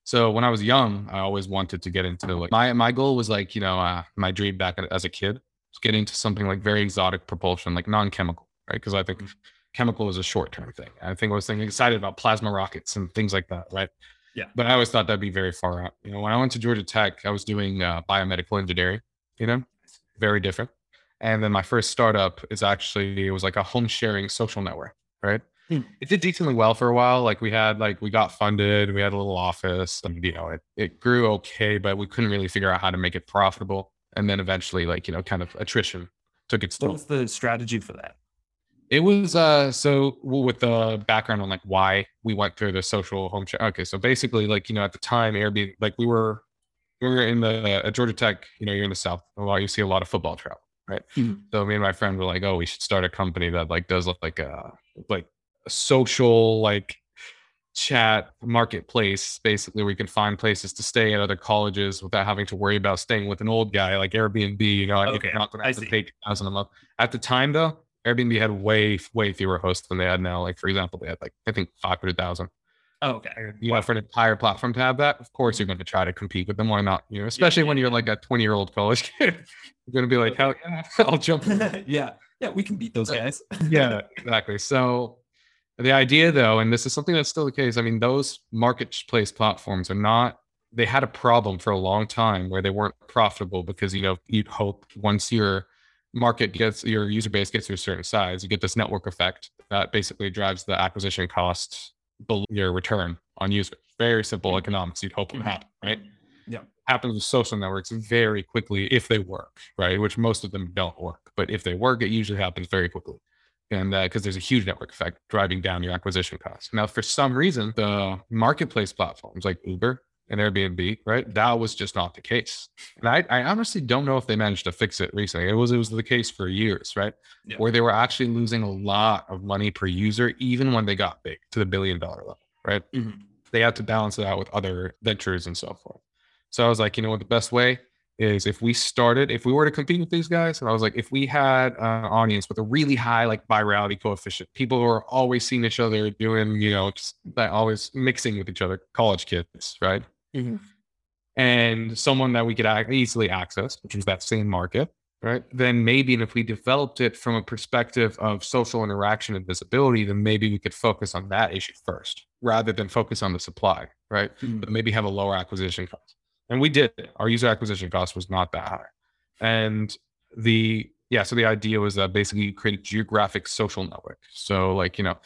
[SPEAKER 1] So when I was young, I always wanted to get into like my my goal was like, you know, uh, my dream back as a kid was getting into something like very exotic propulsion, like non-chemical, right? Because I think chemical is a short-term thing. I think I was thinking excited about plasma rockets and things like that, right?
[SPEAKER 2] Yeah.
[SPEAKER 1] But I always thought that'd be very far out. You know, when I went to Georgia Tech, I was doing uh, biomedical engineering. You know, very different. And then my first startup is actually it was like a home sharing social network, right?
[SPEAKER 2] Hmm.
[SPEAKER 1] It did decently well for a while. Like we had like we got funded, we had a little office, and you know it it grew okay, but we couldn't really figure out how to make it profitable. And then eventually, like you know, kind of attrition took its
[SPEAKER 2] what
[SPEAKER 1] toll.
[SPEAKER 2] was the strategy for that?
[SPEAKER 1] It was uh so with the background on like why we went through the social home share. Okay, so basically like you know at the time Airbnb like we were we were in the at Georgia Tech, you know, you're in the South. A lot you see a lot of football travel, right?
[SPEAKER 2] Mhm.
[SPEAKER 1] So me and my friend were like, oh, we should start a company that like does look like a like a social like chat marketplace basically where you can find places to stay at other colleges without having to worry about staying with an old guy like Airbnb. You know, I
[SPEAKER 2] Okay,
[SPEAKER 1] you're not gonna
[SPEAKER 2] I
[SPEAKER 1] have to
[SPEAKER 2] see.
[SPEAKER 1] pay thousand a month. At the time though, Airbnb had way way fewer hosts than they had now. Like for example, they had like I think five hundred thousand.
[SPEAKER 2] Oh, okay.
[SPEAKER 1] You know, for an entire platform to have that, of course you're mm-hmm. going to try to compete with them. Why not? You know, especially when you're like a twenty year old college kid, you're going to be like, hell yeah, I'll jump.
[SPEAKER 2] yeah. Yeah. We can beat those guys.
[SPEAKER 1] yeah, exactly. So the idea though, and this is something that's still the case, I mean, those marketplace platforms are not they had a problem for a long time where they weren't profitable because you know, you'd hope once your market gets your user base gets to a certain size, you get this network effect that basically drives the acquisition cost below your return on users. Very simple economics you'd hope would happen, right?
[SPEAKER 2] Yeah.
[SPEAKER 1] Happens with social networks very quickly if they work, right? Which most of them don't work. But if they work, it usually happens very quickly. And because there's a huge network effect driving down your acquisition costs. Now, for some reason, the marketplace platforms like Uber and Airbnb, right? That was just not the case. And I, I honestly don't know if they managed to fix it recently. It was it was the case for years, right?
[SPEAKER 2] Yeah.
[SPEAKER 1] Where they were actually losing a lot of money per user, even when they got big to the billion dollar level, right?
[SPEAKER 2] Mhm.
[SPEAKER 1] They had to balance it out with other ventures and so forth. So I was like, you know what, the best way is if we started, if we were to compete with these guys, and I was like, if we had an audience with a really high like virality coefficient, people who are always seeing each other doing, you know, just that always mixing with each other, college kids, right?
[SPEAKER 2] Mhm.
[SPEAKER 1] and someone that we could easily access, which is that same market, right? Then maybe, and if we developed it from a perspective of social interaction and visibility, then maybe we could focus on that issue first rather than focus on the supply, right?
[SPEAKER 2] Mhm.
[SPEAKER 1] But maybe have a lower acquisition cost. And we did. Our user acquisition cost was not that high. And the yeah, so the idea was that basically you create a geographic social network. So like, you know,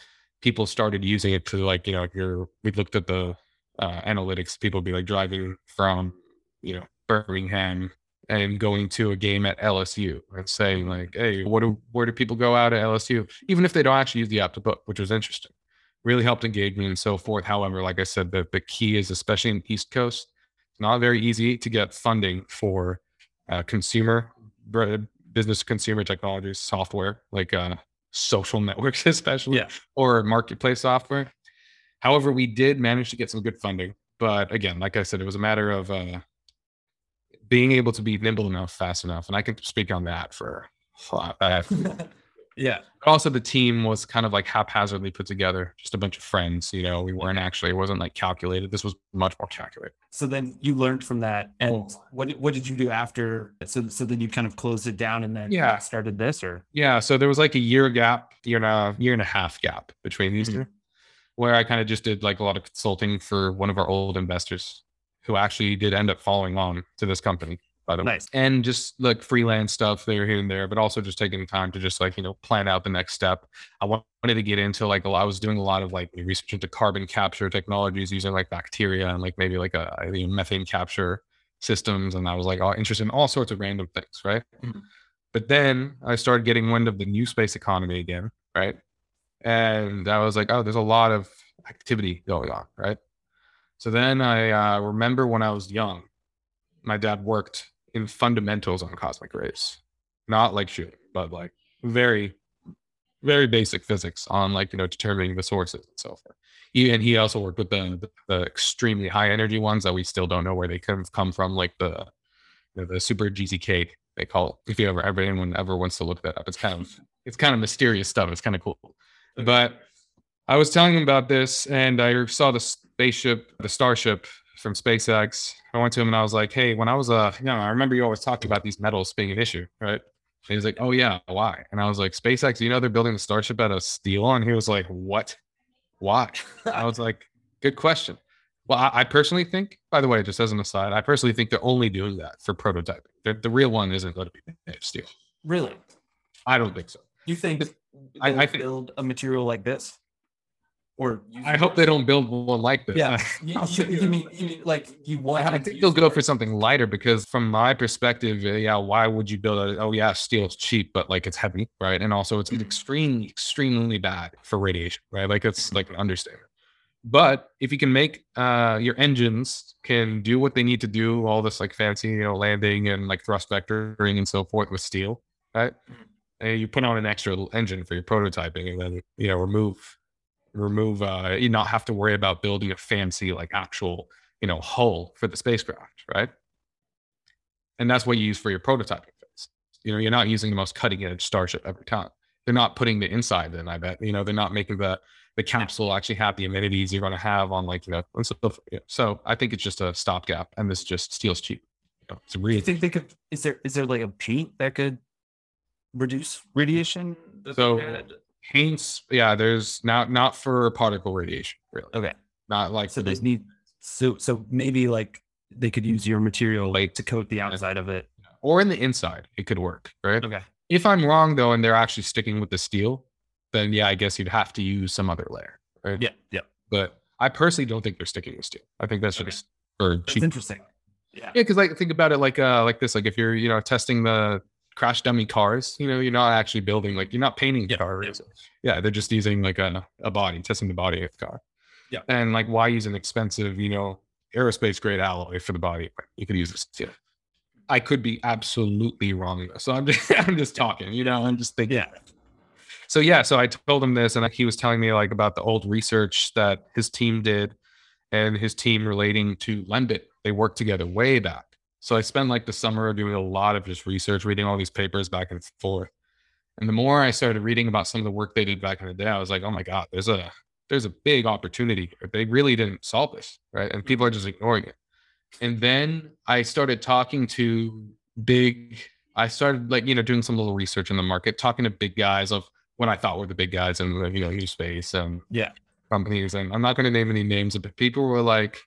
[SPEAKER 1] people started using it to like, you know, you're we looked at the uh, analytics, people be like driving from, you know, Birmingham and going to a game at LSU and saying like, hey, what do where do people go out at LSU? Even if they don't actually use the app to book, which was interesting. Really helped engagement and so forth. However, like I said, the, the key is especially in East Coast, not very easy to get funding for uh, consumer business consumer technologies software like uh, social networks especially
[SPEAKER 2] Yeah.
[SPEAKER 1] or marketplace software however we did manage to get some good funding but again like i said it was a matter of uh, being able to be nimble enough fast enough and i can speak on that for uh,
[SPEAKER 2] yeah.
[SPEAKER 1] but also the team was kind of like haphazardly put together just a bunch of friends you know we weren't actually it wasn't like calculated this was much more calculated
[SPEAKER 2] So then you learned from that, and
[SPEAKER 1] Oh.
[SPEAKER 2] what did, what did you do after? So so then you kind of closed it down, and then
[SPEAKER 1] Yeah.
[SPEAKER 2] started this, or
[SPEAKER 1] Yeah, so there was like a year gap, year and a year and a half gap between these
[SPEAKER 2] Mhm.
[SPEAKER 1] two, where I kind of just did like a lot of consulting for one of our old investors, who actually did end up following on to this company, the
[SPEAKER 2] Nice.
[SPEAKER 1] and just like freelance stuff there here and there, but also just taking time to just like you know plan out the next step. I wanted to get into like I was doing a lot of like research into carbon capture technologies using like bacteria and like maybe like a you know, methane capture systems, and I was like all interested in all sorts of random things, right?
[SPEAKER 2] Mhm.
[SPEAKER 1] But then I started getting wind of the new space economy again, right? And I was like, oh, there's a lot of activity going on, right? So then I uh, remember when I was young, my dad worked in fundamentals on cosmic rays, not like shooting, but like very, very basic physics on like you know determining the sources and so forth. He, and he also worked with the, the the extremely high energy ones that we still don't know where they come come from, like the you know, the super GZK they call it. If you ever ever anyone ever wants to look that up, it's kind of it's kind of mysterious stuff. It's kind of cool. But I was telling him about this, and I saw the spaceship, the Starship from SpaceX. I went to him and I was like, "Hey, when I was uh, you know, I remember you always talked about these metals being an issue, right?" And he was like, "Oh yeah, why?" And I was like, "SpaceX, you know they're building the Starship out of steel," and he was like, "What? Why?" I was like, "Good question." Well, I, I personally think, by the way, just as an aside, I personally think they're only doing that for prototyping. The, the real one isn't going to be made of steel.
[SPEAKER 2] really,
[SPEAKER 1] I don't think so.
[SPEAKER 2] you think
[SPEAKER 1] I- I think-
[SPEAKER 2] build a material like this, or
[SPEAKER 1] I hope they don't build one like this.
[SPEAKER 2] Yeah, you, you, you mean you mean like you want?
[SPEAKER 1] I think they'll go for something lighter because, from my perspective, uh, yeah, why would you build a? Oh yeah, steel's cheap, but like it's heavy, right? And also it's extremely, extremely bad for radiation, right? Like it's like an understatement. But if you can make uh, your engines can do what they need to do, all this like fancy, you know, landing and like thrust vectoring and so forth with steel, right? And you put on an extra l- engine for your prototyping, and then you know remove, remove, uh, you not have to worry about building a fancy like actual you know hull for the spacecraft, right? And that's what you use for your prototyping phase. You know, you're not using the most cutting edge Starship every time. They're not putting the inside in. I bet you know they're not making the the capsule actually have the amenities you're going to have on like you know and so, yeah. so I think it's just a stopgap, and this just steel's cheap. You know, it's
[SPEAKER 2] Do you
[SPEAKER 1] really
[SPEAKER 2] think they could? Is there is there like a paint that could reduce radiation?
[SPEAKER 1] So-? Paints. Yeah, there's not not for particle radiation, really.
[SPEAKER 2] okay,
[SPEAKER 1] Not like
[SPEAKER 2] so
[SPEAKER 1] the-
[SPEAKER 2] they need so so maybe like they could use your material
[SPEAKER 1] Like-
[SPEAKER 2] to coat the outside of it.
[SPEAKER 1] or in the inside, it could work, right?
[SPEAKER 2] Okay,
[SPEAKER 1] If I'm wrong though, and they're actually sticking with the steel, then yeah, I guess you'd have to use some other layer, right?
[SPEAKER 2] yeah, yeah,
[SPEAKER 1] But I personally don't think they're sticking with steel. I think that's
[SPEAKER 2] Okay.
[SPEAKER 1] just for
[SPEAKER 2] that's
[SPEAKER 1] cheap.
[SPEAKER 2] interesting. Yeah,
[SPEAKER 1] Yeah, because like think about it like uh like this. Like if you're you know testing the crash dummy cars, you know you're not actually building like you're not painting the
[SPEAKER 2] Yeah,
[SPEAKER 1] car.
[SPEAKER 2] yeah.
[SPEAKER 1] Yeah, they're just using like a a body, testing the body of the car.
[SPEAKER 2] Yeah.
[SPEAKER 1] and like why use an expensive you know aerospace grade alloy for the body? You could use this steel. I could be absolutely wrong so I'm just I'm just talking. You know, I'm just thinking.
[SPEAKER 2] yeah,
[SPEAKER 1] So yeah, so I told him this, and he was telling me like about the old research that his team did, and his team relating to Lembit. They worked together way back. So I spent like the summer doing a lot of just research, reading all these papers back and forth. And the more I started reading about some of the work they did back in the day, I was like, oh my god, there's a there's a big opportunity. here. They really didn't solve this, right? And people are just ignoring it. And then I started talking to big. I started like you know doing some little research in the market, talking to big guys of what I thought were the big guys in the you know space and
[SPEAKER 2] Yeah.
[SPEAKER 1] companies. And I'm not going to name any names, but people were like,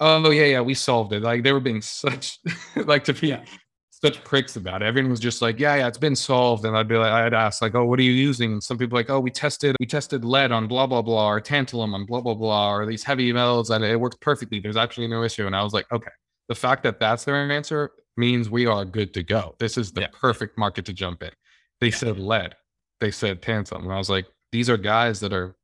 [SPEAKER 1] "Oh yeah, yeah, we solved it." Like they were being such like to be
[SPEAKER 2] Yeah.
[SPEAKER 1] such pricks about it. Everyone was just like, yeah, yeah, it's been solved. And I'd be like, I'd ask like, oh, what are you using? And some people like, oh, we tested, we tested lead on blah, blah, blah, or tantalum on blah, blah, blah, or these heavy metals and it works perfectly. There's actually no issue. And I was like, okay, the fact that that's their answer means we are good to go. This is the
[SPEAKER 2] Yeah.
[SPEAKER 1] perfect market to jump in. They said lead, they said tantalum. And I was like, these are guys that are,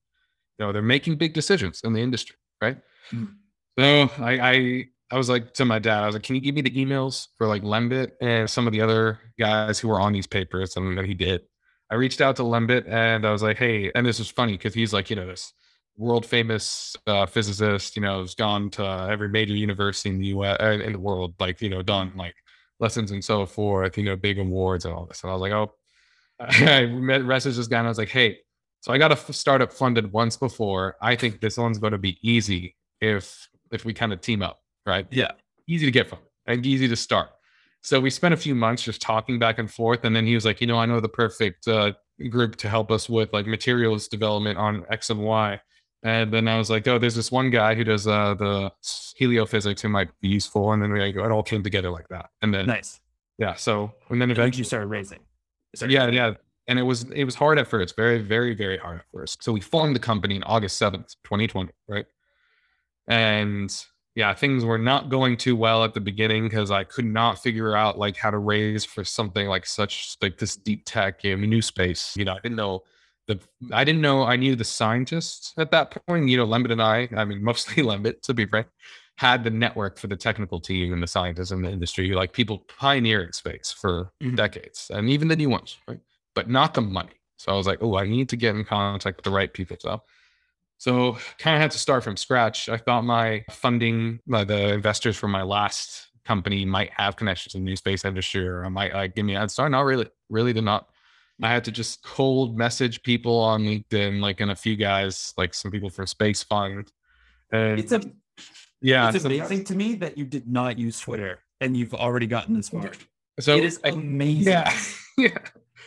[SPEAKER 1] you know, they're making big decisions in the industry, right?
[SPEAKER 2] Mhm.
[SPEAKER 1] So I, I I was like to my dad, I was like, can you give me the emails for like Lembit and some of the other guys who were on these papers? And he did. I reached out to Lembit and I was like, hey, and this is funny because he's like, you know, this world famous uh, physicist, you know, has gone to every major university in the US uh, in the world, like, you know, done like lessons and so forth, you know, big awards and all this. And I was like, oh, I met messaged this guy and I was like, hey, so I got a startup funded once before. I think this one's going to be easy if if we kind of team up, right?
[SPEAKER 2] Yeah.
[SPEAKER 1] Easy to get from and easy to start. So we spent a few months just talking back and forth, and then he was like, you know, I know the perfect uh, group to help us with like materials development on X and Y. And then I was like, oh, there's this one guy who does uh, the heliophysics who might be useful. And then we like, it all came together like that. And then
[SPEAKER 2] Nice.
[SPEAKER 1] yeah, so and then
[SPEAKER 2] And
[SPEAKER 1] eventually
[SPEAKER 2] you started raising.
[SPEAKER 1] so yeah, yeah. And it was it was hard at first, very, very, very hard at first. So we formed the company in August 7th, 2020, right? And yeah, things were not going too well at the beginning because I could not figure out like how to raise for something like such like this deep tech, know, new space. You know, I didn't know the I didn't know I knew the scientists at that point. You know, Lembit and I, I mean mostly Lembit to be frank, had the network for the technical team and the scientists in the industry, like people pioneering space for
[SPEAKER 2] Mhm.
[SPEAKER 1] decades, and even the new ones, right? But not the money. So I was like, oh, I need to get in contact with the right people. So, so kind of had to start from scratch. I thought my funding, uh, the investors from my last company might have connections in the new space industry, or I might like give me a head start. Not really, really did not. I had to just cold message people on LinkedIn, like and a few guys, like some people from SpaceFund. And
[SPEAKER 2] It's a
[SPEAKER 1] yeah,
[SPEAKER 2] it's amazing to me that you did not use Twitter and you've already gotten this far.
[SPEAKER 1] so
[SPEAKER 2] it is
[SPEAKER 1] I-
[SPEAKER 2] amazing.
[SPEAKER 1] yeah, yeah.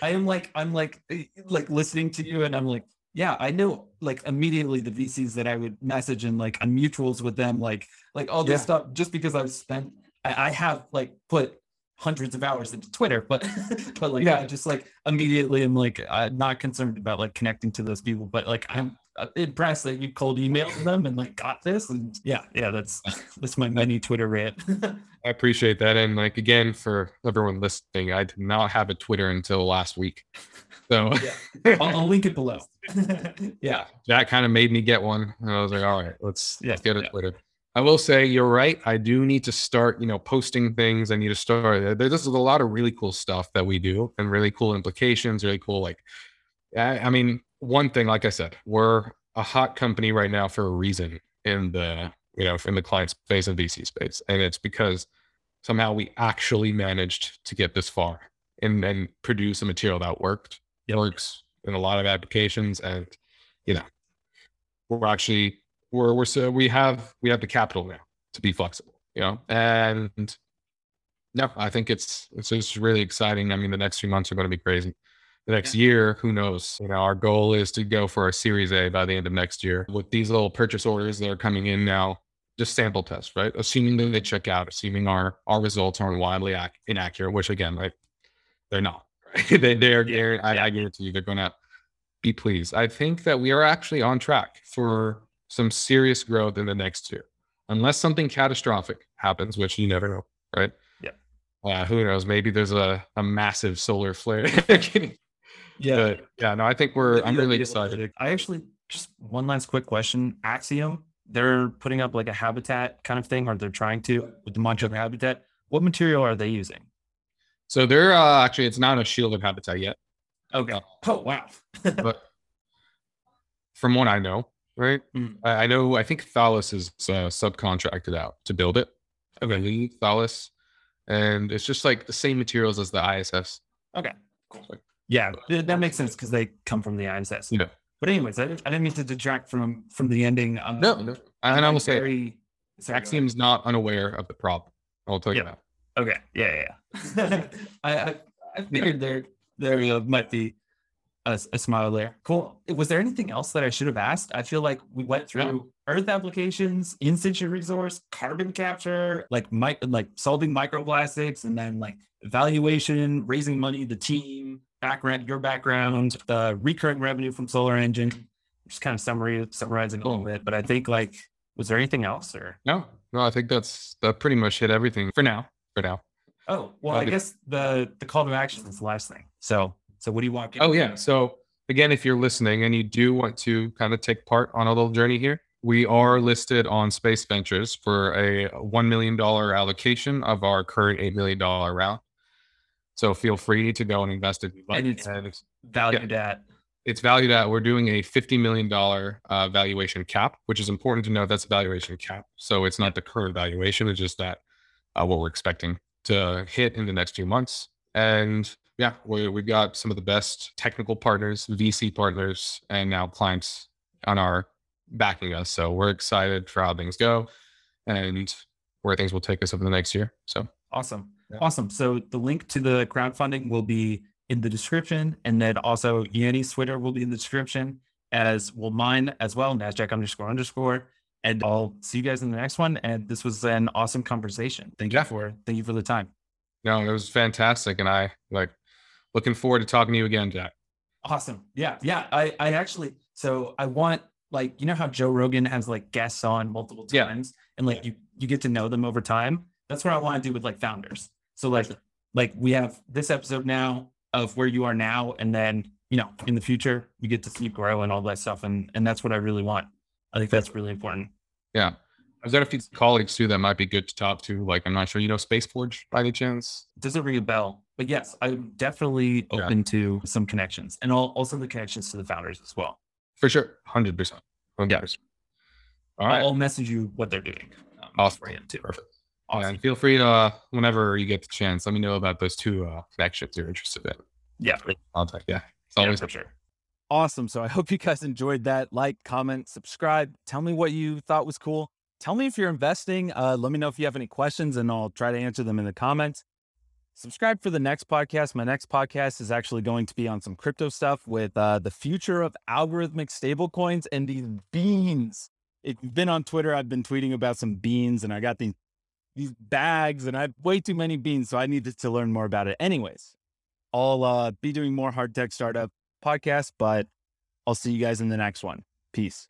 [SPEAKER 2] I am like, I'm like, eh, like listening to you, and I'm like, yeah, I know, like immediately the VCs that I would message and like on mutuals with them, like, like all this
[SPEAKER 1] Yeah.
[SPEAKER 2] stuff, just because I've spent, I, I have like put hundreds of hours into Twitter, but, but like,
[SPEAKER 1] Yeah.
[SPEAKER 2] I just like immediately I'm like, uh, not concerned about like connecting to those people, but like, I'm uh, impressed that you cold emailed them and like got this, and yeah, yeah, that's that's my mini Twitter rant.
[SPEAKER 1] I appreciate that. And like again, for everyone listening, I did not have a Twitter until last week. So
[SPEAKER 2] I'll, I'll link it below. yeah.
[SPEAKER 1] that kind of made me get one. And I was like, all right, let's,
[SPEAKER 2] Yeah,
[SPEAKER 1] let's get a
[SPEAKER 2] yeah.
[SPEAKER 1] Twitter. I will say you're right. I do need to start, you know, posting things. I need to start. uh, There's just a lot of really cool stuff that we do and really cool implications, really cool. Like, I, I mean, one thing, like I said, we're a hot company right now for a reason in the, you know, in the client space and VC space. And it's because somehow we actually managed to get this far and, and produce a material that worked,
[SPEAKER 2] Yep.
[SPEAKER 1] works in a lot of applications. And, you know, we're actually we're we're so we have we have the capital now to be flexible, you know. And no, I think it's it's just really exciting. I mean, the next few months are going to be crazy. The next year, who knows? You know, our goal is to go for a Series A by the end of next year. With these little purchase orders that are coming in now, just sample test, right? Assuming that they check out, assuming our our results aren't wildly ac- inaccurate, which again, right, they're not. Right? they they are. guar- I, I guarantee you, they're going to be pleased. I think that we are actually on track for some serious growth in the next year, unless something catastrophic happens, which you never know, right?
[SPEAKER 2] Yeah.
[SPEAKER 1] Uh, who knows? Maybe there's a, a massive solar flare. Kidding. But yeah, no, I think we're. I'm really excited.
[SPEAKER 2] I actually just one last quick question. Axiom, they're putting up like a habitat kind of thing, or they're trying to with the modular habitat. What material are they using?
[SPEAKER 1] So they're uh, actually it's not a shielded habitat yet,
[SPEAKER 2] Okay. Oh wow.
[SPEAKER 1] but from what I know, right?
[SPEAKER 2] Mm.
[SPEAKER 1] I, I know. I think Thales is uh, subcontracted out to build it. Okay, Lee Thales, and it's just like the same materials as the ISS.
[SPEAKER 2] Okay. Cool. Yeah, th- that makes sense because they come from the ISS.
[SPEAKER 1] Yeah.
[SPEAKER 2] But anyways, I didn't, I didn't mean to detract from from the ending. Um,
[SPEAKER 1] No, no. And I will say,
[SPEAKER 2] very, sorry, go.
[SPEAKER 1] Axiom's not unaware of the problem. I'll tell you
[SPEAKER 2] Yeah.
[SPEAKER 1] that.
[SPEAKER 2] Okay. Yeah, yeah. yeah. I, I I figured there there might be a, a smile there. Cool. Was there anything else that I should have asked? I feel like we went through
[SPEAKER 1] No.
[SPEAKER 2] Earth applications, in situ resource, carbon capture, like mi- like solving microplastics, and then like evaluation, raising money, the team, background, your background, the recurring revenue from Solar Engine. Just kind of summary summarizing a little bit. But I think like, was there anything else or?
[SPEAKER 1] No, no, I think that's that pretty much hit everything
[SPEAKER 2] For now.
[SPEAKER 1] for now.
[SPEAKER 2] Oh well,
[SPEAKER 1] Uh,
[SPEAKER 2] I guess the the call to action is the last thing. So so what do you want?
[SPEAKER 1] Oh yeah. So again, if you're listening and you do want to kind of take part on a little journey here, we are listed on Spaced Ventures for a one million dollar allocation of our current eight million dollar round. So feel free to go and invest if you'd like.
[SPEAKER 2] And it's-
[SPEAKER 1] And it's,
[SPEAKER 2] valued at
[SPEAKER 1] it's valued at we're doing a fifty million dollar uh, valuation cap, which is important to know. That's a valuation cap, so it's not the current valuation. It's just that uh, what we're expecting to hit in the next few months. And yeah, we we've got some of the best technical partners, VC partners, and now clients on our backing us. So we're excited for how things go and where things will take us over the next year. So
[SPEAKER 2] Awesome.
[SPEAKER 1] Yeah.
[SPEAKER 2] Awesome. So the link to the crowdfunding will be in the description. And then also Yanni's Twitter will be in the description, as will mine as well, NASDAQ underscore underscore. And I'll see you guys in the next one. And this was an awesome conversation. Thank you
[SPEAKER 1] Yeah.
[SPEAKER 2] for thank you for the time.
[SPEAKER 1] no, it was fantastic, and I like looking forward to talking to you again, Jack.
[SPEAKER 2] Awesome. Yeah. Yeah. I, I actually, so I want like, you know how Joe Rogan has like guests on multiple
[SPEAKER 1] Yeah.
[SPEAKER 2] times and like you, you get to know them over time. That's what I want to do with like founders. So like, like we have this episode now of where you are now. And then, you know, in the future, you get to see grow and all that stuff. And, and that's what I really want. I think that's really important.
[SPEAKER 1] Yeah. I've got a few colleagues too that might be good to talk to. Like, I'm not sure you know Space Forge by any chance.
[SPEAKER 2] Doesn't ring a bell, but yes, I'm definitely
[SPEAKER 1] Yeah.
[SPEAKER 2] open to some connections and al- also the connections to the founders as well.
[SPEAKER 1] For sure. 100%. 100%. All right.
[SPEAKER 2] I'll message you what they're doing. Um,
[SPEAKER 1] Awesome.
[SPEAKER 2] too.
[SPEAKER 1] Perfect.
[SPEAKER 2] Awesome.
[SPEAKER 1] And feel free to, uh, whenever you get the chance, let me know about those two uh, connections you're interested in.
[SPEAKER 2] Yeah,
[SPEAKER 1] I'll take, yeah. It's
[SPEAKER 2] yeah,
[SPEAKER 1] always
[SPEAKER 2] for sure.
[SPEAKER 5] Awesome. So I hope you guys enjoyed that. Like, comment, subscribe. Tell me what you thought was cool. Tell me if you're investing. Uh, let me know if you have any questions and I'll try to answer them in the comments. Subscribe for the next podcast. My next podcast is actually going to be on some crypto stuff with uh, the future of algorithmic stablecoins and these beans. If you've been on Twitter, I've been tweeting about some beans and I got these these bags and I have way too many beans, so I needed to learn more about it. Anyways, I'll uh, be doing more hard tech startup podcasts, but I'll see you guys in the next one. Peace.